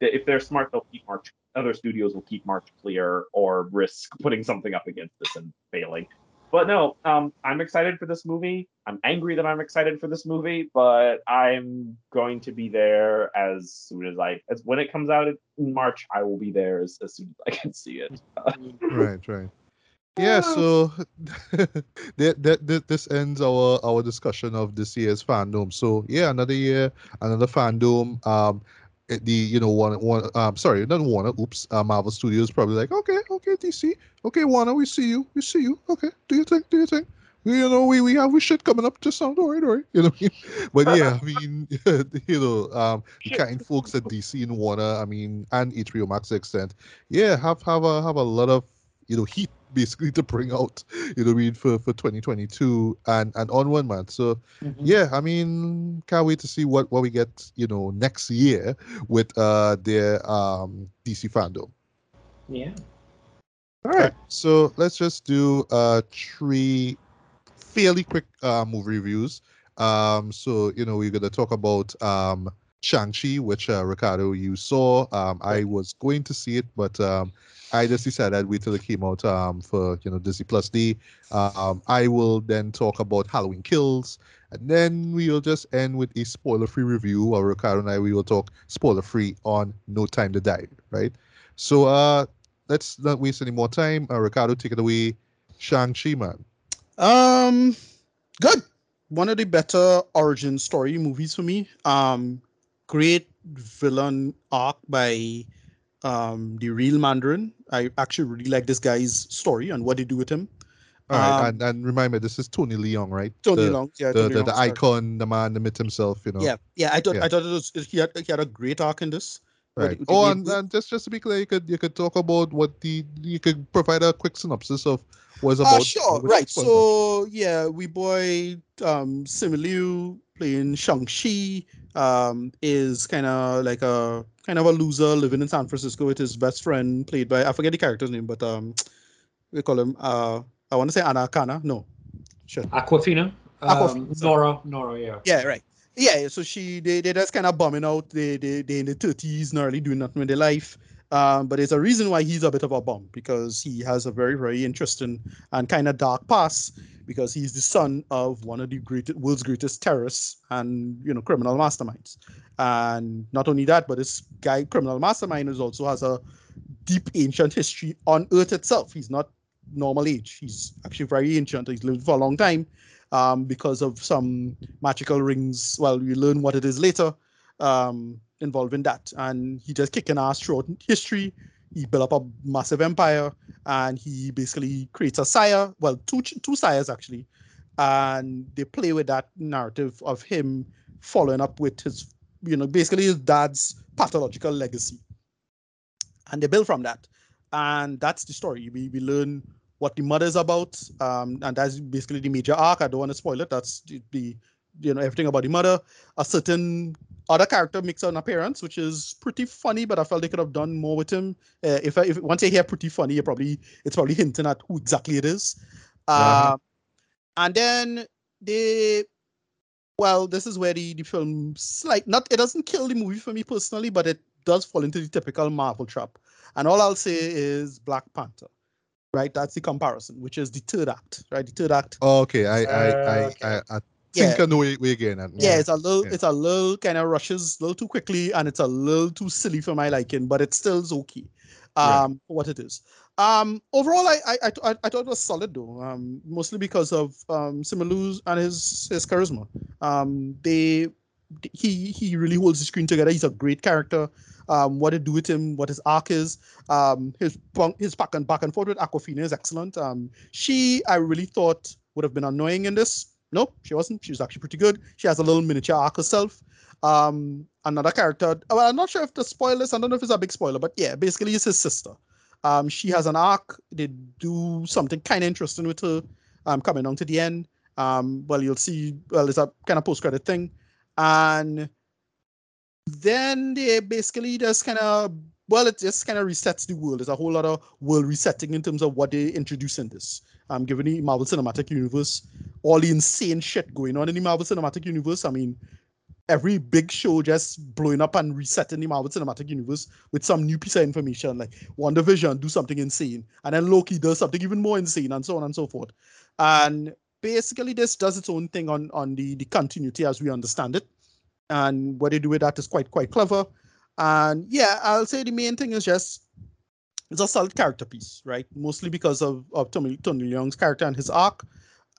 C: th- if they're smart they'll keep march other studios will keep march clear or risk putting something up against this and failing. But no um, i'm excited for this movie. I'm angry that i'm excited for this movie but i'm going to be there as soon as i as when it comes out in march i will be there as, as soon as i can see it.
A: Right right. Yeah so that, that, that this ends our our discussion of this year's fandom. So yeah another year another fandom. Um the you know one one um sorry not Warner oops uh, Marvel Studios probably like okay okay DC okay Warner we see you we see you okay do you think do you think you know we, we have we shit coming up just don't worry don't worry you know I mean? but yeah I mean you know um the kind folks at DC and Warner I mean and HBO Max extent yeah have have a have a lot of you know heat basically to bring out you know I mean for for 2022 and and onward man. So
D: Mhm.
A: yeah i mean can't wait to see what what we get you know next year with uh their um dc fandom.
D: Yeah.
A: all right. So let's just do uh three fairly quick uh movie reviews. Um so you know we're gonna talk about um shang-chi which uh ricardo you saw. Um i was going to see it but um I just decided I'd wait till it came out um, for you know Disney Plus D. Um, I will then talk about Halloween Kills, and then we will just end with a spoiler-free review. Or Ricardo and I, we will talk spoiler-free on No Time to Die. Right. So uh, let's not waste any more time. Uh, Ricardo, take it away. Shang Chi, man.
B: Um, good. One of the better origin story movies for me. Um, great villain arc by um the real Mandarin. I actually really like this guy's story and what they do with him.
A: All right,
B: Um,
A: and, and me, this is Tony Leung, right?
B: Tony
A: the,
B: Long, yeah,
A: the,
B: Tony
A: the,
B: Leung's
A: the
B: character.
A: icon, the man, the myth himself. You know.
B: Yeah, yeah. I thought
A: Yeah.
B: I thought it was he had he had a great arc in this.
A: Right. Oh, and, and just just to be clear, you could you could talk about what the you could provide a quick synopsis of what's
B: Ah,
A: about.
B: sure, right. So yeah, we boy um Simu Liu playing Shang-Chi um is kind of like a kind of a loser living in San Francisco with his best friend played by I forget the character's name, but um we call him uh I want to say Anna Kana. No. Shit.
D: Awkwafina.
B: Awkwafina,
D: Um,
B: sorry.
D: Nora. Nora. Yeah.
B: Yeah, right. Yeah, so she they they just kind of bumming out. They they they in the thirties, not really doing nothing with their life. Um, but there's a reason why he's a bit of a bum because he has a very very interesting and kind of dark past because he's the son of one of the great world's greatest terrorists and you know criminal masterminds. And not only that, but this guy criminal mastermind is also has a deep ancient history on Earth itself. He's not normal age. He's actually very ancient. He's lived for a long time um, because of some magical rings. Well, we learn what it is later um, involving that. And he just kicking ass throughout history. He built up a massive empire and he basically creates a sire, well, two, two sires actually. And they play with that narrative of him following up with his, you know, basically his dad's pathological legacy. And they build from that. and that's the story. We we learn what the mother is about, um, and that's basically the major arc. I don't want to spoil it. That's the, the you know everything about the mother. A certain other character makes an appearance, which is pretty funny, but I felt they could have done more with him. Uh, if I, if once I hear pretty funny, it probably it's probably hinting at who exactly it is. Um, and then they, well, this is where the the film slight not it doesn't kill the movie for me personally, but it does fall into the typical Marvel trap. And all I'll say is Black Panther, right? That's the comparison, which is the third act, right? The third act.
A: Oh, okay, I I, I,
D: Uh, okay.
A: I, I think
B: Yeah.
A: I know where getting at.
B: yeah, it's a little
A: Yeah.
B: it's a little kind of rushes a little too quickly and it's a little too silly for my liking, but it still is okay. Um what it is. Um overall I I I, I, thought it was solid though. Um mostly because of um Simu Liu's and his his charisma. Um they he he really holds the screen together. He's a great character. Um, what to do with him, what his arc is, um, his his back and back and forth with Awkwafina is excellent. Um, she I really thought would have been annoying in this. Nope, she wasn't. She was actually pretty good. She has a little miniature arc herself. Um, another character. Well, I'm not sure if the spoilers. I don't know if it's a big spoiler, but yeah, basically it's his sister. Um, she has an arc. They do something kind of interesting with her. Um, coming on to the end. Um, well, you'll see. Well, it's a kind of post credit thing, and then they basically just kind of well, it just kind of resets the world. There's a whole lot of world resetting in terms of what they introduce in this. Um, given the Marvel Cinematic Universe, all the insane shit going on in the Marvel Cinematic Universe. I mean, every big show just blowing up and resetting the Marvel Cinematic Universe with some new piece of information, like WandaVision do something insane, and then Loki does something even more insane, and so on and so forth. And basically, this does its own thing on on the the continuity as we understand it, and what they do with that is quite quite clever. And yeah, I'll say the main thing is just it's a solid character piece, right? Mostly because of of Tony Tony Leung's character and his arc.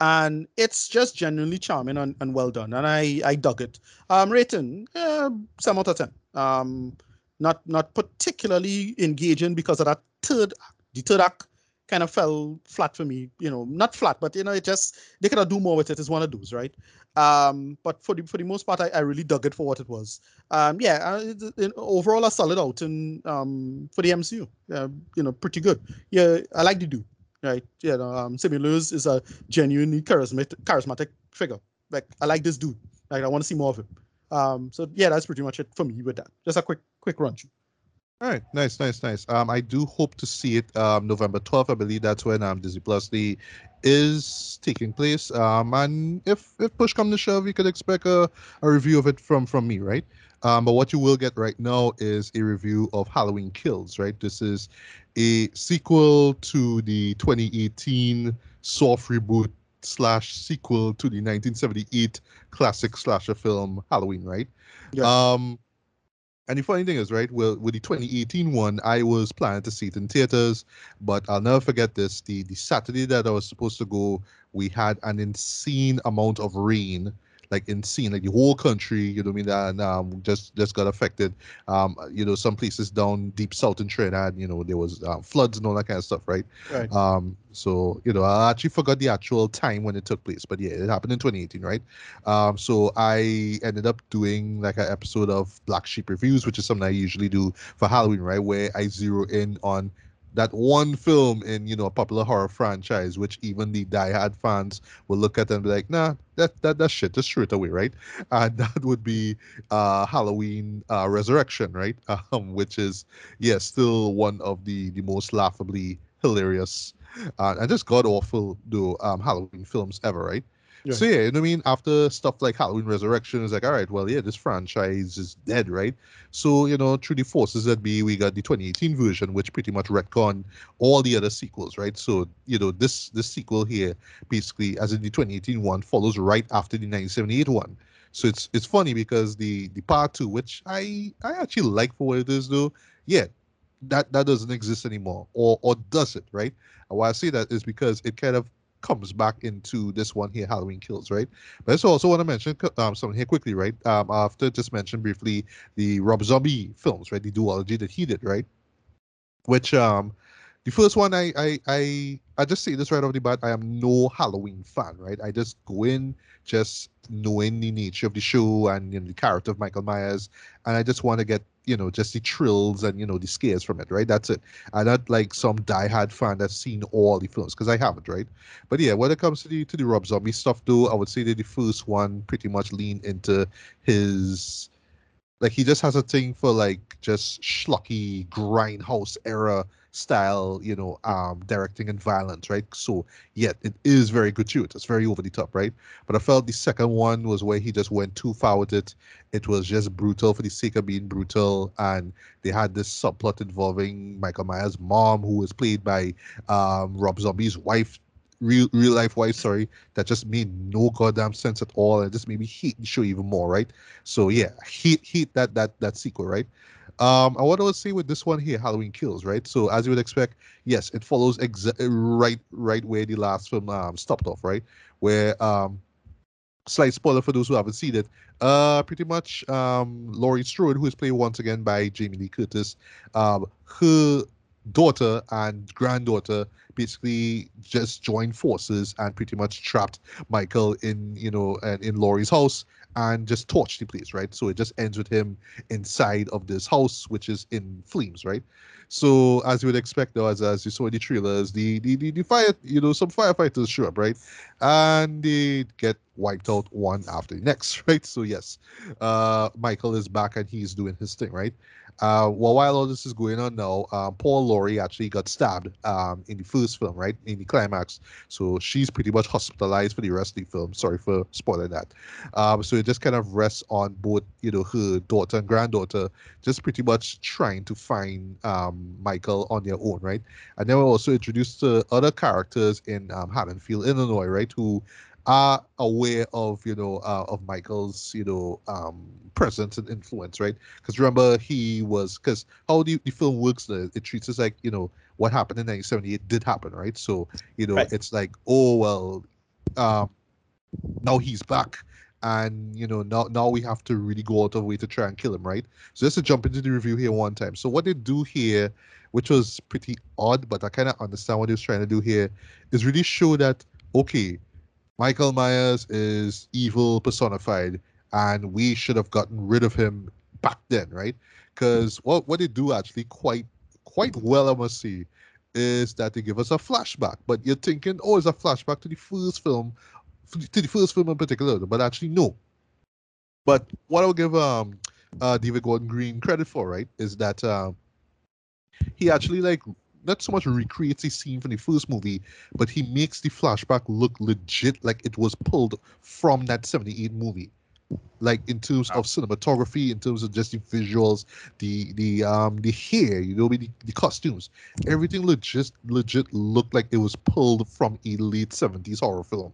B: And it's just genuinely charming and, and well done. And i i dug it. Um rating uh, 7 out of 10 um not not particularly engaging because of that third the third act kind of fell flat for me. You know not flat but you know it just they could have do more with it it's one of those right um but for the for the most part i, I really dug it for what it was um yeah uh, it, it- overall a solid outing um for the mcu uh, you know pretty good yeah i like the dude right yeah um Simu Liu's is a genuinely charismatic charismatic figure. Like I like this dude. Like I want to see more of him. Um, so yeah, that's pretty much it for me with that. Just a quick quick run through.
A: All right, nice, nice, nice. Um, I do hope to see it um November 12th. I believe that's when um Disney Plus the is taking place. Um, and if if push come to shove, you could expect a, a review of it from from me, right? Um, but what you will get right now is a review of Halloween Kills, right? This is a sequel to the 2018 soft reboot slash sequel to the 1978 classic slasher film Halloween, right?
B: Yeah.
A: Um, and the funny thing is, right, well, with the 2018 one, I was planning to see it in theaters, but I'll never forget this. The the Saturday that I was supposed to go, we had an insane amount of rain, like insane, like the whole country, you know what I mean, and um, just just got affected. Um, you know, some places down deep south in Trinidad, you know, there was um, floods and all that kind of stuff, right?
B: Right.
A: Um, so you know, I actually forgot the actual time when it took place, but yeah, it happened in 2018, right? Um, so I ended up doing like an episode of Black Sheep Reviews, which is something I usually do for Halloween, right? Where I zero in on that one film in you know a popular horror franchise, which even the diehard fans will look at and be like, nah, that that that shit, just throw it away, right? And that would be uh Halloween uh Resurrection, right? Um, which is yeah, still one of the the most laughably hilarious uh, and just god awful though um Halloween films ever, right?
B: Yeah.
A: So yeah, you know what I mean. After stuff like Halloween Resurrection, it's like, all right, well, yeah, this franchise is dead, right? So you know, through the forces that be, we got the 2018 version, which pretty much retcon all the other sequels, right? So you know, this this sequel here, basically, as in the 2018 one, follows right after the 1978 one. So it's it's funny because the the part two, which I I actually like for what it is, though, yeah, that that doesn't exist anymore, or or does it, right? And why I say that is because it kind of comes back into this one here, Halloween Kills, right? But I just also want to mention um, something here quickly, right? Um, after just mentioned briefly the Rob Zombie films, right? The duology that he did, right? Which um, the first one, I I I I just say this right off the bat, I am no Halloween fan, right? I just go in just knowing the nature of the show and you know, the character of Michael Myers, and I just want to get you know just the thrills and you know the scares from it, right? That's it. I'm not like some diehard fan that's seen all the films because I haven't, right? But yeah, when it comes to the to the Rob Zombie stuff, though, I would say that the first one pretty much leaned into his like he just has a thing for like just schlocky grindhouse era style, you know, um, directing and violence, right? So, yet it is very gratuitous, very over the top, right? But I felt the second one was where he just went too far with it. It was just brutal for the sake of being brutal, and they had this subplot involving Michael Myers' mom, who was played by um, Rob Zombie's wife. Real, real life wife, sorry, that just made no goddamn sense at all, and just made me hate the show even more, right? So yeah, hate hate that that that sequel, right? Um, I want to say with this one here, Halloween Kills, right? So as you would expect, yes, it follows exa- right right where the last film um, stopped off, right? Where um, slight spoiler for those who haven't seen it. Uh, pretty much, um, Laurie Strode, who is played once again by Jamie Lee Curtis, um, her daughter and granddaughter basically just joined forces and pretty much trapped Michael in, you know, and in Laurie's house and just torch the place, right? So it just ends with him inside of this house, which is in flames, right? So as you would expect, though, as, as you saw in the trailers, the, the the the fire, you know, some firefighters show up, right, and they get wiped out one after the next, right? So yes, uh, Michael is back and he's doing his thing, right? Uh, well, while all this is going on now, um, Paul Laurie actually got stabbed um, in the first film, right, in the climax. So she's pretty much hospitalized for the rest of the film. Sorry for spoiling that. Um, so it just kind of rests on both, you know, her daughter and granddaughter, just pretty much trying to find um, Michael on their own, right? And then we're also introduced to other characters in um, Haddonfield, Illinois, right, who are aware of you know uh, of Michael's you know um, presence and influence, right? Because remember he was because how the, the film works, uh, it treats us like you know what happened in 1978 did happen, right? So you know
C: Right.
A: it's like oh well, um, now he's back. And you know now now we have to really go out of way to try and kill him, right? So just to jump into the review here one time. So what they do here, which was pretty odd, but I kind of understand what he was trying to do here, is really show that okay, Michael Myers is evil personified, and we should have gotten rid of him back then, right? Because what what they do actually quite quite well, I must say, is that they give us a flashback. But you're thinking, oh, it's a flashback to the first film, to the first film in particular, but actually no. But what I'll give um uh David Gordon Green credit for, right, is that um he actually like not so much recreates the scene from the first movie, but he makes the flashback look legit like it was pulled from that 78 movie. Like in terms of cinematography, in terms of just the visuals, the the um the hair, you know, the, the costumes, everything legit legit looked like it was pulled from a late 70s horror film.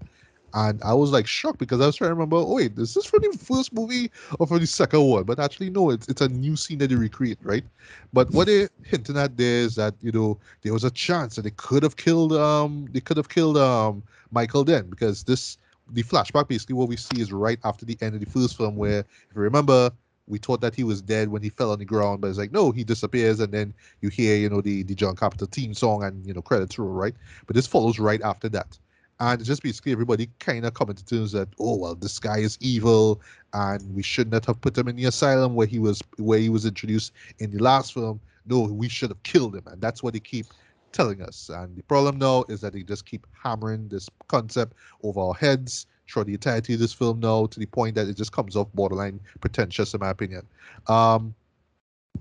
A: And I was like shocked because I was trying to remember, oh wait, this is this from the first movie or from the second one? But actually, no, it's it's a new scene that they recreate, right? But what they're hinting at there is that you know there was a chance that they could have killed um they could have killed um Michael then because this the flashback basically what we see is right after the end of the first film where if you remember we thought that he was dead when he fell on the ground but it's like no he disappears and then you hear you know the the John Carpenter theme song and you know credits roll right but this follows right after that and just basically everybody kind of coming to terms that oh well this guy is evil and we should not have put him in the asylum where he was where he was introduced in the last film. No we should have killed him. And that's what they keep telling us. And the problem now is that they just keep hammering this concept over our heads throughout the entirety of this film now to the point that it just comes off borderline pretentious in my opinion. Um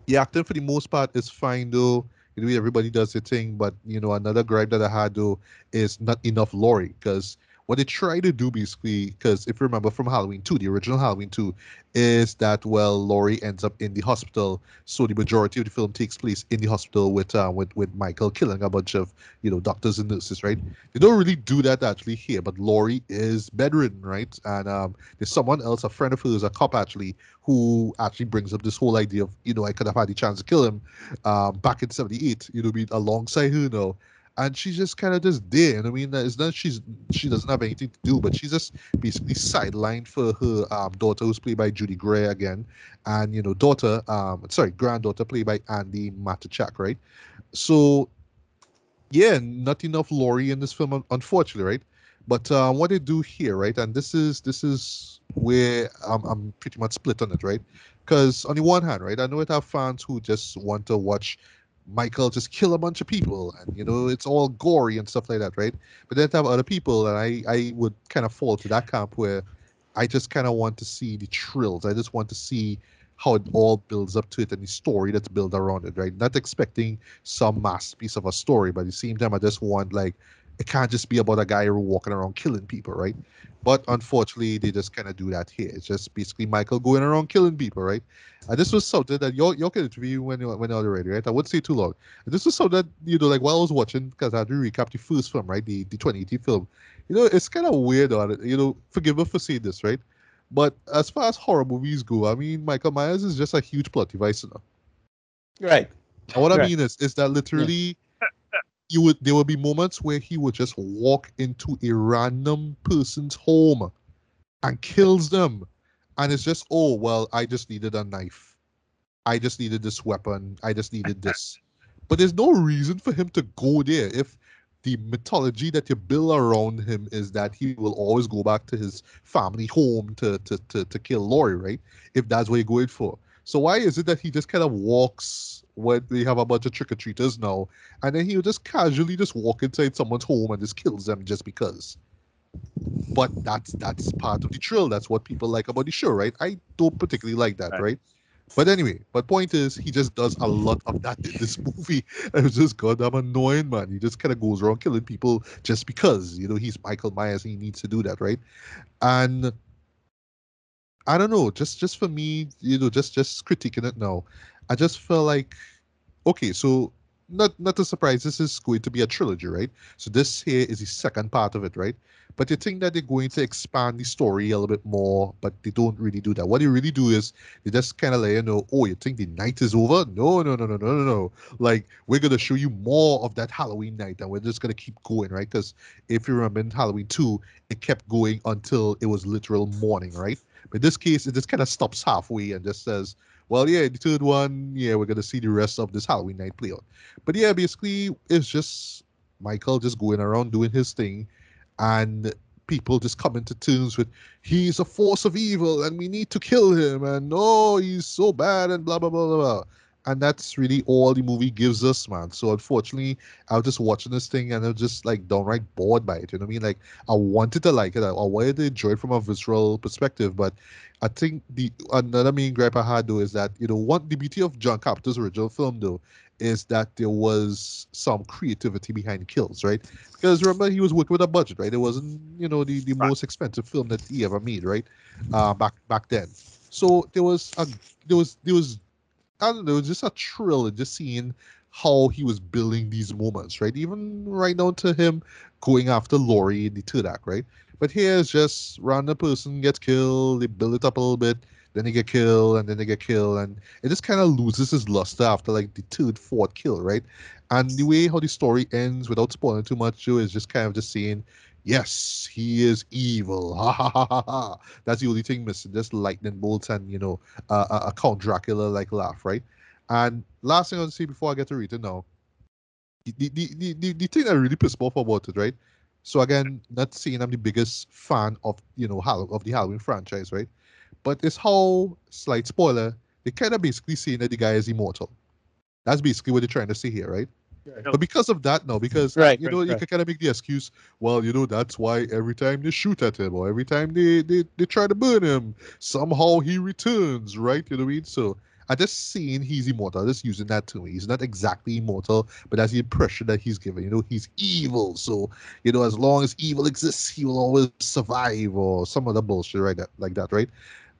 A: the acting for the most part is fine though everybody does their thing but you know another gripe that i had though is not enough Laurie because what they try to do basically, because if you remember from Halloween 2, the original Halloween 2, is that well Laurie ends up in the hospital, so the majority of the film takes place in the hospital with uh, with with Michael killing a bunch of you know doctors and nurses, right? They don't really do that actually here, but Laurie is bedridden, right? And um, there's someone else, a friend of hers, a cop actually, who actually brings up this whole idea of you know I could have had the chance to kill him um, back in '78, you know, be alongside her now and she's just kind of just there. And I mean, it's not she's she doesn't have anything to do, but she's just basically sidelined for her um, daughter, who's played by Judy Greer again, and you know, daughter, um, sorry, granddaughter played by Andi Matichak, right? So, yeah, not enough Laurie in this film, unfortunately, right? But um, what they do here, right, and this is this is where I'm, I'm pretty much split on it, right? Because on the one hand, right, I know it have fans who just want to watch Michael just kill a bunch of people, and you know it's all gory and stuff like that, right? But then have other people, and I I would kind of fall to that camp where I just kind of want to see the thrills. I just want to see how it all builds up to it and the story that's built around it, right? Not expecting some masterpiece of a story, but at the same time, I just want like it can't just be about a guy walking around killing people, right? But unfortunately, they just kind of do that here. It's just basically Michael going around killing people, right? And this was something that y'all, y'all can interview when you when you're right? I wouldn't say too long. And this was something that you know, like while I was watching, because I had to recap the first film, right, the the 2018 film. You know, it's kind of weird. You know, forgive me for saying this, right? But as far as horror movies go, I mean, Michael Myers is just a huge plot device, you know.
B: Right.
A: And what I mean is, is that literally, you would there would be moments where he would just walk into a random person's home and kills them, and it's just, oh well, I just needed a knife, I just needed this weapon, I just needed this, but there's no reason for him to go there if the mythology that you build around him is that he will always go back to his family home to to to, to kill Laurie, right? If that's what you're going for. So why is it that he just kind of walks when we have a bunch of trick or treaters now, and then he'll just casually just walk inside someone's home and just kills them just because? But that's that's part of the thrill. That's what people like about the show, right? I don't particularly like that,
C: Right.
A: right? But anyway, but point is, he just does a lot of that in this movie. And it's just goddamn annoying, man. He just kind of goes around killing people just because, you know, he's Michael Myers and he needs to do that, right? And I don't know, just just for me, you know, just just critiquing it now, I just feel like, okay, so not not a surprise, this is going to be a trilogy, right? So this here is the second part of it, right? But you think that they're going to expand the story a little bit more, but they don't really do that. What they really do is they just kind of let you know, oh, you think the night is over? No, no, no, no, no, no, no. Like we're gonna show you more of that Halloween night, and we're just gonna keep going, right? Because if you remember in Halloween 2, it kept going until it was literal morning, right? But in this case, it just kind of stops halfway and just says, well, yeah, the third one, yeah, we're gonna see the rest of this Halloween night play out. But yeah, basically, it's just Michael just going around doing his thing, and people just coming to terms with he's a force of evil and we need to kill him and oh he's so bad and blah blah blah blah blah. And that's really all the movie gives us, man. So unfortunately, I was just watching this thing and I was just like downright bored by it. You know what I mean? Like I wanted to like it. I, I wanted to enjoy it from a visceral perspective, but I think the another main gripe I had though is that you know one the beauty of John Carpenter's original film though is that there was some creativity behind kills, right? Because remember he was working with a budget, right? It wasn't you know the, the
C: Right.
A: most expensive film that he ever made, right? Uh, back back then. So there was a there was there was I don't know, it was just a thrill just seeing how he was building these moments, right? Even right down to him going after Laurie in the third act, right? But here it's just random person gets killed, they build it up a little bit, then they get killed, and then they get killed, and it just kind of loses its luster after like the third, fourth kill, right? And the way how the story ends, without spoiling too much, Joe, is just kind of just saying, yes, he is evil, ha ha ha ha ha. That's the only thing missing, just lightning bolts and you know, uh, a, Count Dracula like laugh, right? And last thing I want to say before I get to read it now, the, the, the, the, the thing that really pissed me off about it, right? So again, not saying I'm the biggest fan of you know of the Halloween franchise, right? But it's how slight spoiler, they kind of basically saying that the guy is immortal. That's basically what they're trying to say here, right? But because of that, no, because
B: Right,
A: you
B: right,
A: know, you can kind of make the excuse, well, you know, that's why every time they shoot at him or every time they, they, they try to burn him, somehow he returns, right? You know what I mean? So I just seeing he's immortal, just using that to me. He's not exactly immortal, but that's the impression that he's given. You know, he's evil. So, you know, as long as evil exists, he will always survive or some other bullshit right that like that, right?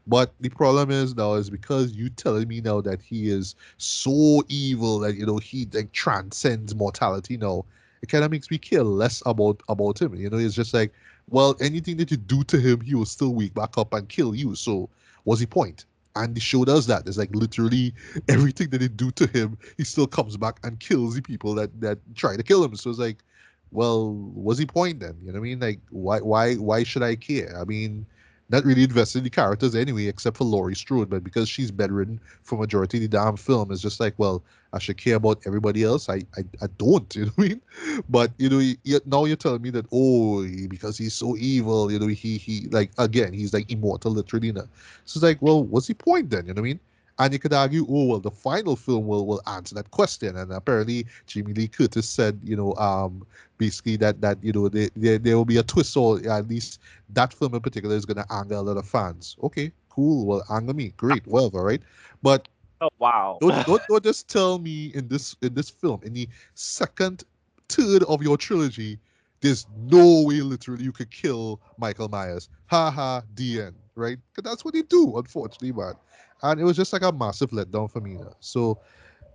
A: But the problem is now is because you telling me now that he is so evil that you know he like transcends mortality now. It kind of makes me care less about about him. You know, it's just like, well, anything that you do to him, he will still wake back up and kill you. So what's the point? And the show does that. It's like literally everything that they do to him, he still comes back and kills the people that that try to kill him. So it's like, well, what's the point then? You know what I mean? Like, why why why should I care? I mean, not really invested in the characters anyway, except for Laurie Strode. But because she's bedridden for majority of the damn film, it's just like, well, I should care about everybody else. I I, I don't, you know what I mean? But you know, now you're telling me that oh, because he's so evil, you know, he he like again, he's like immortal, literally. Now. So it's like, well, what's the point then? You know what I mean? And you could argue, oh well, the final film will, will answer that question. And apparently, Jamie Lee Curtis said, you know, um, basically that that you know there, there, there will be a twist, or at least that film in particular is going to anger a lot of fans. Okay, cool. Well, anger me, great, whatever, right? But
C: Oh wow.
A: don't, don't don't just tell me in this in this film in the second third of your trilogy there's no way literally you could kill michael myers ha ha the end right because that's what they do unfortunately man and it was just like a massive letdown for me so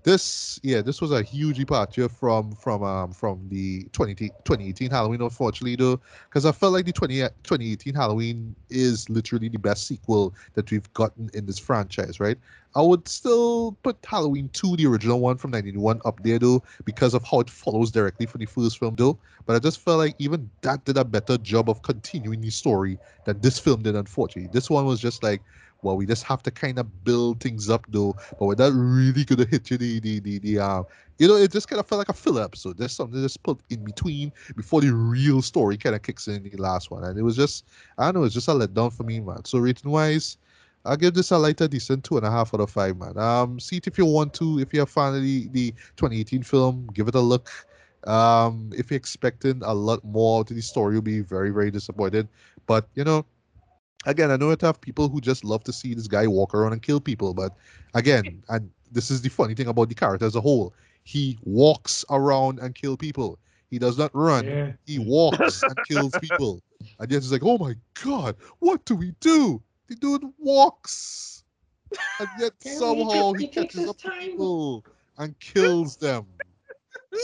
A: this yeah this was a huge departure from from um from the 20, 2018 halloween unfortunately though because i felt like the 20, 2018 halloween is literally the best sequel that we've gotten in this franchise right I would still put Halloween 2, the original one from 1991, up there though, because of how it follows directly from the first film though. But I just felt like even that did a better job of continuing the story than this film did, unfortunately. This one was just like, well, we just have to kind of build things up though. But when that really gonna hit you, the, the, the, the um, you know, it just kind of felt like a filler episode. There's something just put in between before the real story kind of kicks in the last one. And it was just, I don't know, it's just a letdown for me, man. So rating wise, I'll give this a lighter, decent two and a half out of five, man. Um, see it if you want to. If you're a fan of the, the 2018 film, give it a look. Um, if you're expecting a lot more to the story, you'll be very, very disappointed. But you know, again, I know it have people who just love to see this guy walk around and kill people. But again, and this is the funny thing about the character as a whole, he walks around and kill people. He does not run.
D: Yeah.
A: He walks and kills people. And yet it's like, oh my god, what do we do? The dude walks, and yet
D: Yeah, he
A: somehow he
D: he
A: catches up
D: time.
A: people and kills them.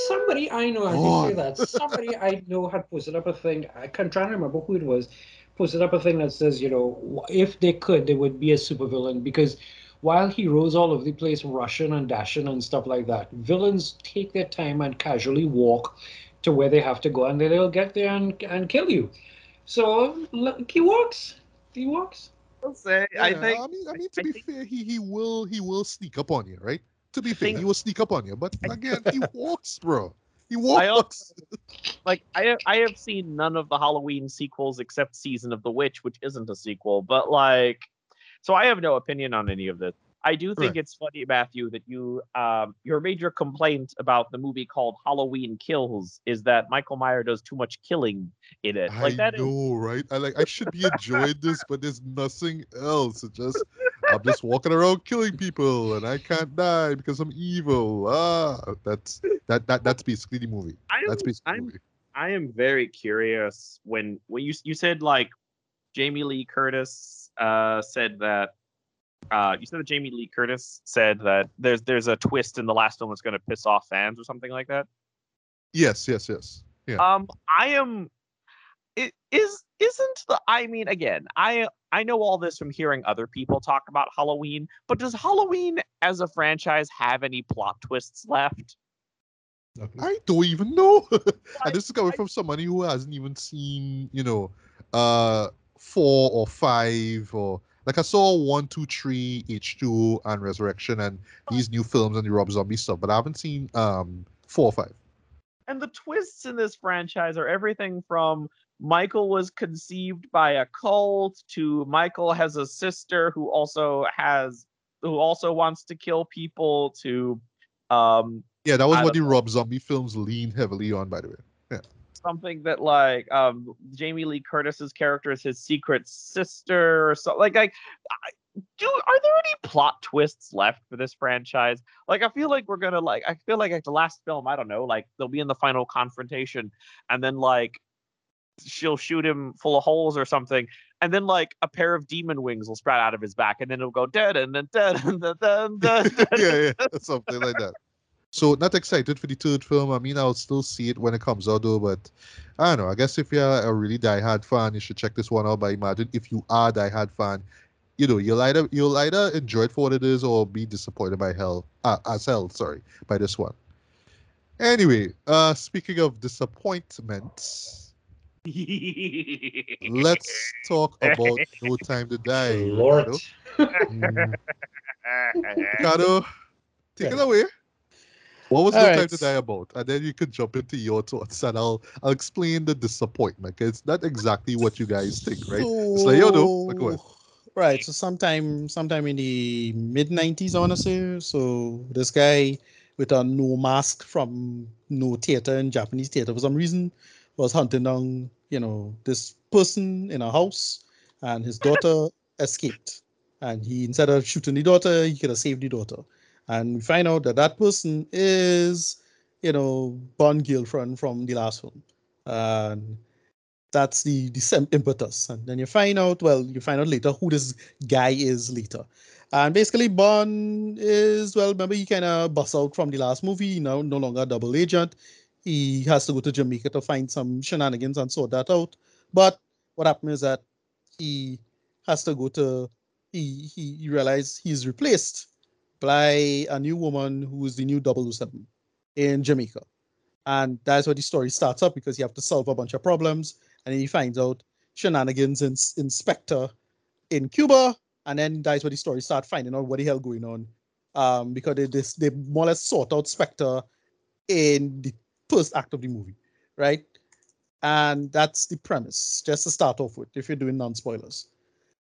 D: Somebody I know, as you say that, somebody I know had posted up a thing. I can't try to remember who it was. Posted up a thing that says, you know, if they could, they would be a supervillain because while heroes all over the place rushing and dashing and stuff like that, villains take their time and casually walk to where they have to go, and then they'll get there and and kill you. So look, he walks. He walks.
C: I'll say, I think
A: I mean, I mean, to
C: I
A: be
C: think-
A: fair, he he will he will sneak up on you, right? To be fair,
C: think-
A: he will sneak up on you. But again, he walks, bro. He
C: I
A: walks.
C: like I have, I have seen none of the Halloween sequels except Season of the Witch, which isn't a sequel, but like so I have no opinion on any of this. I do think
A: Right.
C: it's funny, Matthew, that you um your major complaint about the movie called Halloween Kills is that Michael Myers does too much killing in it. Like
A: I
C: that is
A: know, right? I like I should be enjoying this, but there's nothing else. It just I'm just walking around killing people and I can't die because I'm evil. Ah, that's that that that's basically the movie.
C: I'm,
A: That's basically
C: I'm
A: movie.
C: I am very curious when when you you said like Jamie Lee Curtis uh said that uh you said that Jamie Lee Curtis said that there's there's a twist in the last film that's going to piss off fans or something like that.
A: Yes, yes, yes. Yeah.
C: Um I am it is isn't the I mean again, I I know all this from hearing other people talk about Halloween, but does Halloween as a franchise have any plot twists left?
A: I don't even know. And this is coming from somebody who hasn't even seen, you know, uh four or five or like I saw one, two, three, H2 and Resurrection and these new films and the Rob Zombie stuff, but I haven't seen um four or five.
C: And the twists in this franchise are everything from Michael was conceived by a cult to Michael has a sister who also has who also wants to kill people to um
A: Yeah, that was
C: I
A: what the
C: don't
A: Rob Zombie films lean heavily on, by the way. Yeah.
C: Something that like um Jamie Lee Curtis's character is his secret sister or so like like I, do are there any plot twists left for this franchise? Like I feel like we're gonna like I feel like at the last film I don't know like they'll be in the final confrontation and then like she'll shoot him full of holes or something and then like a pair of demon wings will sprout out of his back and then it'll go dead and then dead and then dead,
A: yeah, yeah, something like that. So not excited for the third film. I mean, I'll still see it when it comes out though, but I don't know. I guess if you're a really diehard fan, you should check this one out. But I imagine if you are a diehard fan, you know, you'll either you'll either enjoy it for what it is or be disappointed by hell uh, as hell, sorry, by this one. Anyway, uh speaking of disappointments, let's talk about No Time to Die.
D: Lord.
A: Ricardo. Ricardo, take it away. What was
B: All
A: No
B: right.
A: Time to Die about? And then you could jump into your thoughts and I'll I'll explain the disappointment. 'cause it's not exactly what you guys think, right? It's like, yo, no, but go ahead.
B: Right. So sometime sometime in the mid nineties, I wanna say. So this guy with a Noh mask from Noh theater in Japanese theater for some reason was hunting down, you know, this person in a house and his daughter escaped. And he instead of shooting the daughter, he could have saved the daughter. And we find out that that person is, you know, Bond girlfriend from the last film. And that's the the impetus and then you find out well you find out later who this guy is later and basically bond is well remember he kind of busts out from the last movie you know no longer a double agent he has to go to jamaica to find some shenanigans and sort that out. But what happened is that he has to go to he he, he realized he's replaced by a new woman who is the new 007 in jamaica. And that's where the story starts up because you have to solve a bunch of problems. And then he finds out shenanigans in, inspector in Cuba, and then that's where the story start finding out what the hell going on. Um, because they, they, they more or less sort out Spectre in the first act of the movie, right? And that's the premise, just to start off with, if you're doing non-spoilers.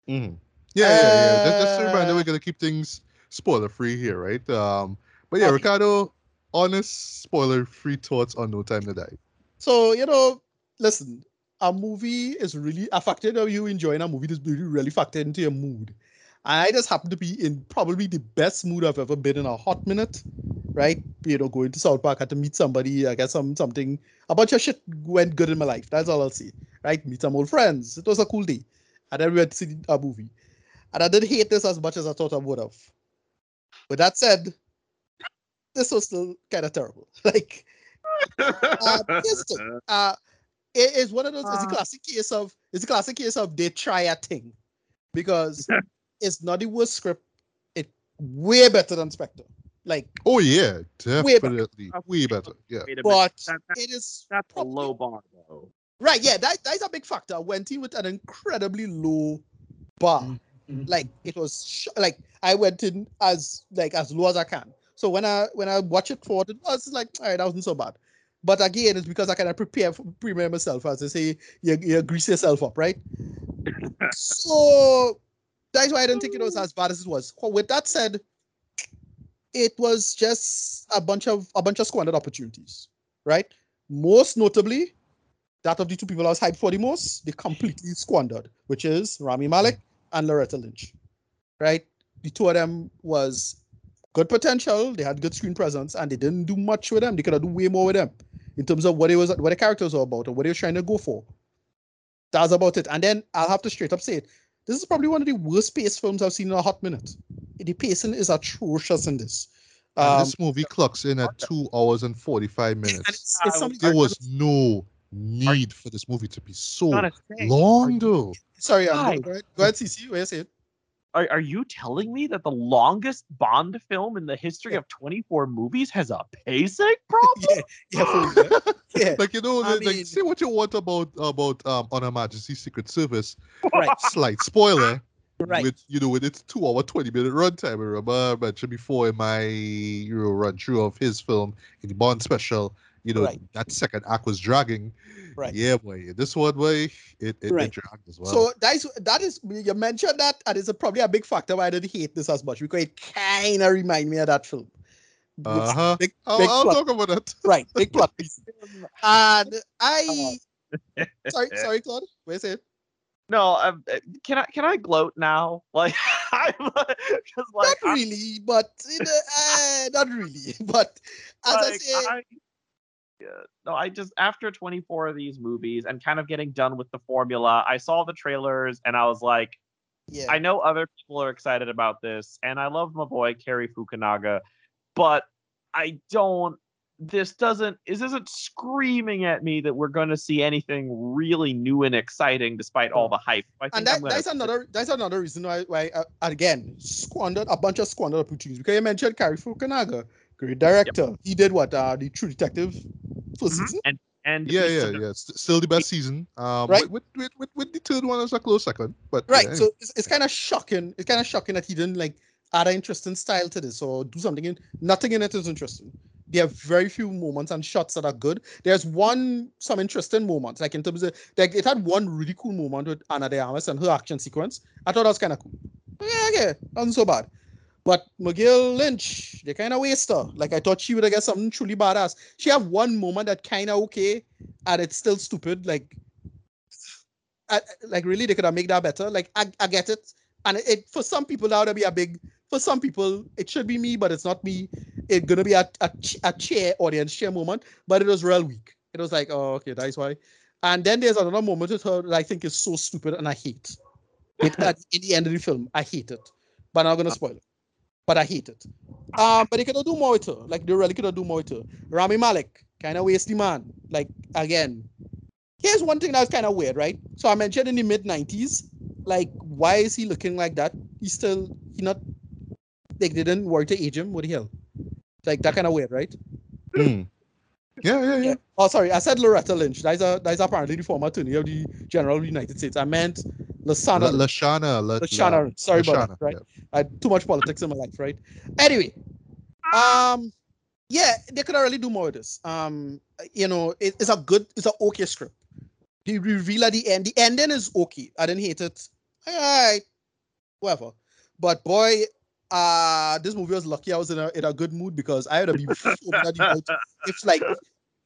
A: Mhm. Yeah, yeah, yeah. Just, just a reminder,
B: Uh,
A: we're gonna keep things spoiler free here, right? Um, but yeah,
B: Okay.
A: Ricardo, honest spoiler free thoughts on No Time to Die.
B: So, you know, listen, a movie is really a factor of you enjoying a movie is really, really factored into your mood. I just happen to be in probably the best mood I've ever been in a hot minute, right? You know, going to South Park, had to meet somebody, I guess some something, a bunch of shit went good in my life. That's all I'll say, right? Meet some old friends. It was a cool day. And then we went to see a movie. And I didn't hate this as much as I thought I would have. With that said, this was still kind of terrible. Like, uh, uh, it is one of those. It's a
C: Uh.
B: classic case of. It's a classic case of they try a thing, because it's not the worst script. It way better than Spectre. Like,
A: Oh yeah,
B: Way better.
A: definitely way better. Yeah.
C: Wait a minute.
B: but
C: That- that-
B: it is
C: that's a low bar though.
B: right. Yeah, that that is a big factor. I went in with an incredibly low bar.
D: Mhm.
B: Like it was sh- like I went in as like as low as I can. So when I when I watch it forward, it was like all right, that wasn't so bad. But again, it's because I kind of prepare for, prepare myself, as they say, you, you grease yourself up, right? so that's why I didn't think it was as bad as it was. Well, With that said, it was just a bunch of a bunch of squandered opportunities, right? Most notably, that of the two people I was hyped for the most, they completely squandered, which is Rami Malek and Loretta Lynch, right? The two of them was good potential. They had good screen presence, and they didn't do much with them. They could have done way more with them in terms of what it was, what the characters were about, or what they were trying to go for. That's about it. And then I'll have to straight up say it. This is probably one of the worst paced films I've seen in a hot minute. The pacing is atrocious in this.
A: And
B: Um,
A: this movie clocks in at two hours and forty five
B: and
A: minutes.
B: it's, it's
C: I
A: There was no need for this movie to be so long, though.
B: sorry,
C: Why?
B: go ahead, go ahead, CC. What you say?
C: Are, are you telling me that the longest Bond film in the history
B: Yeah.
C: of 24 movies has a pacing problem?
B: Yeah, yeah, yeah. yeah.
A: like you know,
B: I
A: like,
B: mean-
A: say what you want about about um on Her Majesty's Secret Service.
B: Right,
A: Slight spoiler.
B: right.
A: With you know, with its two hour twenty minute runtime. I remember I mentioned before in my you know run through of his film in the Bond special. You know
B: Right.
A: that second act was dragging.
B: Right.
A: Yeah, boy. This one way it it,
B: Right.
A: it dragged as well.
B: So that is that is you mentioned that, and it's a, probably a big factor why I didn't hate this as much because it kind of remind me of that film.
A: Uh huh.
B: Big,
A: I'll,
B: big
A: I'll talk about that.
B: right, big plot. And I, sorry, sorry, Claude. Wait it?
C: No, um, uh, can I can I gloat now? Like I'm just like
B: Not
C: I'm-
B: really, but you know, uh, not really. But as I
C: like,
B: say,
C: I- no, I just after 24 of these movies and kind of getting done with the formula, I saw the trailers and I was like,
B: yeah,
C: I know other people are excited about this, and I love my boy Cary Fukunaga, but I don't. This doesn't. This isn't screaming at me that we're going to see anything really new and exciting, despite all the hype. I think
B: and that, that's another that's another reason why why uh, again squandered a bunch of squandered opportunities because you mentioned Cary Fukunaga, great director. He did what uh the True Detective 1st
C: Mhm.
B: season.
C: and
A: Yeah, yeah,
C: such
A: yeah. Still the best season. Um,
B: Right.
A: With, with, with, with the third one was a close second, but
B: Right.
A: yeah,
B: So it's, it's kind of shocking. It's kind of shocking that he didn't like add an interesting style to this or do something in nothing in it is interesting. there are very few moments and shots that are good. There's one some interesting moments, like in terms of like it had one really cool moment with Ana de Armas and her action sequence. I thought that was kind of cool. Yeah, okay, wasn't so bad. But McGill Lynch, they kind of waste her. Like I thought she would have got something truly badass. She have one moment that kind of okay, and it's still stupid. Like, I, like really, they could have made that better. Like I, I get it, and it, it for some people that would be a big. For some people, it should be me, but it's not me. It's gonna be a, a, a chair audience chair moment, but it was real weak. It was like, oh, okay, that's why. And then there's another moment with her that I think is so stupid and I hate. It, at, in the end of the film, I hate it. But I'm not gonna uh, spoil it. But I hate it. Um, but they could do more her. Like they really could do more her. Rami Malek, kind of wasty man. Like again, here's one thing that's kind of weird, right? So I mentioned in the mid '90s, like why is he looking like that? He's still he not like they didn't work to age him. What the hell? Like that kind of weird, right?
A: Hmm. Yeah, yeah, yeah.
B: Oh, sorry, I said Loretta Lynch. That's a that's apparently the former attorney of the General of the United States. I meant Lasana.
A: Lashana. La-
B: Lashana.
A: La-
B: Sorry about that, right?
A: yeah.
B: I had too much politics in my life, right? Anyway, um, yeah, they could really do more of this. Um, you know, it, it's a good, it's an okay script. The reveal at the end, the ending is okay. I didn't hate it. All right, whatever. But boy, uh, this movie was lucky I was in a in a good mood because I would have been so bloody out if like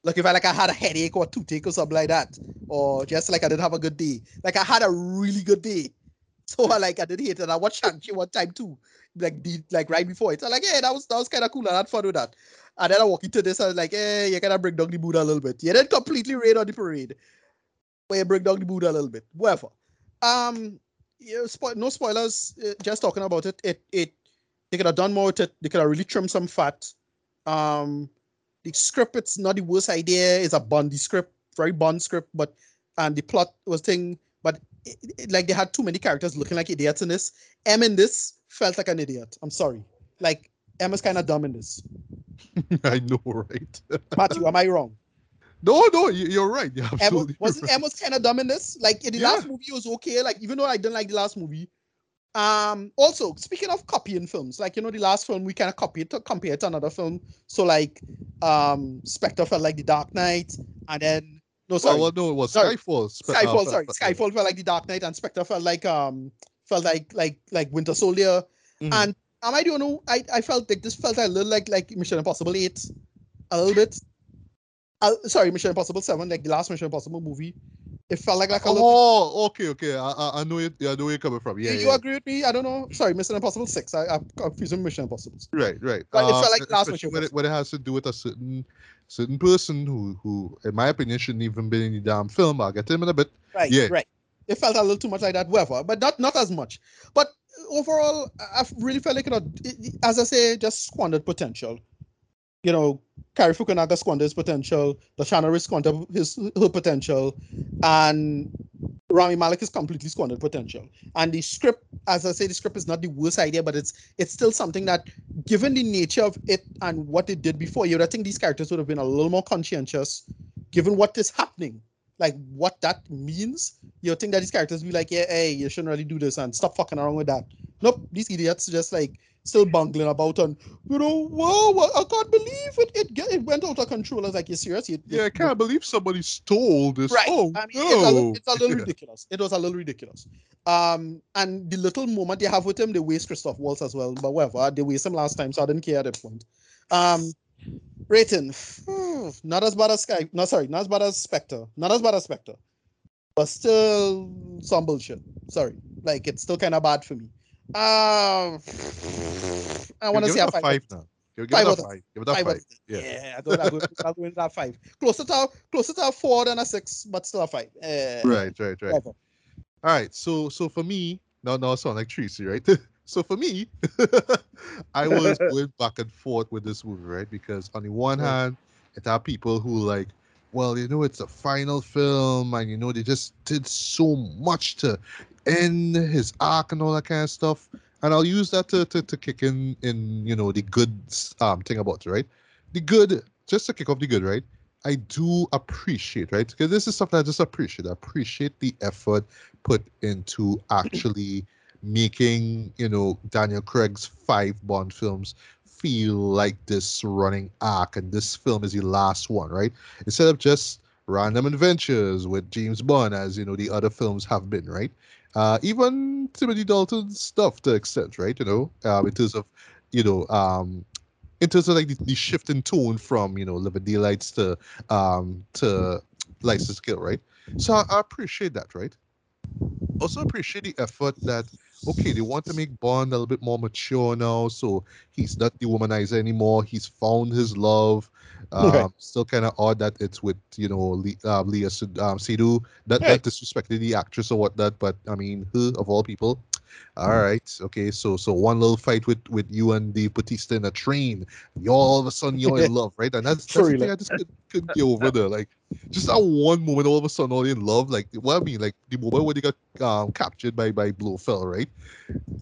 B: like if I like I had a headache or toothache or something like that, or just like I didn't have a good day. Like I had a really good day. So I like I did hate it. And I watched Shang-Chi one time too. Like the like right before it. So like, yeah, that was that was kind of cool. I had fun with that. And then I walk into this, I was like, hey, you gotta bring down the mood a little bit. You didn't completely rain on the parade. But you bring down the mood a little bit. Whatever. Um yeah, spo- no spoilers. uh, Just talking about it. It it they could have done more with it. They could have really trimmed some fat. Um the script it's not the worst idea. It's a Bondi script, very Bond script, but and the plot was thing, but it, it- like they had too many characters looking like idiots in this. M in this felt like an idiot. I'm sorry. Like Emma's kind of dumb in this.
A: I know, right?
B: Matthew, am I wrong?
A: No, no, you- you're right. You're absolutely
B: wasn't
A: right.
B: Emma's kind of dumb in this. Like in the
A: Yeah.
B: last movie, it was okay. Like even though I didn't like the last movie. Um. Also, speaking of copying films, like you know, the last film we kind of copied to compare it to another film. So like, um, Spectre felt like The Dark Knight, and then no, sorry,
A: Oh, well, no, it was
B: Sorry.
A: Skyfall. Spe- uh,
B: Skyfall.
A: fe-
B: sorry, Skyfall felt like The Dark Knight, and Spectre felt like um felt like like like Winter Soldier.
A: Mhm.
B: And um, I don't know. I I felt like this felt a little like like Mission Impossible Eight, a little bit. Uh, sorry, Mission Impossible Seven, like the last Mission Impossible movie. It felt like like a little.
A: Oh, okay, okay. I, I, I know it. I know where you're coming from. Yeah,
B: you,
A: yeah.
B: agree with me? I don't know. Sorry, Mission Impossible Six. I, I'm confusing Mission Impossible.
A: Right, right.
B: But it felt
A: Um,
B: like last Mission
A: when it, when it has to do with a certain certain person who, who, in my opinion, shouldn't even be in the damn film. I'll get to him in a bit.
B: Right.
A: Yeah.
B: Right. It felt a little too much like that, whatever, but not not as much. But overall, I really felt like it, had- it- it- as I say, just squandered potential. You know, Cary Fukunaga squandered his potential. Lashana squandered his her potential, and Rami Malek is completely squandered potential. And the script, as I say, the script is not the worst idea, but it's it's still something that, given the nature of it and what it did before, you would think these characters would have been a little more conscientious, given what is happening like what that means, you would think that these characters be like, yeah, hey, you shouldn't really do this and stop fucking around with that. Nope, these idiots just like still bungling about and you know, whoa, I can't believe it. It get, it went out of control. I was like, you serious?
A: Yeah, I can't believe somebody stole this.
B: Right.
A: Oh,
B: I mean,
A: no.
B: it's, a little, it's a little ridiculous. It was a little ridiculous. Um, and the little moment they have with him, they waste Christoph Waltz as well. But whatever, they waste him last time, so I didn't care at that point. Um, rating, not as bad as Sky. No, sorry, not as bad as Spectre. Not as bad as Spectre, but still some bullshit. Sorry, like it's still kind of bad for me. Um, I want to say a five.
A: five now. Give, give
B: Five
A: it a five. Give it a
B: Five
A: five. Yeah.
B: Yeah, I don't. Go, I'll go into that five. Closer to closer to a four than a six, but still a five. Uh,
A: Right, right, right. All right. So so for me, no, no, I sound like Tracy, right? so for me, I was going back and forth with this movie, right? Because on the one
B: Right.
A: hand, it had people who like, well, you know, it's a final film, and you know, they just did so much to end his arc and all that kind of stuff. And I'll use that to, to, to kick in in you know the good um thing about it, right? The good, just to kick off the good, right? I do appreciate, right? Because this is stuff that I just appreciate. I appreciate the effort put into actually making, you know, Daniel Craig's five Bond films feel like this running arc and this film is the last one, right? Instead of just random adventures with James Bond, as you know the other films have been, right? Uh, even Timothy Dalton stuff to extent, right? You know, um, in terms of, you know, um, in terms of like the, the shift in tone from you know Living Daylights to um to License Kill, right? So I, I appreciate that, right? Also appreciate the effort that okay, they want to make Bond a little bit more mature now, so he's not the womanizer anymore. He's found his love. Um,
B: Right.
A: Still kind of odd that it's with you know Le- um, Léa um, Seydoux. That that disrespected the actress or whatnot, but I mean, who of all people? All right, okay, so so one little fight with with you and the Bautista in a train, you all of a sudden you're in love, right? And that's, that's the thing I just couldn't, couldn't get over there. Like just that one moment, all of a sudden, all in love. Like what I mean, like the moment when they got um, captured by by Blofeld, right?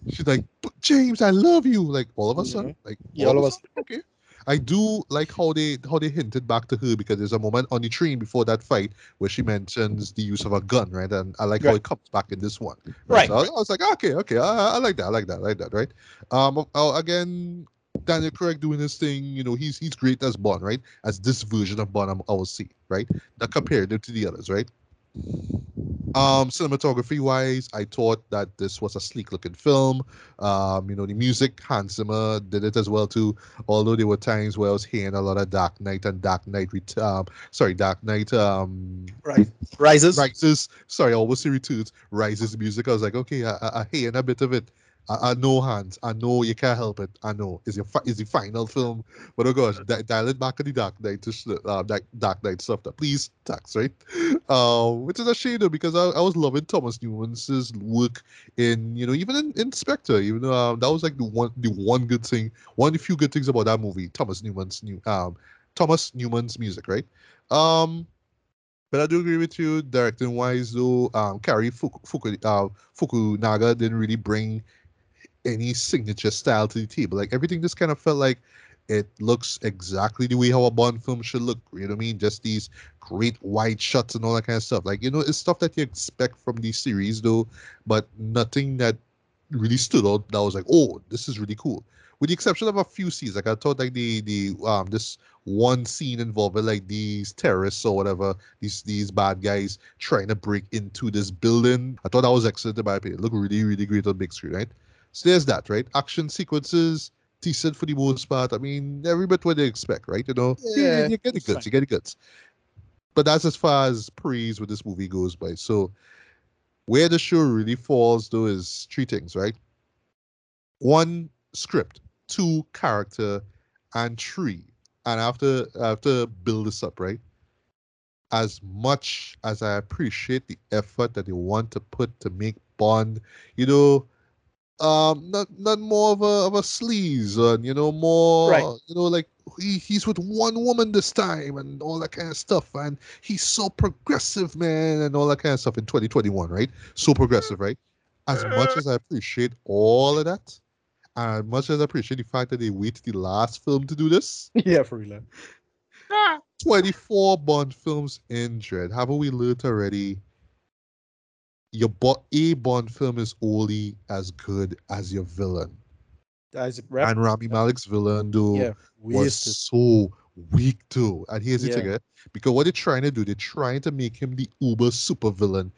A: She's like, James, I love you. Like all of a sudden, like
B: Yeah, all of us.
A: sudden, okay. I do like how they how they hinted back to her because there's a moment on the train before that fight where she mentions the use of a gun, right? And I like how it comes back in this one.
B: Right.
A: So I, I was like, okay, okay, I, I like that, I like that, I like that, right? Um, uh, again, Daniel Craig doing his thing, you know, he's he's great as Bond, right? As this version of Bond, I will see, right? That compared to the others, right? Um, cinematography wise, I thought that this was a sleek looking film. Um, you know, the music, Hans Zimmer did it as well too. Although there were times where I was hearing a lot of Dark Knight and Dark Knight, ret- um, sorry, Dark Knight, um,
B: Right. Rises.
A: Rises. Sorry, I almost say returns. Rises music. I was like, okay, I, I, I hearing a bit of it. I, I know Hans. I know you can't help it. I know. Is your fi- is the final film? But oh gosh, di- dial it back to the Dark Knight to uh, Dark, Dark Knight stuff. That please, tax right. Um, which is a shame though because I, I was loving Thomas Newman's work in you know even in Inspector. Even though um, that was like the one the one good thing, one of the few good things about that movie. Thomas Newman's new um Thomas Newman's music, right? Um, but I do agree with you, directing wise, though. Um, Cary Fuku, Fuku, uh, Fukunaga didn't really bring any signature style to the table. Like everything just kind of felt like it looks exactly the way how a Bond film should look. You know what I mean? Just these great wide shots and all that kind of stuff. Like you know, it's stuff that you expect from these series, though, but nothing that really stood out. That was like, oh, this is really cool. With the exception of a few scenes, like I thought, like the the um this one scene involving like these terrorists or whatever, these these bad guys trying to break into this building. I thought that was excellent opinion. It looked really, really great on big screen, right? So there's that, right? Action sequences, decent for the most part. I mean, every bit what they expect, right? You know, yeah,
B: Yeah,
A: you get the goods, you get the goods. But that's as far as praise with this movie goes by. So where the show really falls though is three things, right? One, script, two, character, and three. And after after build this up, right? As much as I appreciate the effort that they want to put to make Bond, you know, um, not not more of a of a sleaze, and you know, more
B: Right.
A: you know, like he, he's with one woman this time and all that kind of stuff, and he's so progressive, man, and all that kind of stuff in 2021, right? So progressive, right? As much as I appreciate all of that, and as much as I appreciate the fact that they waited the last film to do this,
B: yeah, for real.
A: 24 Bond films in Dread. Haven't we learned already? Your bo- a Bond film is only as good as your villain.
B: As rap,
A: And Rami Malek's villain, though,
B: yeah,
A: was so weak, too. And here's the thing,
B: Yeah.
A: eh? because what they're trying to do, they're trying to make him the uber super villain.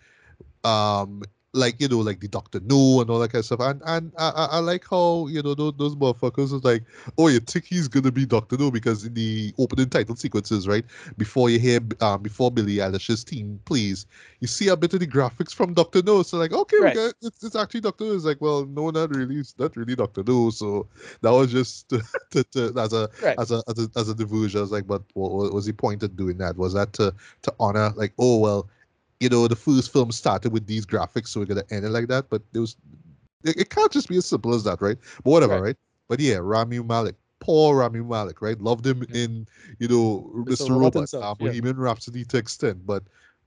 A: Um, like you know, like the Doctor No and all that kind of stuff. And and I, I, like how you know those, those motherfuckers is like, oh, you think he's gonna be Doctor No because in the opening title sequences, right before you hear um before Billy Eilish's team plays, you see a bit of the graphics from Doctor No. So like, okay,
B: Right.
A: got, it's, it's actually Doctor No. It's like, well, no, not really. It's not really Doctor No. So that was just to, to, to, as a
B: Right.
A: as a as a as a diversion. I was like, but what, what was the point of doing that? Was that to to honor like, oh well, you know, the first film started with these graphics, so we're gonna end it like that. But it was it, it can't just be as simple as that, right? But whatever,
B: Right.
A: right? But yeah, Rami Malek, poor Rami Malek, right? Loved him
B: Yeah.
A: in you know
B: Mr. Robot himself,
A: uh,
B: yeah.
A: Bohemian Rhapsody to extent. But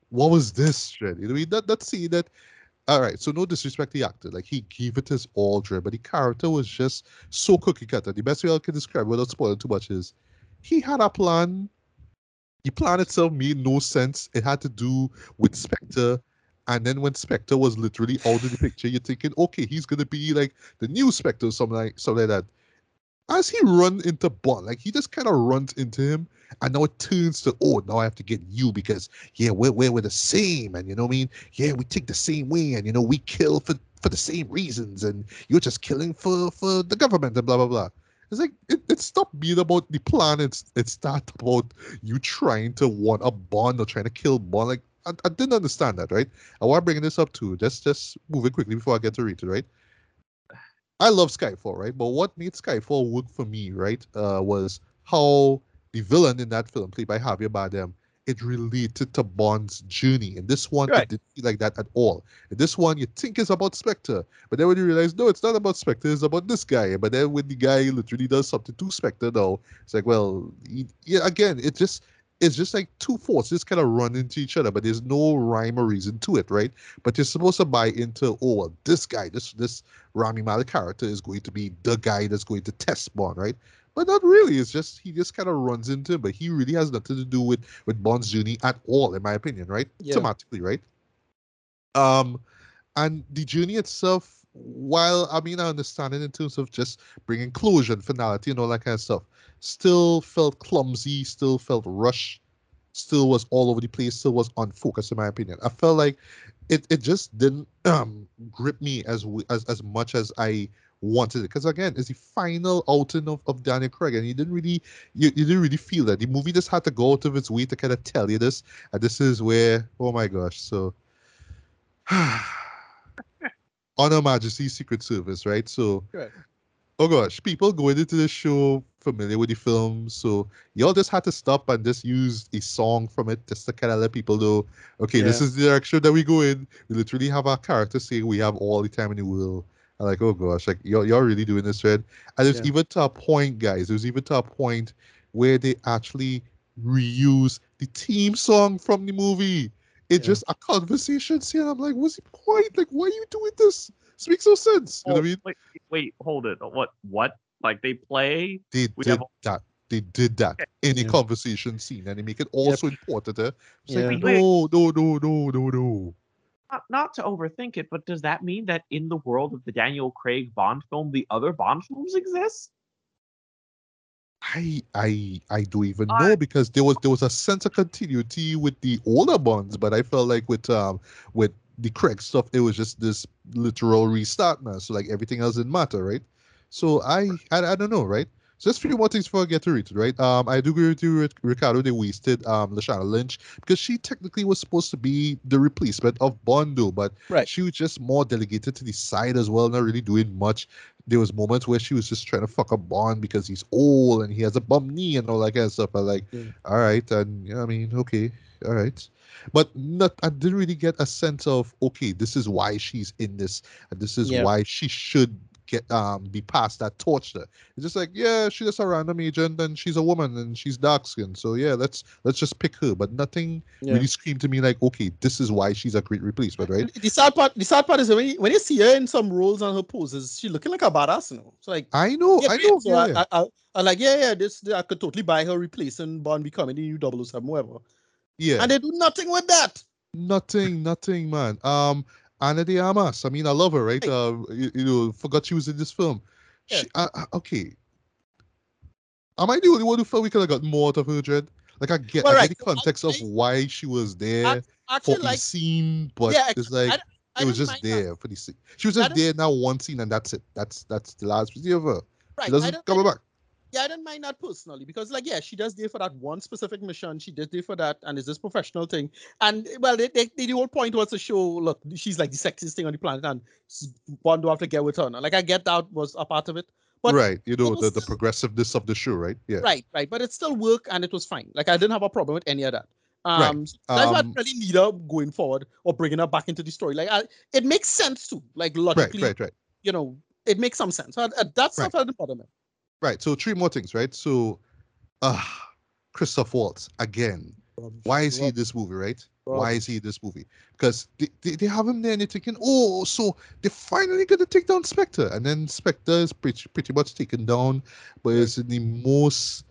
A: what was this shit? You know, mean? that that scene that. All right, so no disrespect to the actor, like he gave it his all, Dre, but the character was just so cookie cutter. The best way I can describe it without spoiling too much is he had a plan. The plan itself made no sense. It had to do with Spectre. And then when Spectre was literally out of the picture, you're thinking, okay, he's gonna be like the new Spectre, or something like something like that. as he run into Bond, like he just kind of runs into him, and now it turns to, oh, now I have to get you because yeah, we're we're, we're the same, and you know what I mean? Yeah, we take the same way, and you know we kill for for the same reasons, and you're just killing for for the government and blah blah blah. It's like it, it stopped being about the plan. It's it started about you trying to want a Bond or trying to kill Bond. Like I, I didn't understand that, right? I want to bring this up too. Just just moving quickly before I get to read it, right? I love Skyfall, right? But what made Skyfall work for me, right, uh, was how the villain in that film, played by Javier Bardem, it related to Bond's journey. And this one,
B: Right.
A: it didn't feel like that at all. In this one, you think it's about Spectre, but then when you realize, no, it's not about Spectre, it's about this guy. But then when the guy literally does something to Spectre, though, it's like, well, he, yeah, again, it just it's just like two forces kind of run into each other, but there's no rhyme or reason to it, right? But you're supposed to buy into, oh, well, this guy, this this Rami Malek character is going to be the guy that's going to test Bond, right? But not really. It's just he just kind of runs into him, but he really has nothing to do with with Bond's journey at all, in my opinion, right?
B: Yeah.
A: Thematically, right? Um, and the journey itself, while I mean I understand it in terms of just bringing closure and finality and all that kind of stuff, still felt clumsy, still felt rushed, still was all over the place, still was unfocused in my opinion. I felt like it it just didn't um grip me as as as much as I wanted it. Because again it's the final outing of, of Daniel Craig and you didn't really you, you didn't really feel that. The movie just had to go out of its way to kind of tell you this and this is where oh my gosh so honor majesty secret service right? So
B: Correct.
A: oh gosh people going into the show familiar with the film so y'all just had to stop and just use a song from it just to kind of let people know okay this is the direction that we go in. We literally have our character saying we have all the time in the world I'm like oh gosh like y'all, y'all really doing this right and there's
B: Yeah.
A: even to a point guys there's even to a point where they actually reuse the team song from the movie it's
B: Yeah.
A: just a conversation scene i'm like what's the point like why are you doing this this makes no sense you know what i mean
C: Oh, wait, wait, hold it. What? What? Like they play?
A: they
C: We
A: did
C: have-
A: that they did that in a
B: Yeah.
A: conversation scene and they make it also important eh? it's like no no no no no no
C: Not, not to overthink it, but does that mean that in the world of the Daniel Craig Bond film, the other Bond films exist?
A: I I I don't even know because there was there was a sense of continuity with the older bonds, but I felt like with um with the Craig stuff, it was just this literal restart now. So like everything else didn't matter, right? So I I, I don't know, right? So just a few more things before I get to read it, right? Um, I do agree with you, Ricardo. They wasted um Lashana Lynch because she technically was supposed to be the replacement of Bondo, but
B: Right.
A: she was just more delegated to the side as well, not really doing much there was moments where she was just trying to fuck up Bond because he's old and he has a bum knee and all that kind of stuff. I like,
B: Yeah.
A: all right, and yeah, I mean, okay, all right, but not. I didn't really get a sense of okay, this is why she's in this, and this is
B: Yeah.
A: why she should get um be past that torch. There, it's just like yeah, she's just a random agent and she's a woman and she's dark skinned, so yeah, let's let's just pick her. But nothing
B: Yeah.
A: really screamed to me like okay, this is why she's a great replacement, right?
B: The sad part, the sad part is when you, when you see her in some roles and her poses, she looking like a badass, you know. It's like
A: I know,
B: yeah,
A: I know,
B: So
A: yeah,
B: I,
A: yeah.
B: I, I, I like yeah, yeah. This I could totally buy her replacing Bond becoming the new 007, whatever.
A: yeah.
B: And they do nothing with that.
A: Nothing, nothing, man. Um, Ana de Armas. I mean, I love her, right? Uh, you, you know, forgot she was in this film.
B: Yeah.
A: She, okay. Am I the only one who felt we could have got more out of her, Dread? Like, I get,
B: Well,
A: I
B: right,
A: get the
B: I-
A: context of why she was there for
B: Actually,
A: the
B: like
A: scene, but
B: yeah,
A: it's like it was just
B: mind that.
A: there for the scene. She was just there now one scene, and that's it. That's that's the last we see of her.
B: Right.
A: She doesn't come back.
B: Yeah, I didn't mind that personally because, like, yeah, she does there for that one specific mission. She did there for that, and it's this professional thing. And well, they, they, the whole point was to show, look, she's like the sexiest thing on the planet, and Bond do have to get with her. Now. Like, I get that was a part of it, but
A: right. You know, the, the progressiveness of the show, right? Yeah.
B: right, right, but it still worked, and it was fine. Like, I didn't have a problem with any of that.
A: Right.
B: Um, so that's I
A: Um,
B: didn't really need her going forward or bringing her back into the story. Like, I, it makes sense too. Like logically,
A: right, right. right.
B: you know, it makes some sense. So, uh, that stuff I didn't bother me.
A: Right. So three more things, right? So uh Christoph Waltz again. Why is he in this movie, right? Why is he in this movie? Because they, they, they have him there and they're thinking, oh, so they're finally gonna take down Spectre. And then Spectre is pretty pretty much taken down, but it's in the most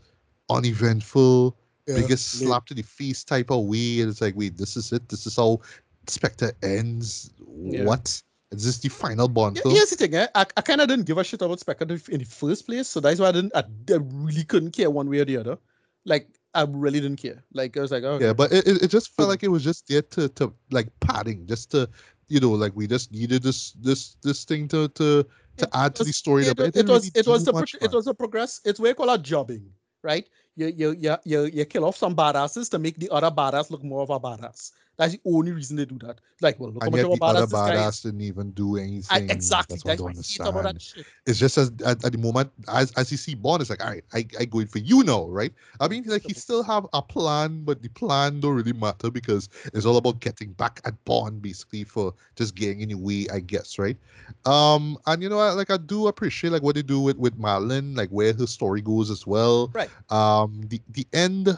A: uneventful, biggest
B: lame.
A: slap to the face type of way. And it's like, wait, this is it? This is how Spectre ends?
B: Yeah.
A: What? Is this the final Bond
B: Yeah, here's the thing, eh? I, I kind of didn't give a shit about Spectre in the first place, so that's why I didn't. I, I really couldn't care one way or the other. Like I really didn't care. Like I was like, oh
A: Yeah, but it, it, it just felt like it was just there to, to like padding, just to you know, like we just needed this this this thing to to to
B: It
A: add to the story.
B: it, it
A: didn't
B: was
A: really
B: it was the pro- it was a progress. It's what you call a jobbing, right? You you you you you kill off some badasses to make the other badass look more of a badass. That's the only reason they do that. Like, well, look
A: and yet the other
B: badass this guy is.
A: badass didn't even do anything.
B: I, exactly.
A: That's what I don't
B: what I about
A: understand.
B: that shit.
A: It's just as at, at the moment as as you see Bond, it's like, all right, I I going for you now, right? I mean, like he still have a plan, but the plan don't really matter because it's all about getting back at Bond, basically for just getting in the way, I guess, right? Um, and you know, I, like I do appreciate like what they do with with Madeleine, like where her story goes as well.
B: Right.
A: Um, the the end,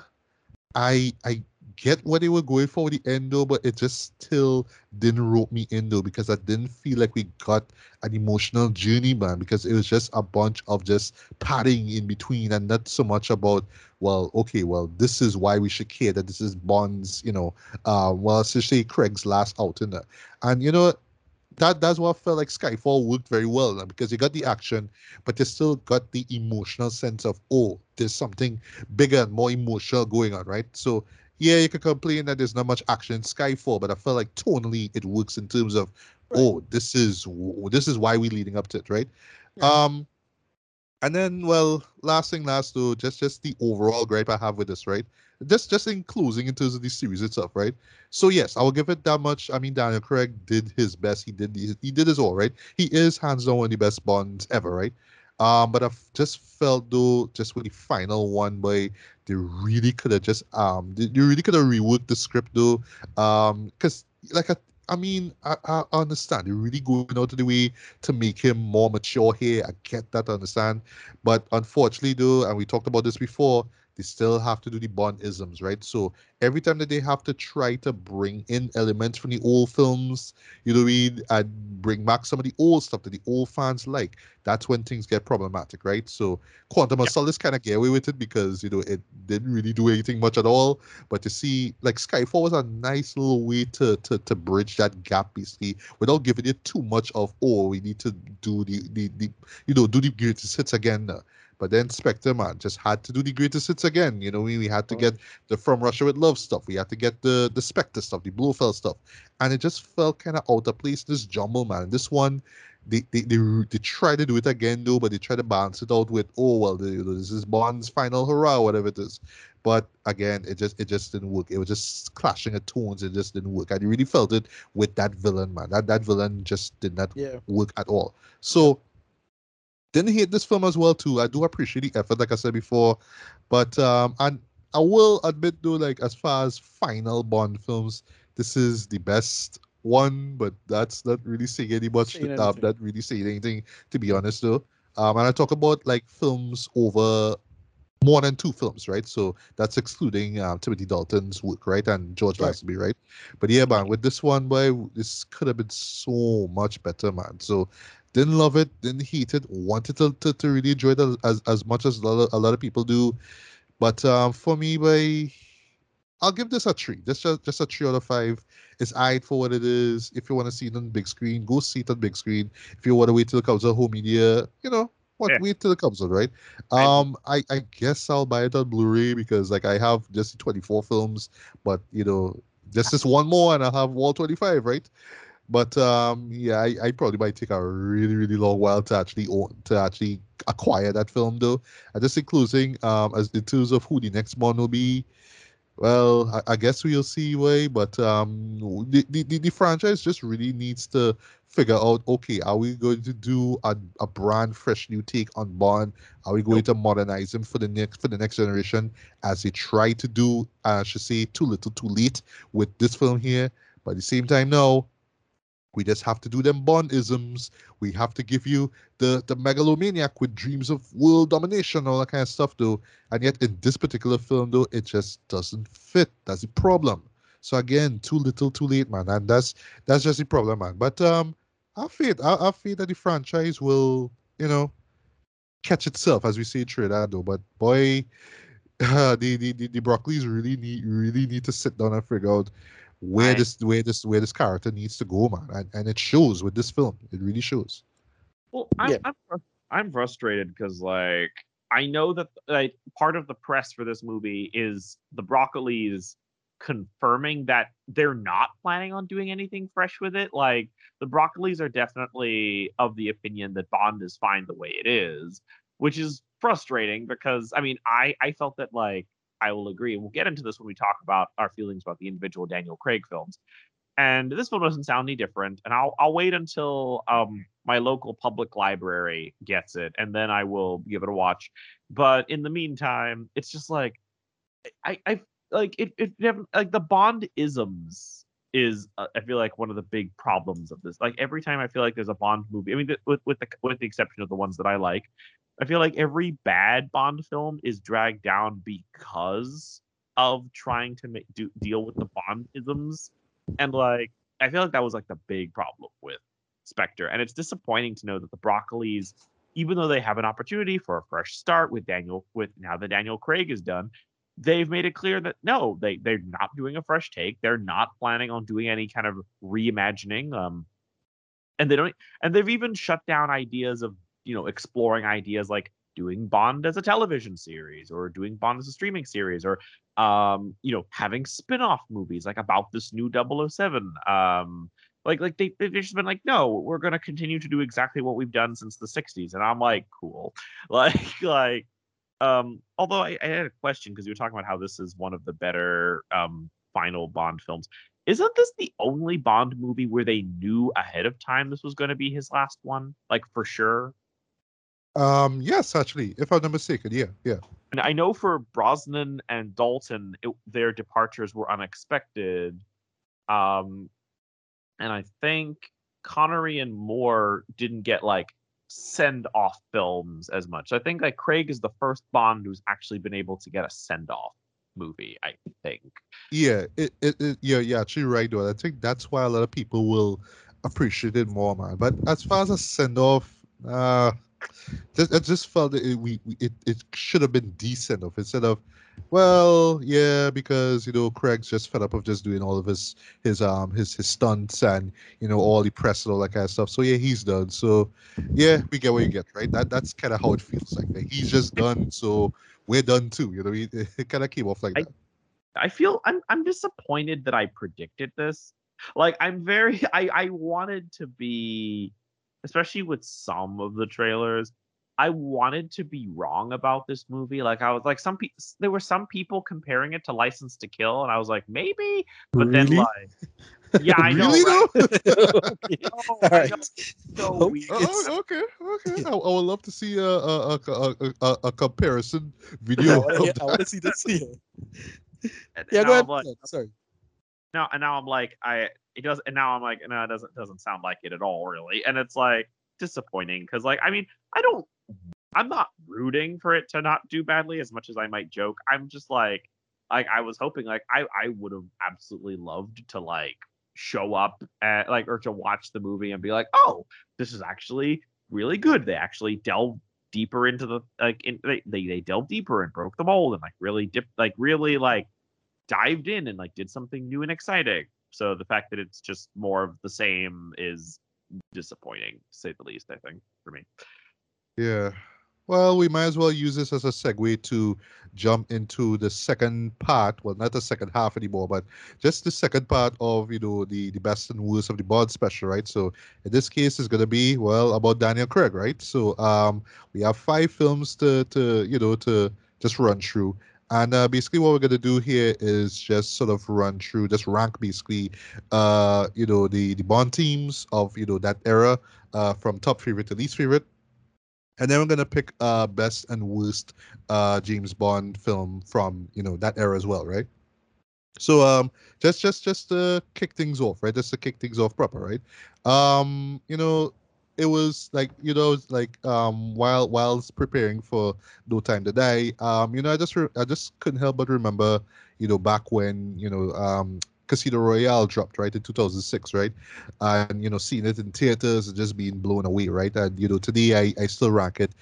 A: I I get what they were going for with the end though, but it just still didn't rope me in though because I didn't feel like we got an emotional journey, man, because it was just a bunch of just padding in between and not so much about, well, okay, well, this is why we should care that this is Bond's, you know, uh, well, essentially Craig's last outing. And, you know, that that's what felt like Skyfall worked very well now, because you got the action, but you still got the emotional sense of, oh, there's something bigger and more emotional going on, right? So, yeah, you could complain that there's not much action in Skyfall, but I felt like tonally it works in terms of
B: Right.
A: oh, this is this is why we're leading up to it, right?
B: Yeah.
A: Um, and then well, last thing last though, just just the overall gripe I have with this, right? Just just in closing in terms of the series itself, right? So yes, I will give it that much. I mean, Daniel Craig did his best. He did he, he did his all, right? He is hands down one of the best Bonds ever, right? Um, but I've just felt though, just with the final one, boy, they really could have just um, they, they really could have reworked the script though, um, because like I, I mean, I, I understand they're really going out of the way to make him more mature here. I get that, I understand, but unfortunately though, and we talked about this before, they still have to do the Bond isms, right? So every time that they have to try to bring in elements from the old films, you know, I and bring back some of the old stuff that the old fans like, that's when things get problematic, right? So Quantum of Solace kind of get away with it because you know it didn't really do anything much at all. But to see like Skyfall was a nice little way to to to bridge that gap basically without giving it too much of oh we need to do the the, the you know do the greatest hits again. now. But then Spectre man just had to do the greatest hits again. You know, we, we had to get the From Russia with Love stuff. We had to get the the Spectre stuff, the Blofeld stuff, and it just felt kind of out of place. This jumble man, this one they, they they they try to do it again though, but they try to balance it out with oh well, the, you know, this is Bond's final hurrah, whatever it is. But again, it just it just didn't work. It was just clashing of tones. It just didn't work. I really felt it with that villain, man. That that villain just did not
B: Yeah.
A: work at all. So didn't hate this film as well too. I do appreciate the effort, like I said before, but um, and I will admit though, like as far as final Bond films, this is the best one, but that's not really saying any much.
B: Saying anything.
A: not really saying anything, to be honest though. Um, and I talk about like films over more than two films, right? So that's excluding um, Timothy Dalton's work, right, and George
B: Right.
A: Lazenby, right? But yeah, man, with this one, boy, this could have been so much better, man. So didn't love it, didn't hate it, wanted to, to, to really enjoy it as, as much as a lot, of, a lot of people do. But um, for me, boy, I'll give this a three. Just just, just a three out of five. It's eyed for what it is. If you want to see it on big screen, go see it on big screen. If you want to wait till it comes on home media, you know, what
C: Yeah.
A: wait till it comes on, right?
C: I-
A: Um, I, I guess I'll buy it on Blu-ray because like I have just 24 films, but you know, just this one more and I'll have all 25, right? But um, yeah, I, I probably might take a really, really long while to actually own, to actually acquire that film though. And just in closing, um, as in terms of who the next one will be, well, I, I guess we'll see way, but um, the, the, the, franchise just really needs to figure out, okay, are we going to do a, a brand fresh new take on Bond? Are we going to modernize him for the next for the next generation as they try to do, I should say, too little, too late with this film here? But at the same time, no, we just have to do them Bondisms. We have to give you the the megalomaniac with dreams of world domination, all that kind of stuff, though. And yet, in this particular film, though, it just doesn't fit. That's the problem. So again, too little, too late, man. And that's that's just the problem, man. But um, I feel I, I feel that the franchise will, you know, catch itself as we say Trinidad, though. But boy, the the the, the Broccoli's really need really need to sit down and figure out where
C: I-
A: this where this where this character needs to go, man, and, and it shows with this film. It really shows.
C: Well, I'm
B: Yeah.
C: I'm, I'm frustrated because like I know that like part of the press for this movie is the Broccolis confirming that they're not planning on doing anything fresh with it. Like the Broccolis are definitely of the opinion that Bond is fine the way it is, which is frustrating because I mean I I felt that like I will agree. We'll get into this when we talk about our feelings about the individual Daniel Craig films. And this film doesn't sound any different. And I'll I'll wait until um my local public library gets it, and then I will give it a watch. But in the meantime, it's just like I I like it. It like the Bond isms is uh, I feel like one of the big problems of this. Like every time I feel like there's a Bond movie, I mean, th- with with the with the exception of the ones that I like, I feel like every bad Bond film is dragged down because of trying to make do, deal with the Bondisms, and like I feel like that was like the big problem with Spectre, and it's disappointing to know that the Broccolis, even though they have an opportunity for a fresh start with Daniel, with now that Daniel Craig is done, they've made it clear that no, they they're not doing a fresh take. They're not planning on doing any kind of reimagining. Um, and they don't, and they've even shut down ideas of you know exploring ideas like doing Bond as a television series or doing Bond as a streaming series or um you know having spin-off movies like about this new 007 um like like they they've just been like no we're going to continue to do exactly what we've done since the 60s and i'm like cool. Like like um although i, I had a question because you were talking about how this is one of the better um final bond films. Isn't this the only bond movie where they knew ahead of time this was going to be his last one? Like for sure
A: Um, yes, actually, if I'm not mistaken, yeah, yeah.
C: and I know for Brosnan and Dalton, it, their departures were unexpected. Um, and I think Connery and Moore didn't get like send off films as much. I think like Craig is the first Bond who's actually been able to get a send off movie. I think.
A: Yeah, it, it, it yeah, yeah, actually right though. I think that's why a lot of people will appreciate it more, man. But as far as a send off, uh just, I just felt it, we, we it, it should have been decent of instead of well, yeah, because you know Craig's just fed up of just doing all of his his um his his stunts and you know all the press and all that kind of stuff. So yeah, he's done. So yeah, we get what you get, right? That that's kind of how it feels like. Like, He's just done, so we're done too. You know, it, it kind of came off like
C: I-
A: that.
C: I feel I'm I'm disappointed that I predicted this. Like I'm very I I wanted to be especially with some of the trailers I wanted to be wrong about this movie. Like I was like some people there were some people comparing it to License to Kill and I was like maybe but then
B: Really?
C: like yeah, I know.
A: really
C: right?
A: Oh
B: okay.
C: Oh,
B: right.
C: know. So
B: Oh, oh,
A: oh, okay, okay. I, I would love to see a a, a, a, a, a comparison video.
B: wanna
A: of
B: hear- I
A: that.
B: want to see this here.
C: And
B: Yeah,
C: now
B: go ahead.
C: I'm like,
B: Sorry.
C: Now and now I'm like I it does and now I'm like no it doesn't doesn't sound like it at all really. And it's like disappointing because like I mean I don't I'm not rooting for it to not do badly as much as I might joke. I'm just like like I was hoping like I I would have absolutely loved to like show up at like or to watch the movie and be like oh this is actually really good. They actually delve deeper into the like in, they, they delved deeper and broke the mold and like really dip like really like dived in and like did something new and exciting. So the fact that it's just more of the same is disappointing, to say the least. I think for me.
A: Yeah. Well, we might as well use this as a segue to jump into the second part. Well, not the second half anymore, but just the second part of you know the the best and worst of the Bond special, right? So in this case, it's gonna be well about Daniel Craig, right? So um, we have five films to to you know to just run through. And uh, basically, what we're gonna do here is just sort of run through, just rank basically, uh, you know, the the Bond teams of you know that era, uh, from top favorite to least favorite and then we're gonna pick uh best and worst uh James Bond film from you know that era as well, right? So um just just just to kick things off, right? Just to kick things off proper, right? Um, you know, it was like you know like um while whilst preparing for No Time to Die, um you know I just re- I just couldn't help but remember you know back when you know um Casino Royale dropped right in 2006, right? And you know seeing it in theaters and just being blown away, right? And you know today I I still rank it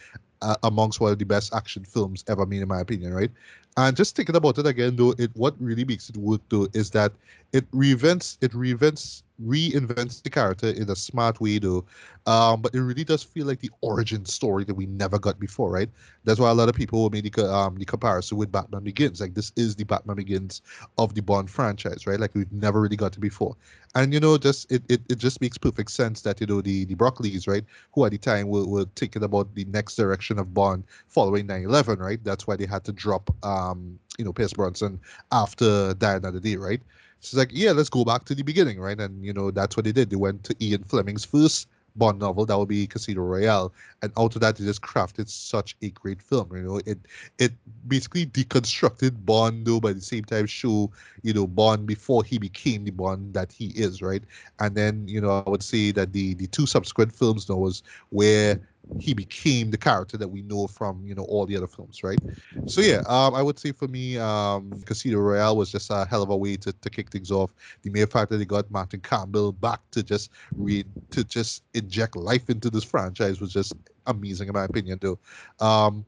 A: uh, amongst one of the best action films ever made in my opinion, right? And just thinking about it again, though, it what really makes it work though is that it reinvents it reinvents reinvents the character in a smart way though. Um, but it really does feel like the origin story that we never got before, right? That's why a lot of people made the um the comparison with Batman Begins. Like this is the Batman Begins of the Bond franchise, right? Like we've never really got it before. And you know, just it, it, it just makes perfect sense that you know the the Broccoli's, right, who at the time were, were thinking about the next direction of Bond following 9/11, right? That's why they had to drop um Um, you know Pierce Brosnan after Die Another Day, right? So it's like, yeah, let's go back to the beginning, right? And you know, that's what they did. They went to Ian Fleming's first Bond novel, that would be Casino Royale, and out of that, they just crafted such a great film. You know, it it basically deconstructed Bond, though, but at the same time show you know Bond before he became the Bond that he is, right? And then you know, I would say that the the two subsequent films now was where he became the character that we know from you know all the other films, right? So yeah, um, I would say for me, um, Casino Royale was just a hell of a way to, to kick things off. The mere fact that they got Martin Campbell back to just read to just inject life into this franchise was just amazing in my opinion, though. Um,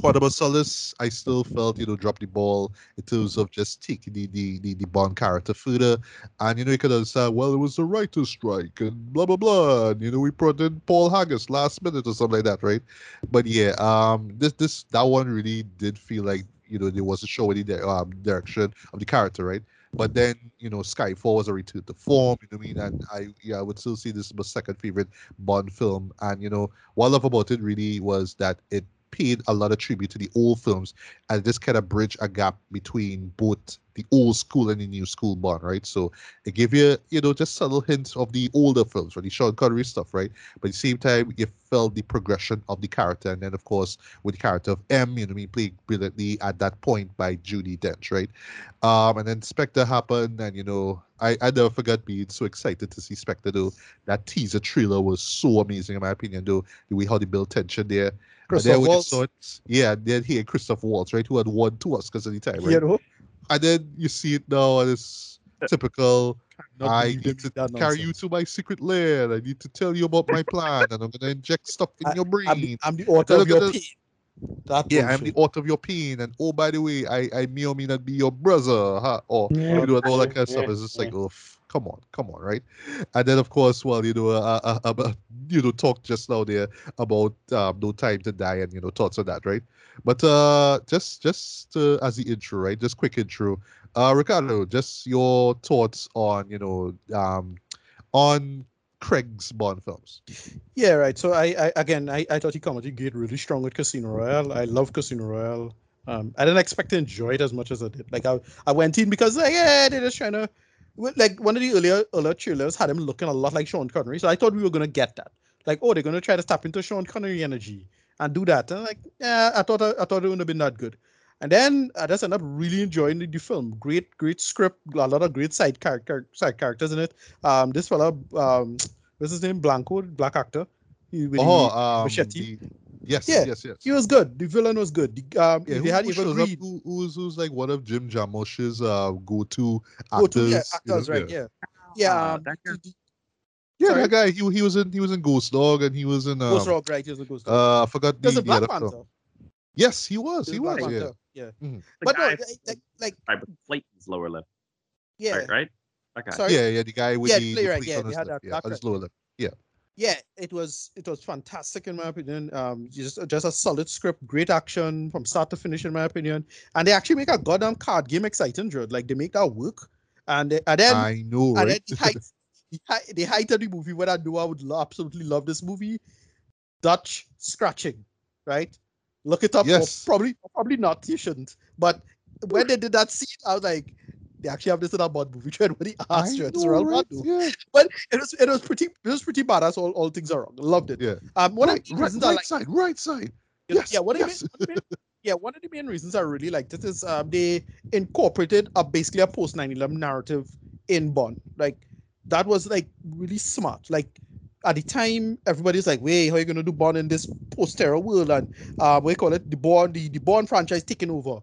A: Quantum of Solace, I still felt, you know, drop the ball in terms of just taking the, the, the, the Bond character further. And, you know, you could said, well, it was a writer's strike and blah, blah, blah. And, you know, we brought in Paul Haggis last minute or something like that, right? But yeah, um, this, this, that one really did feel like, you know, there was a show in the um, direction of the character, right? But then, you know, Skyfall was a return to form, you know what I mean? And I yeah, I would still see this as my second favorite Bond film. And, you know, what I love about it really was that it paid a lot of tribute to the old films and this kind of bridge a gap between both the old school and the new school bond, right? So it gave you, you know, just subtle hints of the older films, right? The Sean Connery stuff, right? But at the same time, you felt the progression of the character. And then, of course, with the character of M, you know, mean, played brilliantly at that point by Judi Dench, right? Um, and then Spectre happened, and, you know, I, I never forgot being so excited to see Spectre, though. That teaser trailer was so amazing, in my opinion, though, the way how they built tension there. And
B: Christoph
A: when you
B: Waltz.
A: saw it, yeah, then here Christoph Waltz, right, who had won two Oscars at the time, right?
B: You know,
A: and then you see it now, and it's typical. I need to
B: with that
A: carry you to my secret lair. I need to tell you about my plan, and I'm gonna inject stuff in
B: I-
A: your brain.
B: I'm the, I'm the author
A: Da-
B: of
A: da-
B: your
A: da-
B: pain. That
A: yeah, I'm the author of your pain, and oh, by the way, I, I may or may not be your brother, huh? or
B: Yeah.
A: you know, and all that kind of stuff. It's just like, oh, f- come on, come on, right? And then, of course, well, you know, uh, uh, uh, you know, talk just now there about um, no time to die, and you know, thoughts on that, right? But uh, just just uh, as the intro, right? Just quick intro. Uh, Ricardo, just your thoughts on you know um, on Craig's Bond films.
B: Yeah, right. So I, I again, I, I thought he comedy get really strong with Casino Royale. I love Casino Royale. Um, I didn't expect to enjoy it as much as I did. Like I, I went in because like yeah, they're just trying to, like one of the earlier earlier trailers had him looking a lot like Sean Connery. So I thought we were gonna get that. Like oh, they're gonna try to tap into Sean Connery energy and do that. And like yeah, I thought I, I thought it wouldn't have been that good. And then I just ended up really enjoying the, the film. Great, great script, a lot of great side character side characters in it. Um, this fella, um, what's his name? Blanco, black actor. He,
A: Oh, um,
B: machete.
A: the- yes,
B: Yeah,
A: yes, yes.
B: he was good. The villain was good. The, um,
A: Yeah,
B: they
A: who,
B: had
A: who
B: even
A: shows up?
B: Reed.
A: Who, who's who's like one of Jim Jarmusch's uh, go-to
B: Go
A: actors?
B: to yeah,
A: you know?
B: actors, right? Yeah, yeah. Um,
C: that guy-
B: the- the-
A: Yeah,
B: Sorry?
A: that guy. He he was in he was in Ghost Dog and he was in um,
B: Ghost Rock, right? He was in Ghost Dog.
A: uh I forgot
B: He
A: the,
B: was a
A: the
B: Black
A: other
B: Panther.
A: Yes, he was.
B: He
A: He
B: was
A: was.
B: Black
A: Yeah.
B: Panther. Yeah,
A: Mhm.
B: but no, like, like, like
C: right, with Clayton's lower lip.
B: yeah,
C: Right, right? Okay.
B: Sorry.
A: Yeah, yeah. The guy with
B: Yeah,
A: the, the
B: playwright,
A: plate
B: yeah,
A: on
B: they
A: his
B: had
A: lip,
B: that
A: yeah,
B: black
A: on his lower lip. Yeah.
B: Yeah, it was it was fantastic in my opinion. Um, just just a solid script, great action from start to finish in my opinion. And they actually make a goddamn card game exciting, Drew. Like they make that work. And they- and then
A: I know,
B: and
A: right?
B: then the height, the height, the height of the movie. What I know, I would absolutely love this movie. Dutch scratching, right? Look it up.
A: Yes.
B: probably, probably not. You shouldn't. But when they did that scene, I was like, they actually have this in a Bond movie. Trying what he
A: I
B: asked you. It's
A: know,
B: real
A: right? Yeah,
B: But it was, it was pretty, it was pretty badass. All, all things are wrong. Loved it.
A: yeah.
B: Um, one
A: right,
B: of the
A: right,
B: reasons I like
A: side, right side.
B: you know,
A: Yes,
B: yeah, one of,
A: yes.
B: the main, one of the main- yeah, one of the main reasons I really liked it is um, they incorporated a basically a post 9/11 narrative in Bond. Like that was like really smart. Like at the time, everybody's like, "Wait, how are you gonna do Bond in this post-terror world?" And uh, you call it? The Bond, the, the Bond franchise taking over.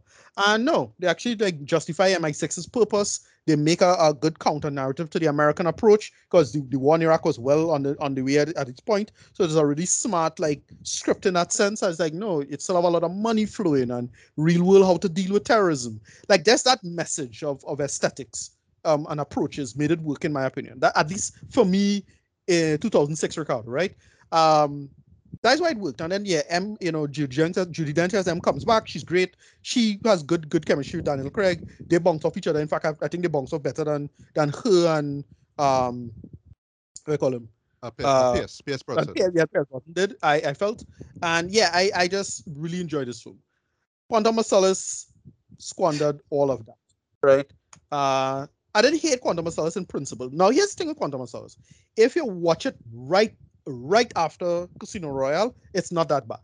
B: And no, they actually like justify MI6's purpose. They make a, a good counter narrative to the American approach because the, the war in Iraq was well on the on the way at, at its point. So there's a really smart like script in that sense. I was like, no, it still have a lot of money flowing and real world how to deal with terrorism. Like there's that message of, of aesthetics um, and approaches made it work in my opinion. That at least for me, in 2006 Ricardo, right? Um, that's why it worked. And then yeah, M, you know, Judi Dench, Judi Dench as M comes back. She's great. She has good good chemistry with Daniel Craig. They bounce off each other. In fact, I, I think they bounce off better than than her and um, what do you call him?
A: Uh, P-
B: Uh,
A: Pierce, Pierce Brosnan.
B: yeah, yeah, Pierce Brosnan did. I, I felt, and yeah, I, I just really enjoyed this film. Quantum of Solace squandered all of that, right? Uh, I didn't hate Quantum of Solace in principle. Now here's the thing with Quantum of Solace: if you watch it right, right after Casino Royale, it's not that bad,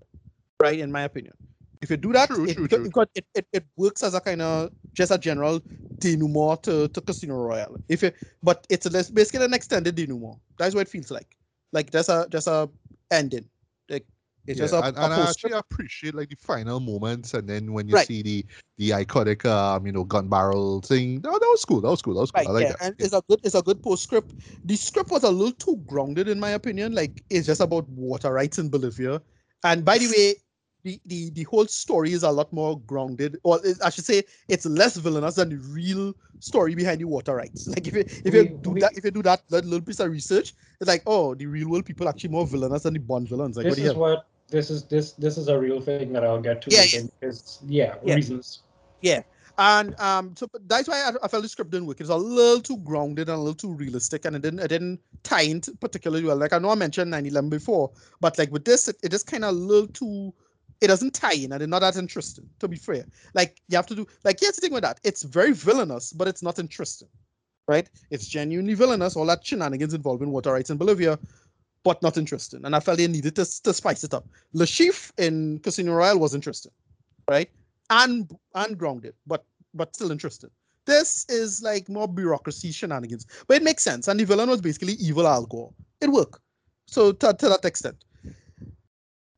B: right? In my opinion, if you do that,
A: True,
B: it,
A: true,
B: because-
A: true.
B: it, it, it works as a kind of just a general denouement to, to Casino Royale. If you, but it's basically an extended denouement. That's what it feels like. Like just a just a ending. Like it's just a,
A: and,
B: a
A: and I actually appreciate like the final moments, and then when you
B: Right.
A: see the the iconic, um, you know, gun barrel thing. No, that was cool. That was cool. That was cool.
B: Right,
A: I like
B: yeah,
A: that.
B: and
A: Yeah.
B: it's a good it's a good postscript. The script was a little too grounded in my opinion. Like it's just about water rights in Bolivia. And by the way, the, the, the whole story is a lot more grounded, or it- I should say, it's less villainous than the real story behind the water rights. Like if you if you
D: We-
B: do
D: we-
B: that, if you do that, that little piece of research, it's like, oh, the real world people are actually more villainous than the Bond villains. Like,
D: this
B: do you
D: is what this is this this is a real thing that I'll get to
B: Yeah,
D: later because yeah,
B: Yeah.
D: reasons.
B: Yeah, and um so that's why I, I felt the script didn't work. It's a little too grounded and a little too realistic, and it didn't it didn't tie in particularly well. Like I know I mentioned 9/11 before, but like with this, it, it is kind of a little too. It doesn't tie in, and it's not that interesting. To be fair, like you have to do like here's the thing with that. It's very villainous, but it's not interesting, right? It's genuinely villainous. All that shenanigans involving water rights in Bolivia, but not interesting. And I felt they needed to, to spice it up. Le Chiffre in Casino Royale was interesting, right? And and grounded, but but still interesting. This is like more bureaucracy shenanigans, but it makes sense. And the villain was basically evil Al Gore. It worked. So to, to that extent,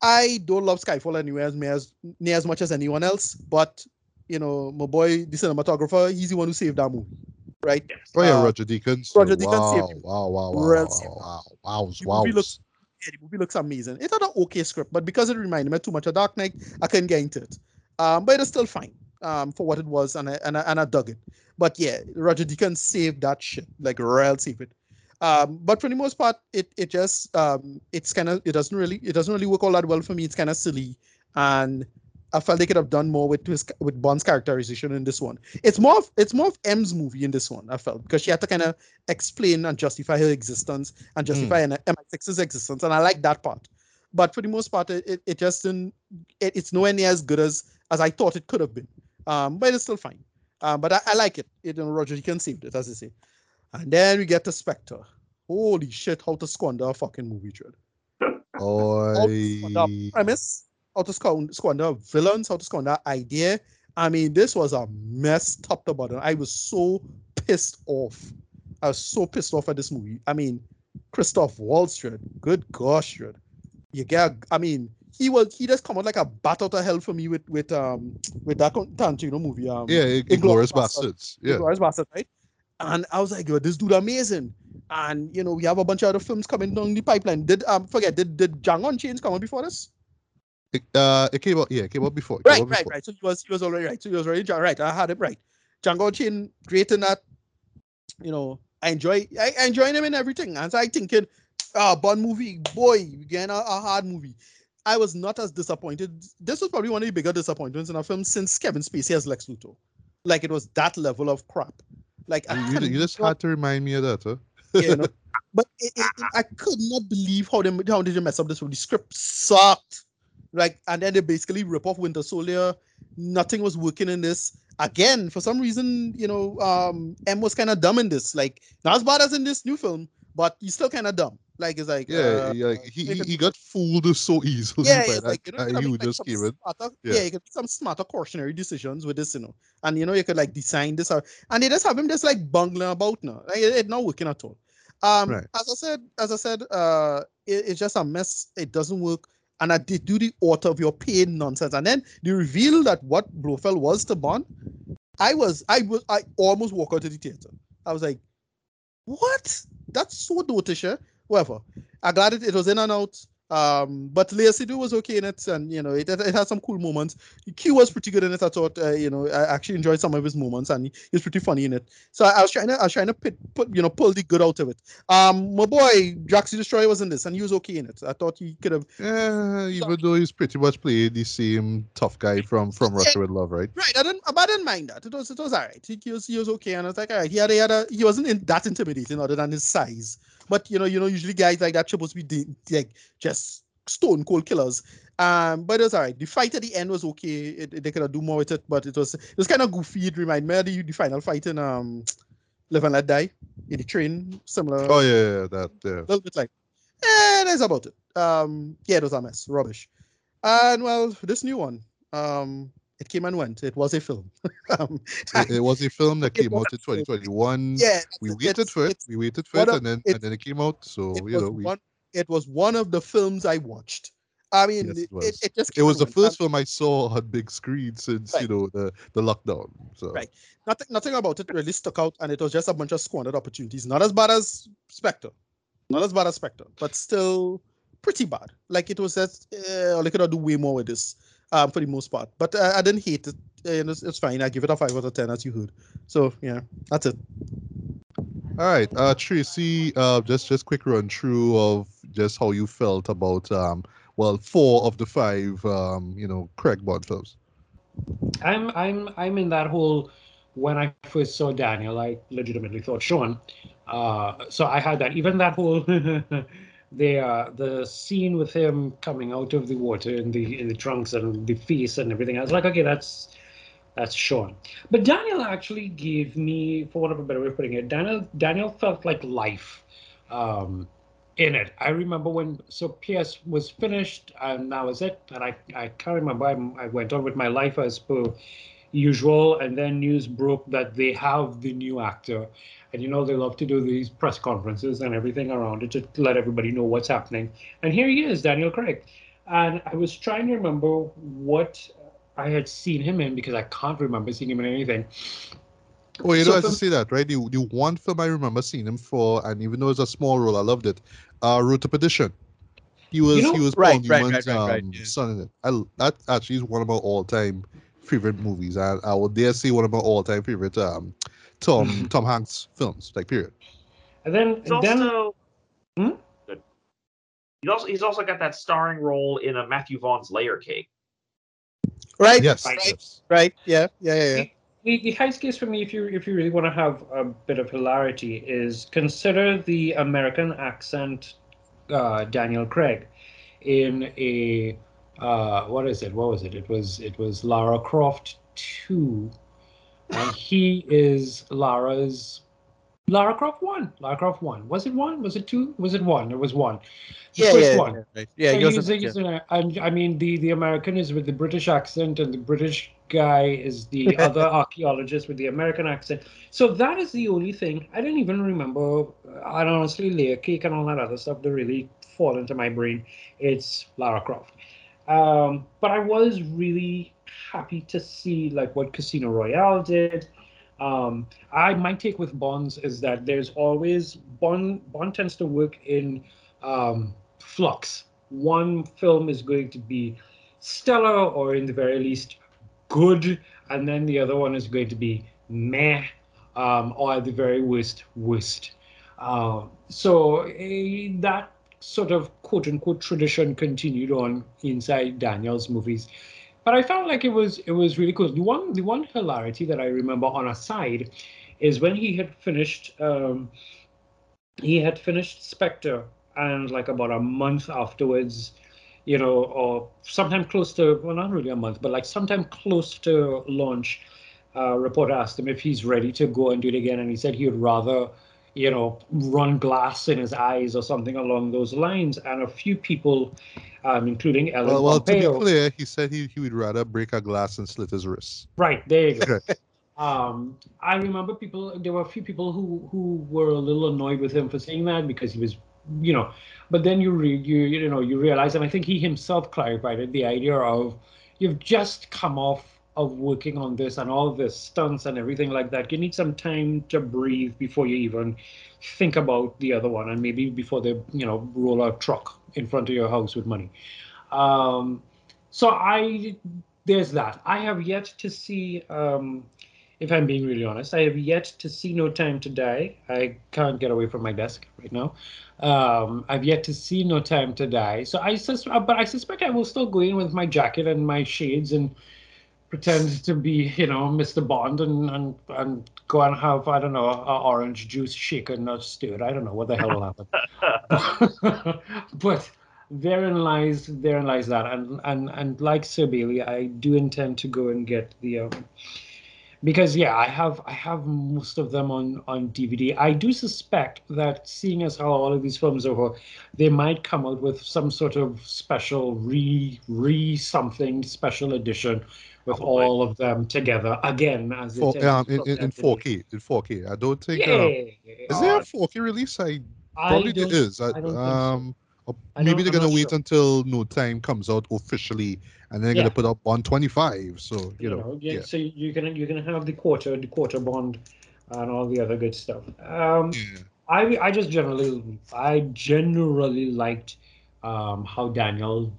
B: I don't love Skyfall anywhere as, near as near as much as anyone else. But you know, my boy, the cinematographer, he's the one who saved that movie, right?
C: Yes.
A: Oh yeah,
B: uh,
A: Roger Deakins.
B: Roger
A: Wow,
B: Deakins
A: wow, wow, wow, wow, wow, wow, wow,
B: The
A: wow.
B: movie looks yeah, the movie looks amazing. It had an okay script, but because it reminded me too much of Dark Knight, I couldn't get into it. Um, but it is still fine um, for what it was, and I, and I, and I dug it. But yeah, Roger Deakins saved that shit, like real save it. Um, but for the most part, it it just um, it's kind of it doesn't really it doesn't really work all that well for me. It's kind of silly, and I felt they could have done more with his with Bond's characterization in this one. It's more of it's more of M's movie in this one. I felt because she had to kind of explain and justify her existence and justify an MI6's existence, and I like that part. But for the most part, it, it, it just didn't. It, it's nowhere near as good as as I thought it could have been. Um, but it's still fine. Um, but I, I like it. It and Roger you can saved it, as I say. And then we get to Spectre. Holy shit! How to squander a fucking movie, Dread. How to squander
A: Oi.
B: a premise, how to squander, villains, how to squander idea. I mean, this was a mess top to bottom. I was so pissed off. I was so pissed off at this movie. I mean, Christoph Waltz, Good gosh. You get, I mean, he was he just come out like a bat out of hell for me with with um with that Tarantino movie. Um,
A: Yeah,
B: Inglourious. Basterds.
A: Yeah.
B: Inglourious Basterds, right? And I was like, yo, this dude amazing. And you know, we have a bunch of other films coming down the pipeline. Did um forget did did Django Unchained come out before this?
A: It, uh, it came out. Yeah, it came out before.
B: Right,
A: out
B: right,
A: before.
B: right. So he was he was already right. So he was already right. I had it right. Django Unchained, great in that. You know, I enjoy I, I enjoy him in everything. And so I thinking, ah, Bond movie, boy, again a, a hard movie. I was not as disappointed. This was probably one of the bigger disappointments in a film since Kevin Spacey as Lex Luthor. Like it was that level of crap. Like
A: You, you, you just had to remind me of that, huh?
B: yeah, you know. But it, it, it- I could not believe how they how did they mess up this one. The script sucked. Like, and then they basically rip off Winter Soldier. Nothing was working in this. Again, for some reason, you know, um, M was kind of dumb in this. Like, not as bad as in this new film, but he's still kind of dumb. Like, it's like,
A: Yeah,
B: uh,
A: yeah, he, he, he got fooled so easily
B: yeah,
A: by that
B: like you know, you could make, like,
A: just
B: some
A: came in.
B: Smarter,
A: Yeah.
B: yeah. you could make some smarter cautionary decisions with this, you know, and you know, you could like design this out, and they just have him just like bungling about now. Like, it, it not working at all. Um,
A: Right.
B: as I said, as I said, uh, it- it's just a mess. It doesn't work. And I did do the author of your pain nonsense. And then they reveal that what Blofeld was to Bond, I was, I was, I almost walked out of the theater. I was like, what? That's so dotish, eh? Whatever. I'm glad it, it was in and out. Um, but Léa Seydoux was okay in it, and you know, it, it, had some cool moments. Q was pretty good in it. I thought, uh, you know, I actually enjoyed some of his moments, and he, he was pretty funny in it. So I, I was trying to, I was trying to pit, put, you know, pull the good out of it. Um, my boy Drax the Destroyer was in this, and he was okay in it. I thought he could have.
A: Yeah, even though he's pretty much played the same tough guy from from Russia with Love, right?
B: Right, I didn't, but I didn't mind that. It was, it was alright. He, he was, he was okay, and I was like, alright. He had, he had a, he wasn't in, that intimidating other than his size. But you know, you know, usually guys like that supposed to be de- like just stone cold killers. Um, but it was alright. The fight at the end was okay. It, it- they could have do more with it, but it was, it was kind of goofy. It reminded me of the, the final fight in um, Live and Let Die in the train, similar.
A: Oh yeah, yeah, that yeah.
B: a little bit like, eh, that's about it. Um, yeah, it was a mess, rubbish. And well, this new one, um, it came and went. It was a film. um,
A: It, it was a film that came out in 2021.
B: yeah,
A: we waited for it. We waited for it, and then
B: it-
A: and then it came out. So
B: it
A: you
B: was
A: know, we,
B: one. It was one of the films I watched. I mean,
A: Yes,
B: it,
A: it
B: it,
A: was.
B: it just
A: it was the first film I saw on big screen since you know the the lockdown. So
B: Right. nothing nothing about it really stuck out and it was just a bunch of squandered opportunities not as bad as spectre not as bad as spectre but still pretty bad like it was just uh, they could have do way more with this um for the most part. But uh, i didn't hate it. And it's, it's fine. I give it a 5 out of 10 as you heard. So yeah that's it.
A: All right, uh, Tracy, uh, just just quick run through of just how you felt about um, well, four of the five, um, you know, Craig Bond films.
D: I'm I'm I'm in that whole when I first saw Daniel, I legitimately thought Sean. Uh, so I had that even that whole the uh, the scene with him coming out of the water in the in the trunks and the face and everything. I was like, okay, that's that's Sean. But Daniel actually gave me, for want of a better way of putting it, Daniel Daniel felt like life. Um, in it. I remember when so PS was finished and that was it. And I, I can't remember. I, I went on with my life as per usual, and then news broke that they have the new actor. And you know they love to do these press conferences and everything around it to let everybody know what's happening. And here he is, Daniel Craig. And I was trying to remember what I had seen him in because I can't remember seeing him in anything.
A: Oh, you
D: So
A: know, as to
D: from-
A: say that, right? The, the one film I remember seeing him for, and even though it's a small role, I loved it. Uh, Road to Perdition. He was
D: know-
A: he was
B: Right,
A: Paul
B: right,
A: Newman's
B: right, right, right,
A: um,
B: yeah.
A: son in it. I that actually is one of my all time favorite movies. I I would dare say one of my all time favorite um Tom. Tom Hanks films. Like period.
D: And then,
C: He's
D: and then
C: also
D: Hmm?
C: good. He's also he's also got that starring role in a Matthew Vaughn's Layer Cake.
B: right
A: Yes.
B: right,
A: yes.
B: right yeah yeah yeah, yeah.
D: the, the highest case for me, if you if you really want to have a bit of hilarity, is consider the American accent uh, Daniel Craig in a uh, what is it? What was it? It was it was Lara Croft two, and he is Lara's Lara Croft one. Lara Croft one. Was it one? Was it two? Was it one? It was one. The
B: yeah,
D: first
B: yeah,
D: one.
B: yeah, right. yeah,
D: So
B: he
D: he's, he's
B: yeah.
D: in a- and I mean the the American is with the British accent, and the British guy is the other archaeologist with the American accent. So that is the only thing. I didn't even remember. I honestly layer cake and all that other stuff that really fall into my brain. It's Lara Croft. Um, but I was really happy to see like what Casino Royale did. Um, I my take with Bonds is that there's always Bond Bond tends to work in um, flux. One film is going to be stellar or in the very least good, and then the other one is going to be meh, um, or at the very worst, worst. Uh, so eh, that sort of quote unquote tradition continued on inside Daniel's movies. But I felt like it was it was really cool. The one the one hilarity that I remember on a side is when he had finished um, he had finished Spectre and like about a month afterwards, you know, or sometime close to well not really a month, but like sometime close to launch, uh, reporter asked him if he's ready to go and do it again, and he said he would rather, you know, run glass in his eyes or something along those lines. And a few people, um, including Ellen
A: Well, well, to be
D: Pompeo,
A: clear, he said he, he would rather break a glass and slit his wrist.
D: right there you go. Um, I remember people. There were a few people who who were a little annoyed with him for saying that because he was, you know. But then you read, you you know, you realize, and I think he himself clarified it. The idea of you've just come off of working on this and all this stunts and everything like that. You need some time to breathe before you even think about the other one, and maybe before they, you know, roll a truck in front of your house with money. Um, so I there's that. I have yet to see. Um, if I'm being really honest, I have yet to see No Time to Die. I can't get away from my desk right now. Um, I've yet to see No Time to Die. So I sus- but I suspect I will still go in with my jacket and my shades and pretend to be, you know, Mr. Bond and and, and go and have I don't know, a orange juice shaken or stirred. I don't know what the hell will happen. but therein lies therein lies that, and and and like Sir Bailey, I do intend to go and get the. Um, because yeah, I have I have most of them on on DVD. I do suspect that seeing as how all of these films are, they might come out with some sort of special re re something special edition with
C: Probably.
D: all of them together again as
A: For, um, in, in, in 4K. In 4K. I don't think.
D: Yeah,
A: um, is there a 4K release? I
D: I
A: probably there is. I,
D: I think so.
A: um,
D: I
A: maybe they're
D: I'm
A: gonna wait
D: sure.
A: until No Time comes out officially, and then they're gonna put up 125. So you, know,
D: yeah,
A: yeah.
D: So you're gonna you're gonna have the quarter the quarter bond and all the other good stuff. Um,
A: Yeah.
D: I I just generally I generally liked um, how Daniel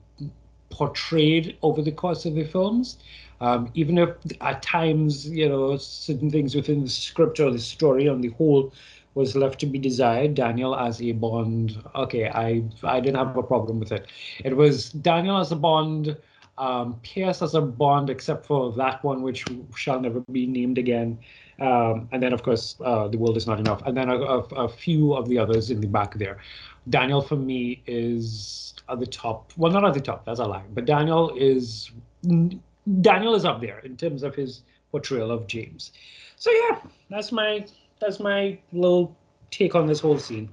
D: portrayed over the course of the films. Um, even if at times you know certain things within the script or the story on the whole was left to be desired, Daniel as a Bond, okay, I I didn't have a problem with it. It was Daniel as a Bond, um, Pierce as a Bond, except for that one which shall never be named again. Um, and then, of course, uh, The World Is Not Enough. And then a, a, a few of the others in the back there. Daniel, for me, is at the top. Well, not at the top, that's a lie. But Daniel is Daniel is up there in terms of his portrayal of James. So yeah, that's my that's my little take on this whole scene.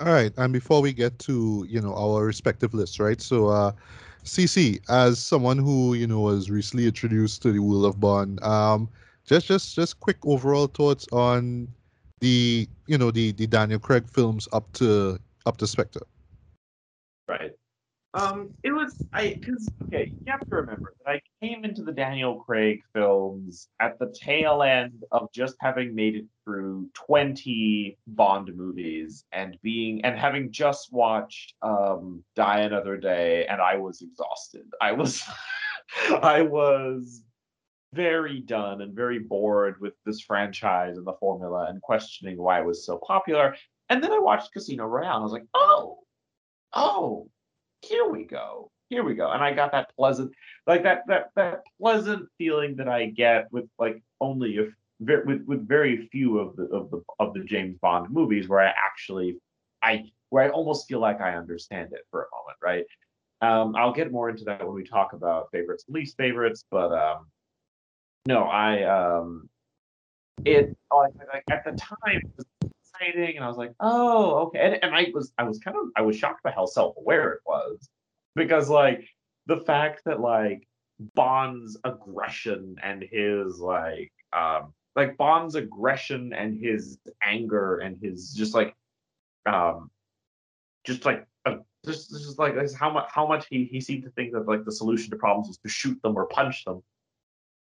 A: All right, and before we get to you know our respective lists, right? So, uh, CC, as someone who you know was recently introduced to the world of Bond, um, just just just quick overall thoughts on the you know the the Daniel Craig films up to up to Spectre.
C: Right. Um, it was I because okay, you have to remember that I came into the Daniel Craig films at the tail end of just having made it through 20 Bond movies and being and having just watched um Die Another Day and I was exhausted. I was I was very done and very bored with this franchise and the formula and questioning why it was so popular. And then I watched Casino Royale and I was like, oh, oh, here we go here we go. And i got that pleasant like that that that pleasant feeling that i get with like only if with with very few of the of the of the james bond movies where i actually i where i almost feel like i understand it for a moment right? Um i'll get more into that when we talk about favorites and least favorites but um no i um it like at the time it was and i was like oh okay. And, and i was i was kind of i was shocked by how self-aware it was because like the fact that like bond's aggression and his like um like bond's aggression and his anger and his just like um just like uh, just, just like this is how much how much he he seemed to think that like the solution to problems was to shoot them or punch them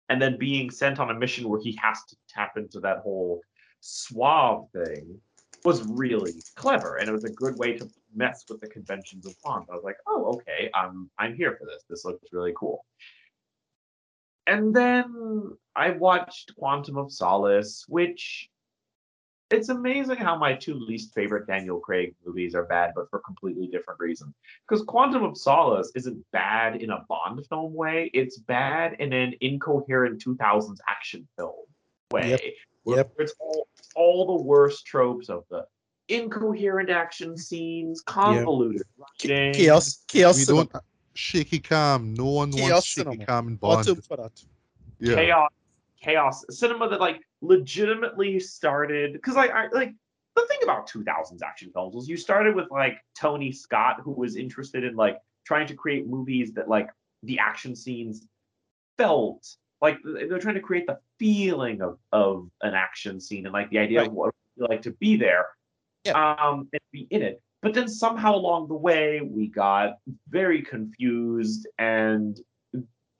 C: and then being sent on a mission where he has to tap into that whole suave thing was really clever and it was a good way to mess with the conventions of Bond. I was like, oh, okay, I'm I'm here for this. This looks really cool. And then I watched Quantum of Solace, which it's amazing how my two least favorite Daniel Craig movies are bad, but for completely different reasons. Because Quantum of Solace isn't bad in a Bond film way, it's bad in an incoherent 2000s action film way.
B: Yep.
C: Where
B: Yep.
C: it's all, all the worst tropes of the incoherent action scenes, convoluted writing.
B: Chaos, chaos.
A: we
B: cinema.
A: don't shaky cam. No one
B: Chaos
A: wants shaky
B: cinema.
A: cam in Bond.
B: Bottom for that.
A: Yeah.
C: chaos chaos cinema that like legitimately started because like I like the thing about 2000s action films was you started with like Tony Scott who was interested in like trying to create movies that like the action scenes felt like they're trying to create the feeling of of an action scene and like the idea
B: Right.
C: of what it would be like to be there,
B: Yeah.
C: um, and be in it. But then somehow along the way we got very confused and.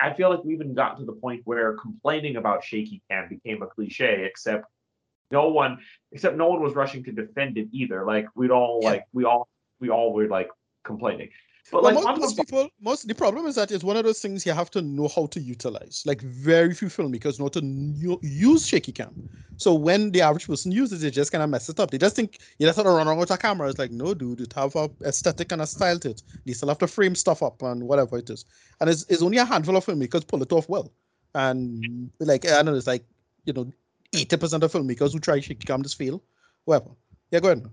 C: I feel like we even got to the point where complaining about shaky cam became a cliche, except no one except no one was rushing to defend it either. Like we'd all
B: Yeah.
C: like we all we all were like complaining. But
B: Well,
C: like
B: most, most people, most the problem is that it's one of those things you have to know how to utilize. Like very few filmmakers know to nu- use shaky cam. So when the average person uses it, they just kind of mess it up. They just think you just have to run around with a camera. It's like no, dude, it have a aesthetic and a style to it. You still have to frame stuff up and whatever it is. And it's, it's only a handful of filmmakers pull it off well. And like I don't know, it's like you know, eighty percent of filmmakers who try shaky cam just fail. Whatever. Yeah, go ahead.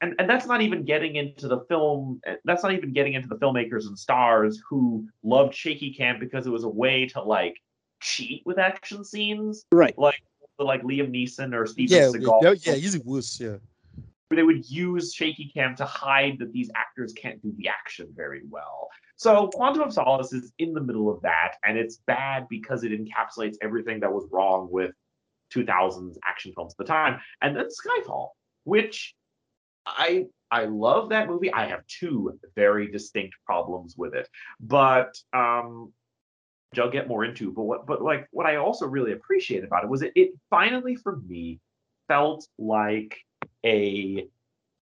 C: And and that's not even getting into the film that's not even getting into the filmmakers and stars who loved shaky cam because it was a way to like cheat with action scenes
B: Right.
C: like like Liam Neeson or Steven
B: Yeah,
C: Seagal
B: yeah, yeah, easy worse. Yeah.
C: where they would use shaky cam to hide that these actors can't do the action very well. So Quantum of Solace is in the middle of that, and it's bad because it encapsulates everything that was wrong with 2000s action films at the time. And then Skyfall, which I I love that movie. I have two very distinct problems with it, but um, which I'll get more into. But what but like what I also really appreciate about it was it it finally for me felt like a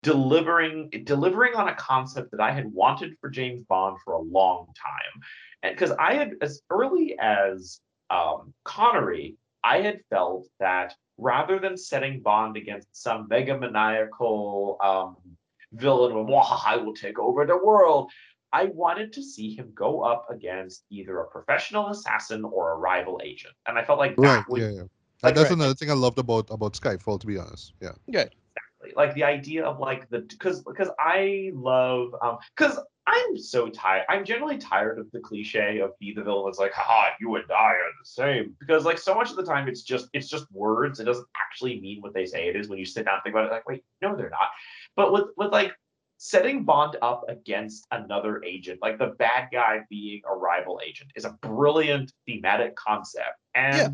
C: delivering delivering on a concept that I had wanted for James Bond for a long time. And because I had as early as um, Connery, I had felt that rather than setting Bond against some mega maniacal um, villain with I will take over the world, I wanted to see him go up against either a professional assassin or a rival agent. And I felt like that
A: Right.
C: would
A: Yeah. Yeah.
C: Like,
A: that's
B: right.
A: another thing I loved about about Skyfall. To be honest. Yeah.
C: exactly like the idea of like the because because i love um because i'm so tired i'm generally tired of the cliche of be the villain it's like haha you and i are the same because like so much of the time it's just it's just words it doesn't actually mean what they say it is when you sit down and think about it like wait no they're not but with with like setting bond up against another agent like the bad guy being a rival agent is a brilliant thematic concept and
B: Yeah.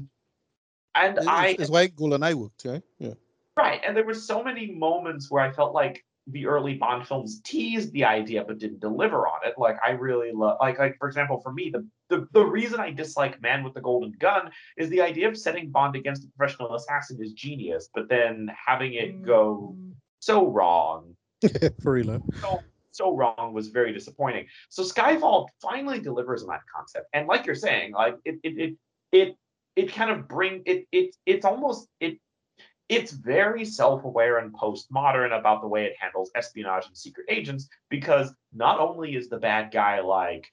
C: and
B: It's,
C: i
B: it's why GoldenEye worked, right? Yeah.
C: Right, and there were so many moments where I felt like the early Bond films teased the idea but didn't deliver on it. Like I really love, like like for example, for me, the, the the reason I dislike Man with the Golden Gun is the idea of setting Bond against a professional assassin is genius, but then having it go mm. so wrong,
B: For real.
C: so so wrong was very disappointing. So Skyfall finally delivers on that concept, and like you're saying, like it it it it, it kind of bring it it it's almost it it's very self-aware and postmodern about the way it handles espionage and secret agents because not only is the bad guy like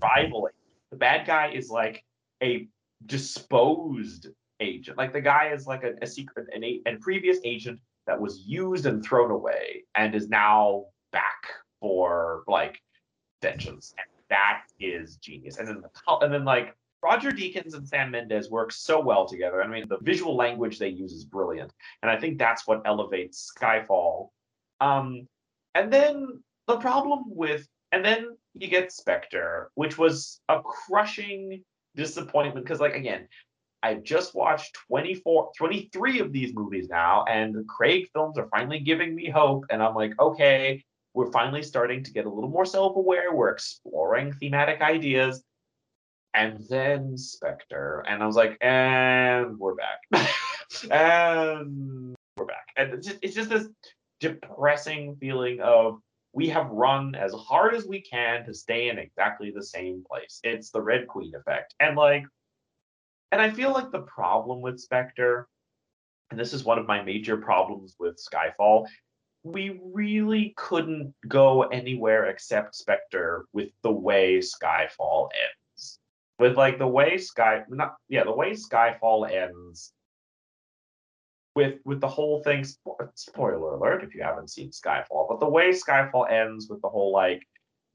C: rivaling, the bad guy is like a disposed agent. Like the guy is like a, a secret an a, a previous agent that was used and thrown away and is now back for like vengeance. And that is genius. And then the and then like Roger Deakins and Sam Mendes work so well together. I mean, the visual language they use is brilliant, and I think that's what elevates Skyfall. Um, and then the problem with, and then you get Spectre, which was a crushing disappointment because, like, again, I've just watched 24, 23 of these movies now, and the Craig films are finally giving me hope, and I'm like, okay, we're finally starting to get a little more self-aware. We're exploring thematic ideas and then Spectre, and I was like, and we're back, and we're back, and it's just, it's just this depressing feeling of we have run as hard as we can to stay in exactly the same place. It's the Red Queen effect, and like, and I feel like the problem with Spectre, and this is one of my major problems with Skyfall. We really couldn't go anywhere except Spectre with the way Skyfall ends with like the way Sky not yeah the way Skyfall ends with with the whole thing spoiler alert if you haven't seen Skyfall but the way Skyfall ends with the whole like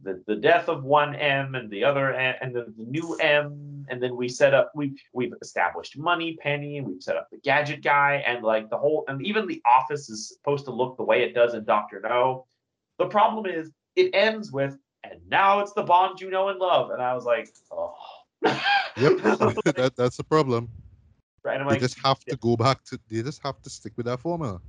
C: the, the death of one M and the other M, and then the new M and then we set up we we've established Moneypenny we've set up the gadget guy and like the whole and even the office is supposed to look the way it does in Doctor No. The problem is it ends with and now it's the Bond you know and love. And I was like oh
A: Yep, that that's the problem.
C: Right, I'm
A: They just have to go back to. They just have to stick with that formula.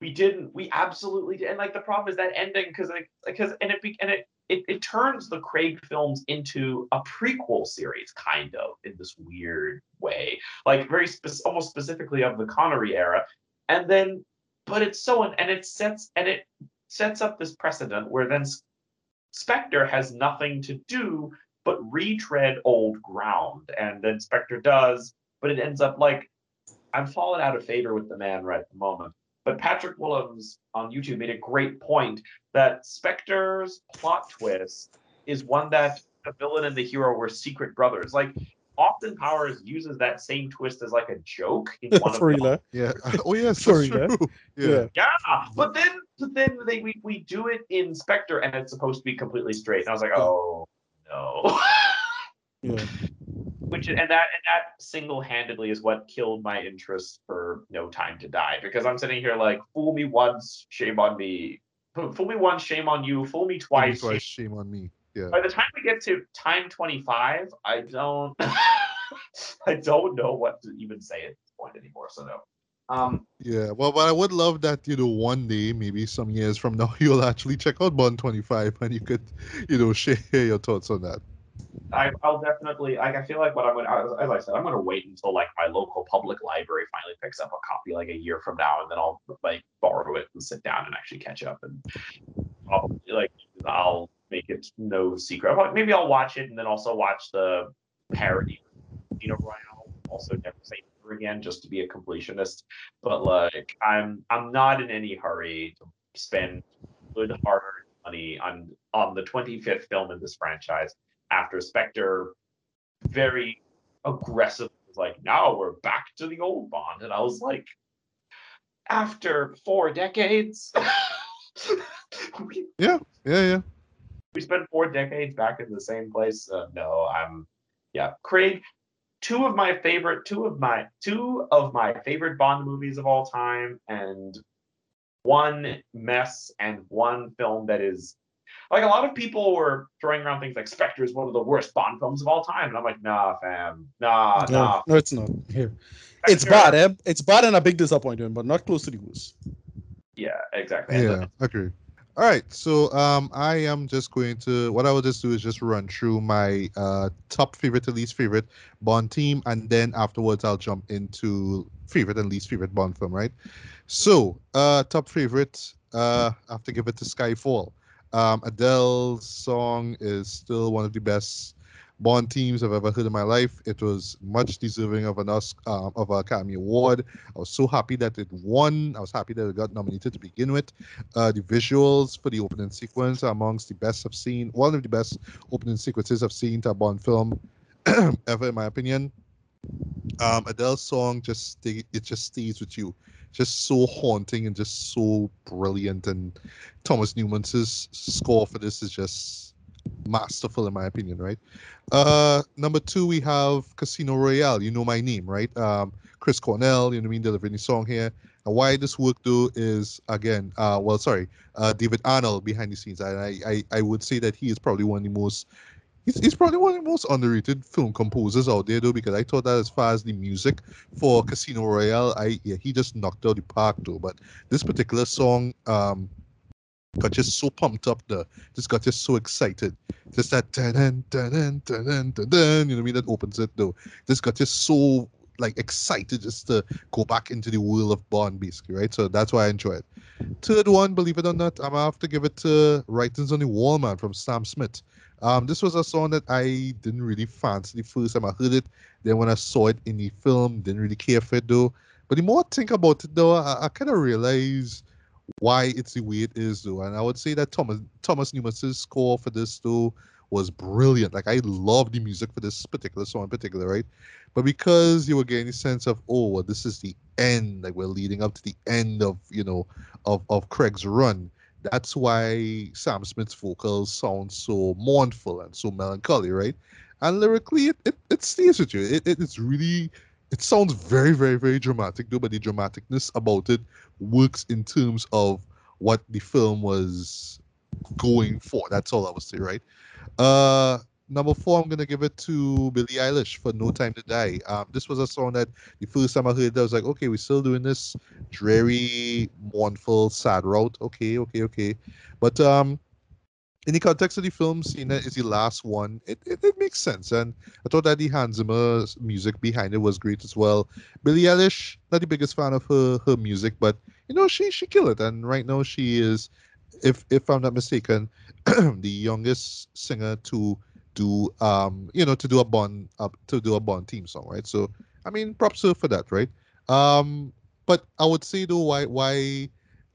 C: we didn't we absolutely did and like the problem is that ending because like because and it and it, it it turns the craig films into a prequel series kind of in this weird way like very spe- almost specifically of the connery era and then but it's so and it sets and it sets up this precedent where then spectre has nothing to do but retread old ground and then spectre does but it ends up like i'm falling out of favor with the man right at the moment but Patrick Willems on YouTube made a great point that Spectre's plot twist is one that the villain and the hero were secret brothers. Like Austin Powers uses that same twist as like a joke in one of
B: For
C: the
B: eh?
A: Yeah. Oh yeah.
B: Sorry,
A: that's
B: yeah.
A: true. Yeah.
B: Yeah.
C: yeah, but then but then they we, we do it in Spectre and it's supposed to be completely straight. And I was like, oh no.
B: Yeah.
C: Which and that and that single-handedly is what killed my interest for No Time to Die because I'm sitting here like, fool me once, shame on me. Fool me once, shame on you. Fool me twice.
A: Twice, shame on me. Yeah.
C: By the time we get to time 25, I don't I don't know what to even say at this point anymore. So no. Um
A: Yeah, well, but I would love that, you know, one day, maybe some years from now, you'll actually check out Bond 25 and you could, you know, share your thoughts on that.
C: I, I'll definitely. Like, I feel like what I'm gonna, as, as I said, I'm gonna wait until like my local public library finally picks up a copy, like a year from now, and then I'll like borrow it and sit down and actually catch up. And probably like I'll make it no secret. But maybe I'll watch it and then also watch the parody, Casino Royale. Also, never say never again, just to be a completionist. But like, I'm I'm not in any hurry to spend good hard-earned money on on the 25th film in this franchise after Spectre very aggressive was like, now we're back to the old Bond. And I was like, after four decades, we,
A: Yeah, yeah.
C: we spent four decades back in the same place. Uh, no, I'm, yeah, Craig. Two of my favorite, two of my, two of my favorite Bond movies of all time, and one mess and one film that is like a lot of people were throwing around things like Spectre is one of the worst Bond films of all time, and I'm like, nah, fam, nah,
B: No,
C: nah.
B: no, it's not. Here. It's bad, eh? It's bad and a big disappointment, but not close to the worst.
C: Yeah, exactly. And
A: Yeah, agree. All right, so um, I am just going to what I will just do is just run through my uh top favorite to least favorite Bond team, and then afterwards I'll jump into favorite and least favorite Bond film. Right. So uh, top favorite, uh, I have to give it to Skyfall. Um, Adele's song is still one of the best Bond teams I've ever heard in my life. It was much deserving of an Oscar, um, of an Academy Award. I was so happy that it won. I was happy that it got nominated to begin with. Uh, the visuals for the opening sequence are amongst the best I've seen. One of the best opening sequences I've seen to a Bond film ever, in my opinion. Um, Adele's song just it just stays with you. Just so haunting and just so brilliant. And Thomas Newman's score for this is just masterful in my opinion, right? Uh, number two, we have Casino Royale. You know my name, right? Um, Chris Cornell, you know what I mean, delivering the song here. And why this work though is again, uh, well, sorry, uh, David Arnold behind the scenes. And I, I, I would say that he is probably one of the most, he's, he's probably one of the most underrated film composers out there though, because I thought that as far as the music for Casino Royale, I yeah, he just knocked out the park though. But this particular song, um, got just so pumped up the just got just so excited. Just that dun dun dun dun dun dun dun you know what I mean? That opens it though. Just got just so like excited just to go back into the world of Bond basically right? So that's why I enjoy it. Third one believe it or not I'm gonna have to give it to Writings on the Wall man from Sam Smith. Um this was a song that I didn't really fancy the first time I heard it. Then when I saw it in the film didn't really care for it though. But the more I think about it though I, I kind of realize why it's the way it is though. And i would say that thomas thomas newman's score for this though was brilliant. Like i love the music for this particular song in particular right? But because you were getting a sense of oh well, this is the end like we're leading up to the end of you know of of craig's run that's why sam smith's vocals sound so mournful and so melancholy right? And lyrically it, it, it stays with you. It, it, it's really it sounds very very very dramatic though but the dramaticness about it works in terms of what the film was going for. That's all I would say, right? Uh, number four, I'm gonna give it to Billie Eilish for "No Time to Die." Um, this was a song that the first time I heard it, I was like, okay, we're still doing this dreary, mournful, sad route. Okay, okay, okay. But um, in the context of the film, seeing that is the last one, it, it, it makes sense. And I thought that the Hans Zimmer music behind it was great as well. Billie Eilish, not the biggest fan of her her music, but you know she she killed it. And right now she is, if if I'm not mistaken, the youngest singer to do um you know to do a bond uh, to do a bond team song, right? So I mean, props her for that, right? Um, but I would say though, why why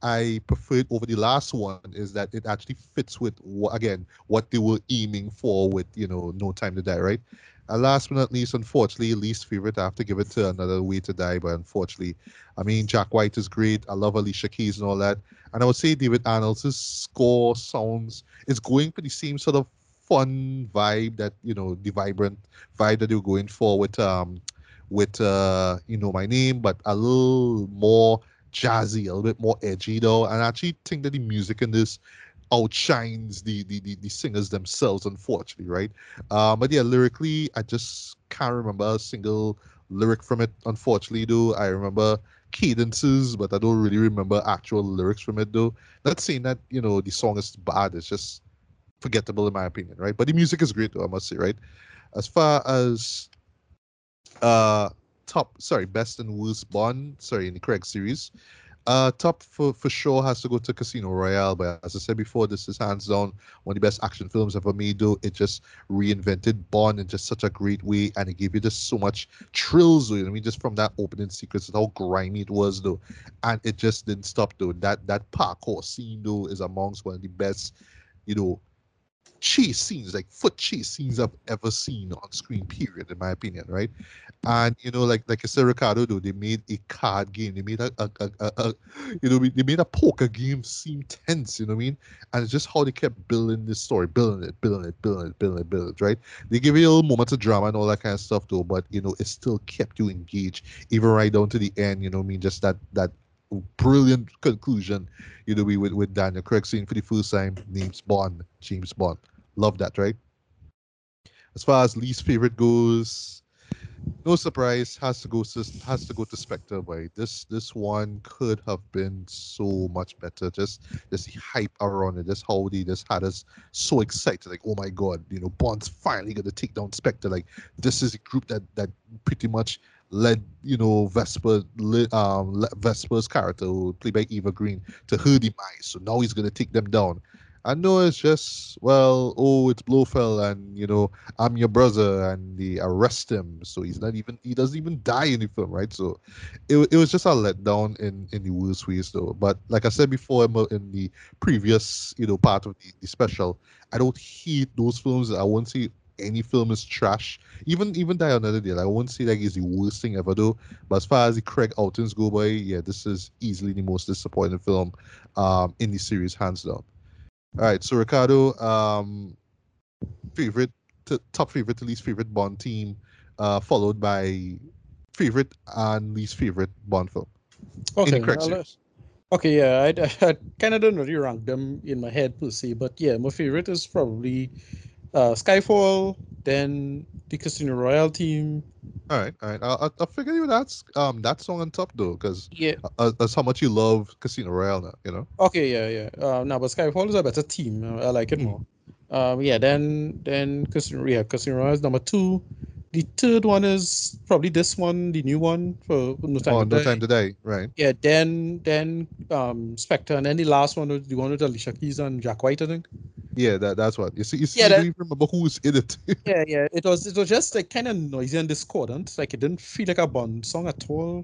A: I prefer it over the last one is that it actually fits with again what they were aiming for with you know No Time to Die, right? And last but not least, unfortunately, least favorite, I have to give it to Another Way to Die, but unfortunately, I mean Jack White is great. I love Alicia Keys and all that, and I would say David Arnold's score sounds is going for the same sort of fun vibe that you know the vibrant vibe that they were going for with um with uh you know my name, but a little more jazzy, a little bit more edgy though. And I actually think that the music in this outshines the the, the, the singers themselves, unfortunately, right? Um, but yeah, lyrically, I just can't remember a single lyric from it, unfortunately, though. I remember cadences, but I don't really remember actual lyrics from it though. Not saying that, you know, the song is bad, it's just forgettable in my opinion, right? But the music is great though, I must say, right? As far as uh top, sorry, best and worst Bond, sorry, in the Craig series. Uh, top for, for sure has to go to Casino Royale, but as I said before, this is hands down one of the best action films ever made. Though it just reinvented Bond in just such a great way, and it gave you just so much thrills. You know, I mean, just from that opening sequence, how grimy it was, though, and it just didn't stop. Though that that parkour scene, though, is amongst one of the best, you know, chase scenes, like foot chase scenes I've ever seen on screen, period, in my opinion, right? And you know, like like I said, Ricardo, though, they made a card game, they made a, a, a, a, a you know, they made a poker game seem tense, you know what I mean? And it's just how they kept building this story, building it, building it, building it, building it, building it, right? They give you little moments of drama and all that kind of stuff, though, but you know, it still kept you engaged, even right down to the end, you know what I mean? Just that that brilliant conclusion, you know, we with, with Daniel Craig seeing for the first time, names Bond, James Bond. Love that, right? As far as least favorite goes, no surprise, has to go has to go to Spectre. Boy, this this one could have been so much better. Just just the hype around it, just how they just had us so excited. Like, oh my god, you know, Bond's finally gonna take down Spectre. Like, this is a group that that pretty much led you know Vesper um Vesper's character played by Eva Green to her demise. So now he's gonna take them down. I know it's just well, oh, it's Blofeld, and you know I'm your brother, and they arrest him, so he's not even he doesn't even die in the film, right? So it, it was just a letdown in in the worst ways, though. But like I said before in the previous you know part of the, the special, I don't hate those films. I won't say any film is trash. Even even Die Another Day, I won't say like it's the worst thing ever though. But as far as the Craig outings go by, yeah, this is easily the most disappointing film um in the series, hands down. All right, so Ricardo, um, favorite, to, top favorite to least favorite Bond team, uh, followed by favorite and least favorite Bond film.
B: Okay, okay, yeah, I, I kind of don't really rank them in my head per se, but yeah, my favorite is probably uh, Skyfall, then the Casino Royale team.
A: All right, all right. I, I figure you that's um that song on top though, because
B: yeah,
A: uh, that's how much you love Casino Royale now. You know.
B: Okay, yeah, yeah. Uh, no, but Skyfall is a better team. I like it mm. more. Um, yeah. Then then Casino yeah Casino Royale is number two. The third one is probably this one, the new one for No Time,
A: oh,
B: to,
A: no
B: die.
A: time to Die. Right.
B: Yeah. Then then um Spectre, and then the last one, was the one with Alicia Keys and Jack White, I think.
A: Yeah, that that's what you see. You see, yeah, that, remember who's in it.
B: yeah, yeah. It was it was just like kind of noisy and discordant. Like it didn't feel like a Bond song at all.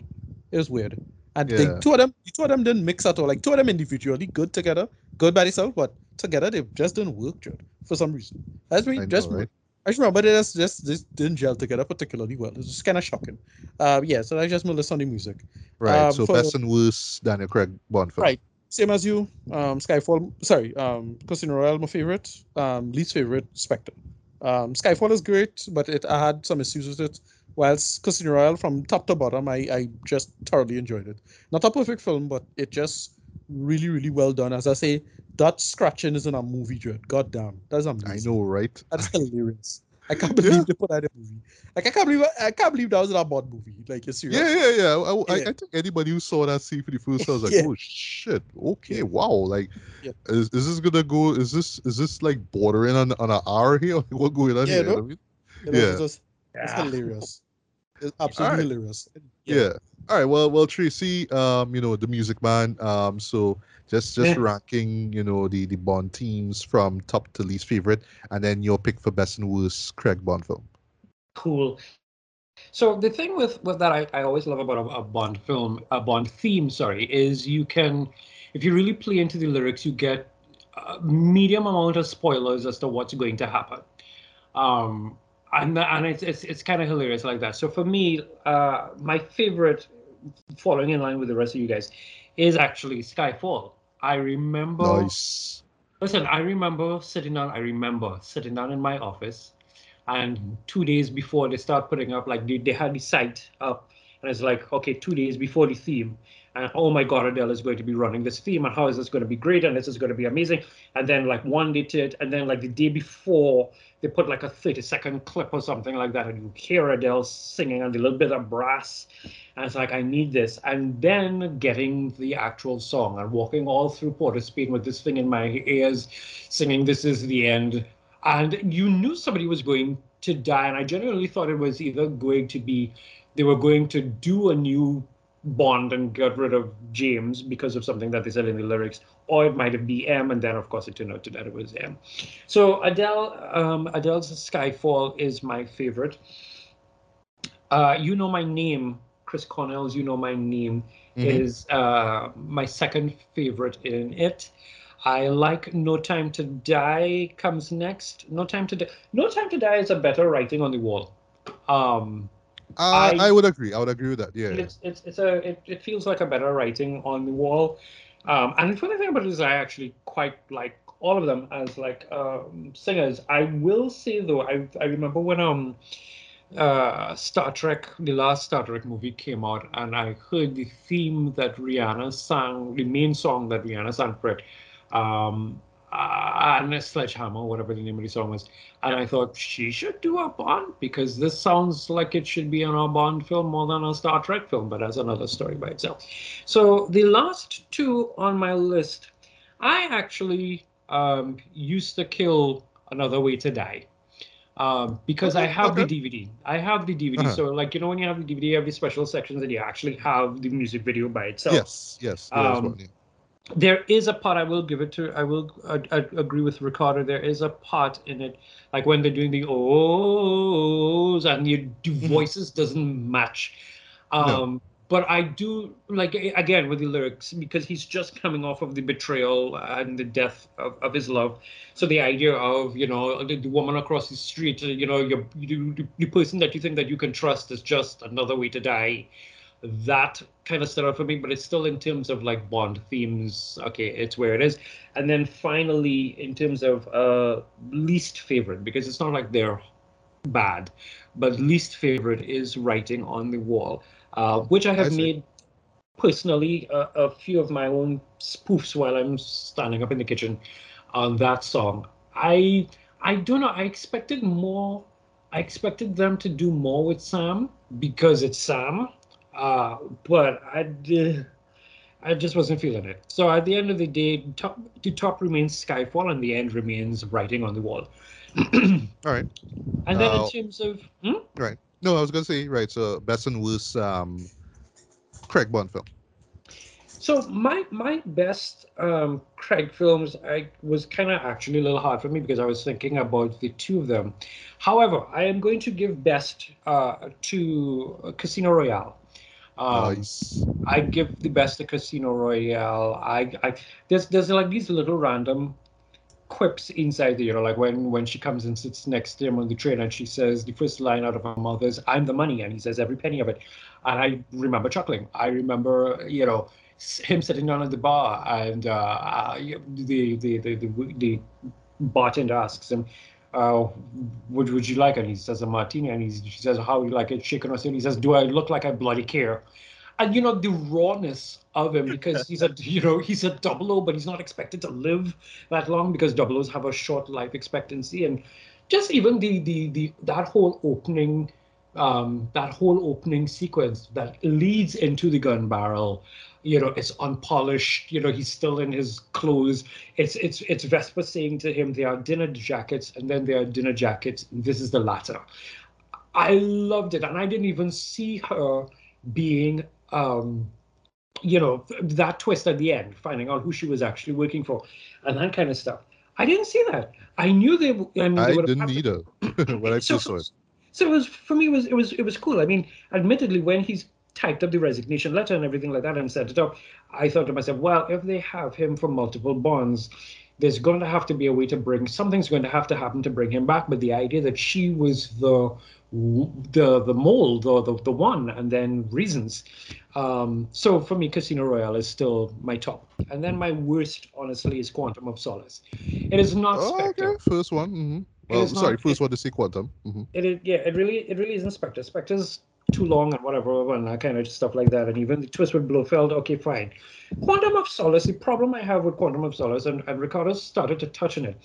B: It was weird. And yeah. they, two of them, the two of them didn't mix at all. Like two of them individually good together, good by themselves, but together they just didn't work, for some reason. That's me. Just right? I just remember just, just, just didn't gel together particularly well. It's just kind of shocking. Uh, yeah, so that's just my list on the music.
A: Right. Um, so for, best and worst Daniel Craig Bond film.
B: Right same as you. Um, Skyfall. Sorry, um, Casino Royale, my favorite. Um, least favorite, Spectre. Um, Skyfall is great, but it I had some issues with it. Whilst Casino Royale, from top to bottom, I, I just thoroughly enjoyed it. Not a perfect film, but it just really, really well done. As I say, that scratching isn't a movie, Dread. God damn, that's amazing.
A: I know, right?
B: That's hilarious. I can't believe
A: Yeah.
B: they put that in a movie. Like I can't believe I can't believe that was in a Bond movie. Like you're serious.
A: Yeah, yeah, yeah. I, I,
B: Yeah.
A: I think anybody who saw that scene for the first time was like,
B: Yeah.
A: "Oh shit! Okay, wow! Like,
B: Yeah.
A: is, is this gonna go? Is this is this like bordering on on an R here? What going on
B: Yeah,
A: here?
B: no?
A: You know I mean?
B: You know,
A: Yeah.
B: It's, just, it's hilarious. It's absolutely
A: Alright.
B: hilarious.
A: Yeah. All right. Well, well, Tracy, um, you know, the Music Man. Um, so just just
D: Yeah.
A: ranking, you know, the the Bond teams from top to least favorite, and then your pick for best and worst Craig Bond film.
D: Cool. So the thing with, with that I, I always love about a, a Bond film, a Bond theme, sorry, is you can, if you really play into the lyrics, you get a medium amount of spoilers as to what's going to happen. Um, and and it's it's, it's kind of hilarious like that. So for me, uh, my favorite, following in line with the rest of you guys, is actually Skyfall. I remember.
A: Nice.
D: Listen, I remember sitting down. I remember sitting down in my office, and two days before they start putting up, like they, they had the site up, and it's like, okay, two days before the theme, and oh my God, Adele is going to be running this theme, and how is this going to be great, and this is going to be amazing, and then like one day to it, and then like the day before, they put like a 30 second clip or something like that, and you hear Adele singing and a little bit of brass, and it's like, I need this. And then getting the actual song and walking all through Port of Spain with this thing in my ears, singing This Is the End. And you knew somebody was going to die. And I genuinely thought it was either going to be, they were going to do a new Bond and get rid of James because of something that they said in the lyrics, or it might have been M. And then, of course, it turned out to that it was M. So Adele, um, Adele's Skyfall is my favorite. Uh, you know my name, Chris Cornell's You Know My Name
A: Mhm.
D: is uh, my second favorite in it. I like No Time to Die comes next. No Time to Die. No Time to Die is a better writing on the wall. Um,
A: I,
D: I-
A: I would agree. I would agree with that. Yeah.
D: it's it's it's a it, it feels like a better writing on the wall. Um, and the funny thing about it is I actually quite like all of them as like um, singers. I will say though, I I remember when um uh Star Trek, the last Star Trek movie came out, and I heard the theme that Rihanna sang, the main song that Rihanna sang for it, um, uh, and a Sledgehammer, whatever the name of the song was. And I thought she should do a Bond because this sounds like it should be an a Bond film more than a Star Trek film, but that's another story by itself. So the last two on my list, I actually um, used to kill Another Way to Die. Um, because I have
A: okay.
D: the DVD. I have the DVD.
A: Uh-huh.
D: So, like, you know, when you have the DVD, you have the special sections and you actually have the music video by itself
A: yes. Yes.
D: Um. There is a part I will give it to. I will uh, uh, agree with Ricardo. There is a part in it, like when they're doing the ohs and your the
A: Mhm.
D: voices doesn't match. Um, But I do like again with the lyrics because he's just coming off of the betrayal and the death of, of his love. So the idea of you know the, the woman across the street, you know, your you, the person that you think that you can trust is just another way to die that kind of stood out for me, but it's still in terms of like Bond themes. Okay, it's where it is. And then finally, in terms of uh, least favorite, because it's not like they're bad, but least favorite is writing on the wall, uh, which I have
A: I
D: made personally a, a few of my own spoofs while I'm standing up in the kitchen on that song. I I don't know. I expected more. I expected them to do more with Sam because it's Sam. Uh, but I did. I just wasn't feeling it. So at the end of the day, top, the top remains Skyfall, and the end remains writing on the wall.
A: All right.
D: And then
A: Uh,
D: in terms of hmm?
A: No, I was gonna say right. So best and worst um, Craig Bond film.
D: So my my best um, Craig films, I was kind of actually a little hard for me because I was thinking about the two of them. However, I am going to give best uh, to Casino Royale. Um,
A: nice.
D: I give the best to Casino Royale. I, I there's there's like these little random quips inside there, you know, like when when she comes and sits next to him on the train and she says the first line out of her mouth is "I'm the money," and he says every penny of it, and I remember chuckling. I remember, you know, him sitting down at the bar and uh, uh, the, the the the the bartender asks him. Uh, what would you like? And he says a martini, and he's, she says, "How you like it, shaken or stirred?" He says, "Do I look like I bloody care?" and you know the rawness of him because he's a you know he's a double O, but he's not expected to live that long because double O's have a short life expectancy, and just even the the the that whole opening um, that whole opening sequence that leads into the gun barrel you know it's unpolished you know he's still in his clothes. It's it's it's Vesper saying to him they are dinner jackets and then they are dinner jackets this is the latter. I loved it and i didn't even see her being um you know that twist at the end finding out who she was actually working for and that kind of stuff. I didn't see that. I knew they i, mean,
A: I didn't either when I
D: So-
A: first saw it.
D: so it was for me it was it was it was cool. I mean admittedly when he's typed up the resignation letter and everything like that and sent it up i thought to myself well if they have him for multiple bonds there's going to have to be a way to bring something's going to have to happen to bring him back. But the idea that she was the the the mold or the, the one and then reasons. Um so for me casino royale is still my top. And then my worst honestly is quantum of solace. It is not
A: Oh,
D: spectre.
A: okay, first one. hmm
D: It
A: Well, sorry,
D: not-
A: first one to see Quantum. hmm
D: it is yeah it really it really isn't spectre. Spectre's too long and whatever and that kind of stuff like that. And even the twist with blofeld okay fine. Quantum of solace the problem i have with quantum of solace and, and ricardo started to touch on it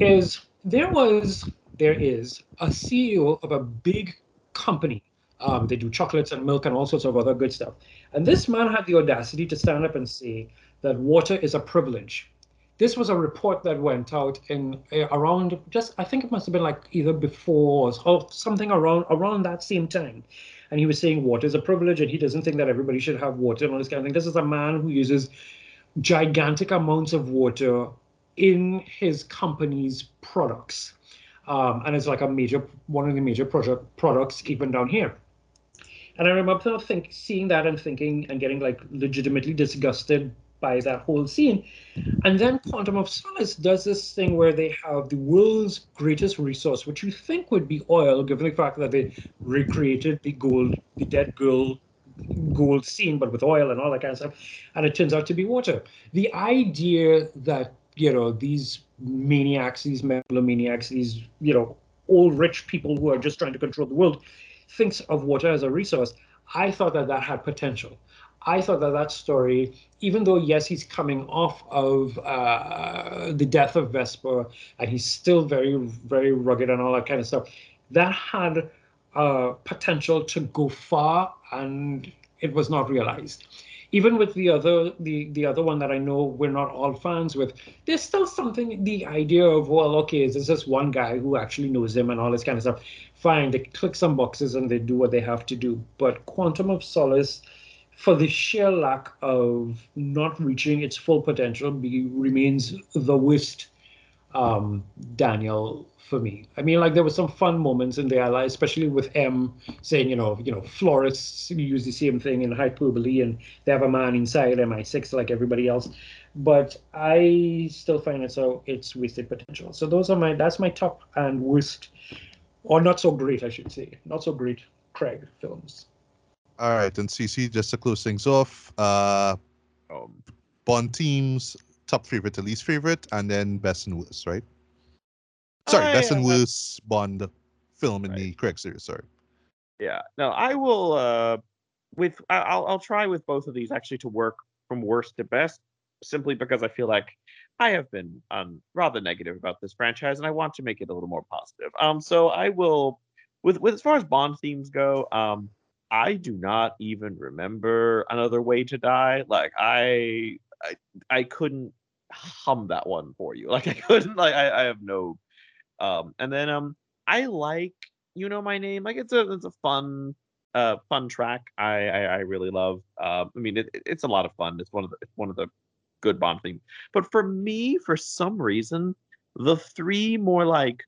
D: is there was there is a ceo of a big company. Um, they do chocolates and milk and all sorts of other good stuff. And this man had the audacity to stand up and say that water is a privilege this was a report that went out in uh, around just I think it must have been like either before or something around around that same time. And he was saying water is a privilege and he doesn't think that everybody should have water and all this kind of thing. This is a man who uses gigantic amounts of water in his company's products. Um, and it's like a major one of the major project products even down here. And I remember think, seeing that and thinking and getting like legitimately disgusted by that whole scene. And then Quantum of Solace does this thing where they have the world's greatest resource, which you think would be oil, given the fact that they recreated the gold, the dead girl gold scene, but with oil and all that kind of stuff. And it turns out to be water. The idea that, you know, these maniacs, these megalomaniacs, these, you know, old rich people who are just trying to control the world thinks of water as a resource. I thought that that had potential. I thought that that story, even though yes, he's coming off of uh, the death of Vesper, and he's still very, very rugged and all that kind of stuff, that had uh, potential to go far, and it was not realized. Even with the other, the the other one that I know we're not all fans with, there's still something. The idea of well, okay, is this this one guy who actually knows him and all this kind of stuff? Fine, they click some boxes and they do what they have to do. But Quantum of Solace for the sheer lack of not reaching its full potential, be, remains the worst um, Daniel for me. I mean, like there were some fun moments in the ally, especially with M saying, you know, you know, florists use the same thing in hyperbole, and they have a man inside MI6 like everybody else. But I still find it so it's wasted potential. So those are my that's my top and worst, or not so great, I should say, not so great Craig films.
A: All right, and CC, just to close things off, uh, um, Bond teams, top favorite to least favorite, and then best and worst, right? Sorry,
C: I,
A: best and
C: uh,
A: worst Bond film in the
C: Right.
A: correct series. Sorry.
C: Yeah. No, I will. Uh, with I'll I'll try with both of these actually to work from worst to best, simply because I feel like I have been um rather negative about this franchise, and I want to make it a little more positive. Um, so I will, with with as far as Bond themes go, um, I do not even remember another way to die. Like I I I couldn't hum that one for you. Like I couldn't. Like I I have no. Um, and then um, I like you know my name. Like it's a it's a fun uh fun track. I I, I really love. Uh, I mean it, it- it's a lot of fun. It's one of the it's one of the good Bond themes. But for me, for some reason, the three more like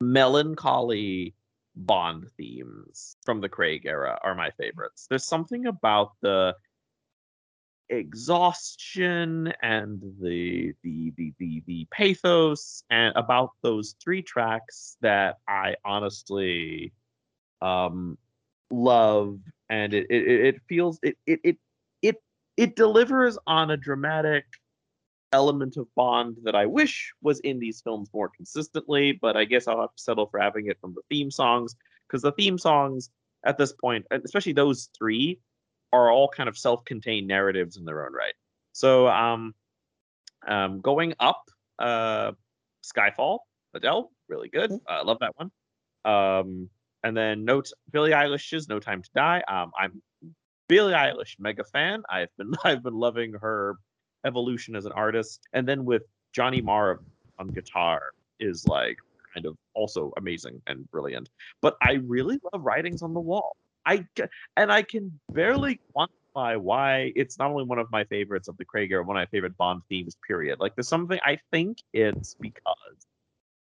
C: melancholy Bond themes from the Craig era are my favorites. There's something about the exhaustion and the the the the, the pathos and about those three tracks that I honestly um love and it it, it it feels it it it it it delivers on a dramatic element of Bond that I wish was in these films more consistently, but I guess I'll have to settle for having it from the theme songs because the theme songs at this point, especially those three, are all kind of self-contained narratives in their own right. So um, um, going up, uh, Skyfall, Adele, really good.
B: Mhm.
C: I love that one. Um, and then note Billie Eilish's No Time to Die. Um, I'm Billie Eilish mega fan. I've been I've been loving her evolution as an artist. And then with Johnny Marr on guitar is like kind of also amazing and brilliant. But I really love Writings on the Wall. I and I can barely quantify why it's not only one of my favorites of the Craig one of my favorite Bond themes. Period. Like there's something I think it's because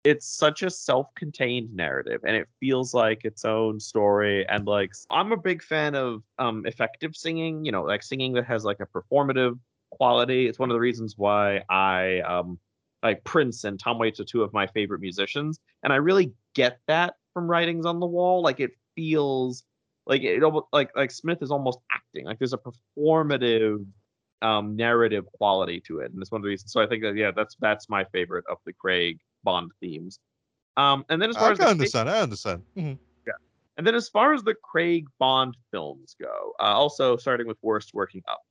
C: it's such a self-contained narrative and it feels like its own story and like i'm a big fan of um effective singing you know like singing that has like a performative quality it's one of the reasons why i um like prince and tom waits are two of my favorite musicians and i really get that from writings on the wall like it feels like it almost like like smith is almost acting like there's a performative um narrative quality to it and it's one of the reasons so i think that yeah that's that's my favorite of the craig bond themes um and then as far
A: I
C: as the
A: understand. I understand. Mhm.
C: and then as far as the Craig Bond films go, uh, also starting with worst working up.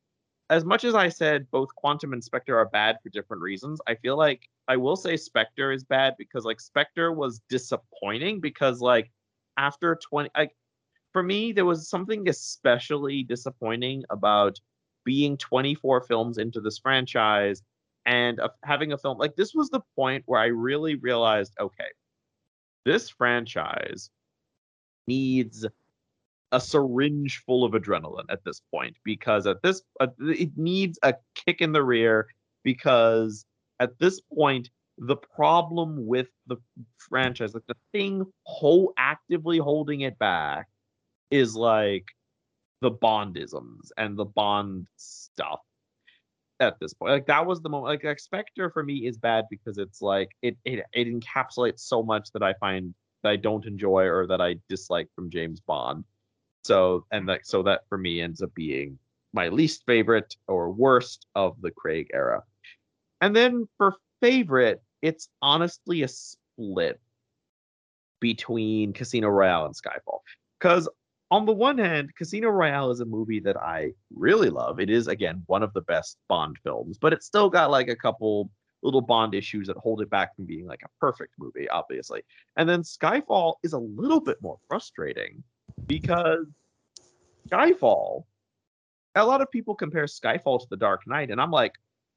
C: As much as I said both Quantum and Spectre are bad for different reasons, I feel like I will say Spectre is bad because like Spectre was disappointing because like after 20 like for me there was something especially disappointing about being 24 films into this franchise and of having a film like this was the point where I really realized okay this franchise needs a syringe full of adrenaline at this point because at this uh, it needs a kick in the rear because at this point the problem with the franchise like the thing whole actively holding it back is like the bondisms and the bond stuff at this point like that was the moment like, spectre for me is bad because it's like it, it it encapsulates so much that i find that I don't enjoy or that I dislike from James Bond. So and that so that for me ends up being my least favorite or worst of the Craig era. And then for favorite, it's honestly a split between Casino Royale and Skyfall. Because on the one hand, Casino Royale is a movie that I really love. It is again one of the best Bond films, but it's still got like a couple little Bond issues that hold it back from being like a perfect movie, obviously. And then Skyfall is a little bit more frustrating because Skyfall, a lot of people compare Skyfall to The Dark Knight, and I'm like,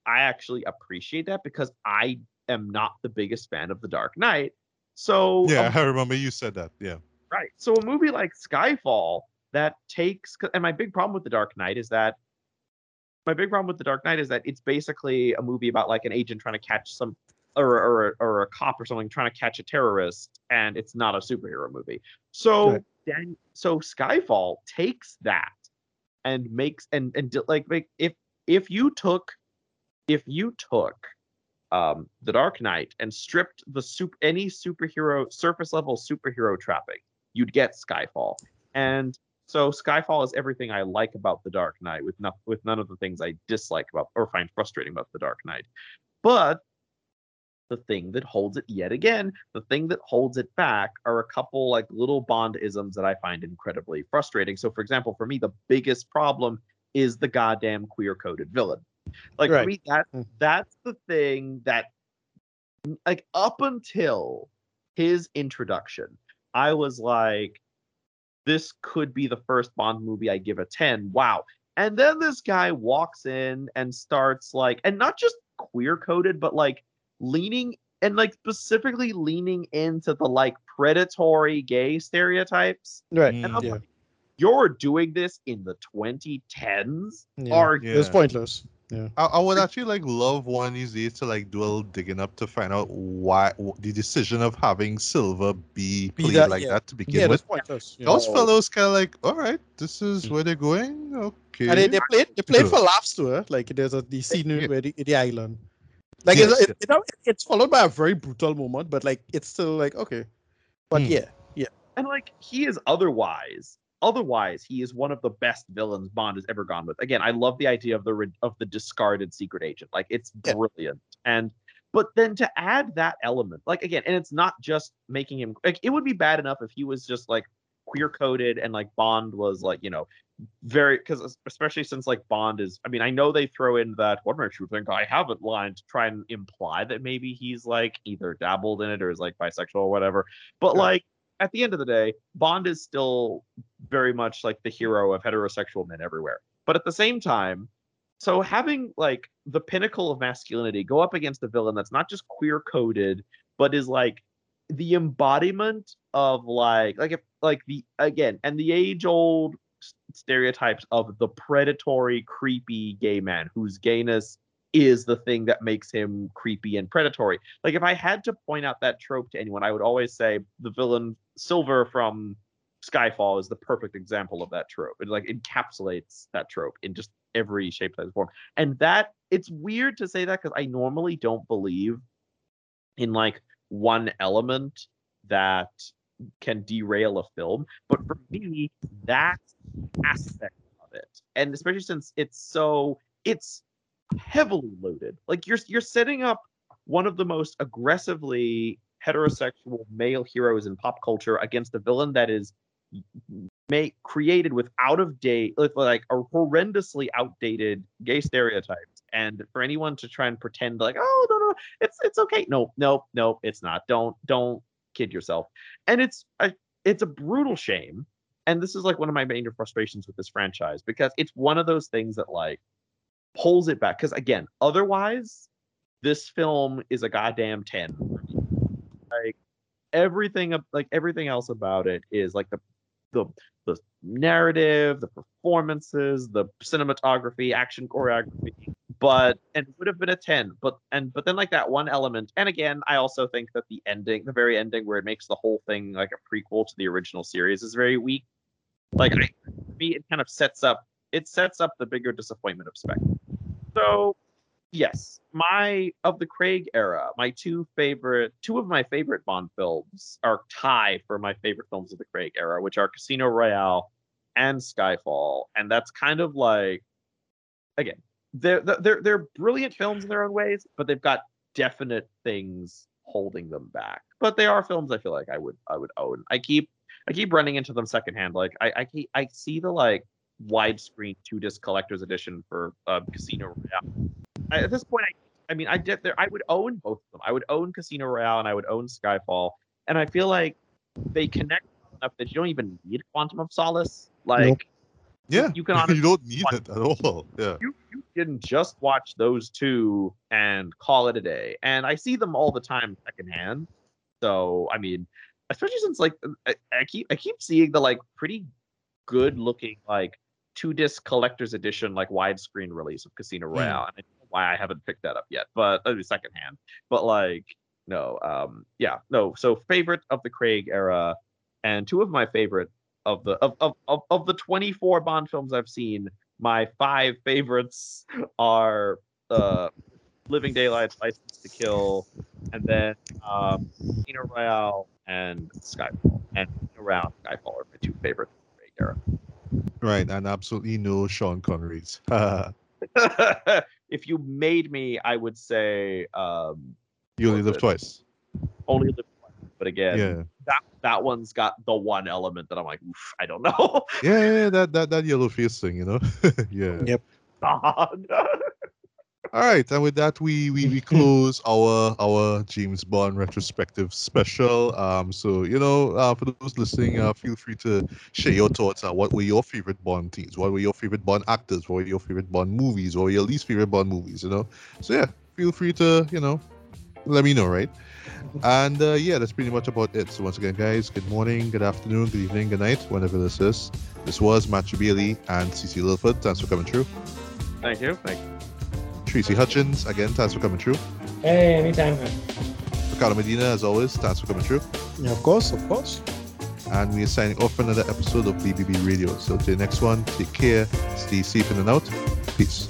C: I actually appreciate that because I am not the biggest fan of The Dark Knight. So
A: Yeah,
C: a
A: I remember you said that. Yeah.
C: Right. So a movie like Skyfall that takes and my big problem with The Dark Knight is that my big problem with The Dark Knight is that it's basically a movie about like an agent trying to catch some or or or a cop or something trying to catch a terrorist and it's not a superhero movie. So
B: Right.
C: So Skyfall takes that and makes and and like like if if you took if you took um the Dark Knight and stripped the soup any superhero surface level superhero trapping, you'd get Skyfall. And so Skyfall is everything I like about the Dark Knight with no, with none of the things I dislike about or find frustrating about the Dark Knight. But the thing that holds it yet again, the thing that holds it back are a couple like little Bond isms that I find incredibly frustrating. So for example, for me the biggest problem is the goddamn queer coded villain. Like
B: Right.
C: me that
B: Mm.
C: that's the thing that like up until his introduction, I was like this could be the first Bond movie I give a 10. Wow. And then this guy walks in and starts like, and not just queer coded, but like leaning and like specifically leaning into the like predatory gay stereotypes.
B: Right.
C: And I'm
B: Yeah.
C: like, you're doing this in the 2010s?
B: Yeah.
C: Are
A: Yeah.
B: It's pointless.
A: I, I would actually like love one of these days to like do a little digging up to find out why wh- the decision of having Silva be
B: Be
A: played
B: that-
A: like
B: yeah.
A: that to begin
B: Yeah,
A: with.
B: that's pointless. Yeah.
A: Those fellows kind of like, all right, this is
C: Mm.
A: where they're going. Okay.
B: And they, they played they played for laughs to her. Like there's a the scene
A: Yeah.
B: where the, the island. Like
A: Yes,
B: it's,
A: yes.
B: it, you know, it's followed by a very brutal moment, but like it's still like okay. But
A: Hmm.
B: yeah,
C: And like he is otherwise, otherwise he is one of the best villains Bond has ever gone with. Again, I love the idea of the of the discarded secret agent. Like it's
B: Yeah.
C: brilliant. And but then to add that element, like again, and it's not just making him like it would be bad enough if he was just like queer coded and like Bond was like you know very because especially since like Bond is I mean I know they throw in that what makes you think I haven't line to try and imply that maybe he's like either dabbled in it or is like bisexual or whatever but
B: Yeah.
C: like at the end of the day Bond is still very much like the hero of heterosexual men everywhere but at the same time so having like the pinnacle of masculinity go up against a villain that's not just queer coded but is like the embodiment of like like if like the again and the age old stereotypes of the predatory creepy gay man whose gayness is the thing that makes him creepy and predatory. Like if i had to point out that trope to anyone i would always say the villain silva from skyfall is the perfect example of that trope. It like encapsulates that trope in just every shape size form and that it's weird to say that because i normally don't believe in like one element that can derail a film but for me that aspect of it and especially since it's so it's heavily loaded. Like you're you're setting up one of the most aggressively heterosexual male heroes in pop culture against a villain that is made created with out of date like a horrendously outdated gay stereotypes. And for anyone to try and pretend like oh no no it's it's okay no no no it's not. Don't don't kid yourself. And it's a it's a brutal shame. And this is like one of my major frustrations with this franchise because it's one of those things that like pulls it back. Because again otherwise this film is a goddamn 10 like everything like everything else about it is like the the the narrative the performances the cinematography action choreography but and it would have been a 10 but and but then like that one element and again i also think that the ending the very ending where it makes the whole thing like a prequel to the original series is very weak. Like I, me it kind of sets up it sets up the bigger disappointment of spectre so yes my of the craig era my two favorite two of my favorite bond films are tie for my favorite films of the craig era which are casino royale and skyfall and that's kind of like again they're they're they're brilliant films in their own ways but they've got definite things holding them back but they are films i feel like i would i would own i keep i keep running into them secondhand like i i, keep, I see the like widescreen two disc collector's edition for uh, casino royale I, at this point, I, I mean, I did there. I would own both of them. I would own Casino Royale and I would own Skyfall. And I feel like they connect enough that you don't even need Quantum of Solace. Like
B: Nope.
A: Yeah,
C: you can honestly,
A: you don't need it at all. Yeah,
C: you you can just watch those two and call it a day. And I see them all the time secondhand. So I mean, especially since like I, I keep I keep seeing the like pretty good looking like two disc collector's edition like widescreen release of Casino Royale. And I don't know why I haven't picked that up yet, but that'd secondhand. But like no, um yeah, no. So favorite of the Craig era and two of my favorite of the of of, of, of the 24 Bond films I've seen, my five favorites are uh Living Daylights, License to Kill, and then um Casino Royale and Skyfall. And and Skyfall are my two era.
A: right, and absolutely no Sean Connery's.
C: if you made me, I would say um,
A: you only live twice.
C: only live. But again,
A: Yeah.
C: that that one's got the one element that I'm like, Oof, I don't know.
A: yeah, yeah, yeah, that that that yellow face thing, you know. yeah.
B: Yep.
C: God.
A: All right, and with that, we we, we close our our James Bond retrospective special. Um, so you know, uh, for those listening, uh, feel free to share your thoughts. Uh, what were your favorite Bond teams? What were your favorite Bond actors? What were your favorite Bond movies? Or your least favorite Bond movies? You know. So yeah, feel free to you know, let me know, right? And uh, yeah, that's pretty much about it. So once again, guys, good morning, good afternoon, good evening, good night, whenever this is. This was Matthew Bailey and CC Lilford. Thanks for coming through.
C: Thank you. Thank you.
A: Tracy Hutchins, again, thanks for coming through.
D: Hey, anytime.
A: Ricardo Medina, as always, thanks for coming through.
B: Yeah, of course, of course.
A: And we are signing off for another episode of BBB Radio. So, till the next one, take care, stay safe in and out. Peace.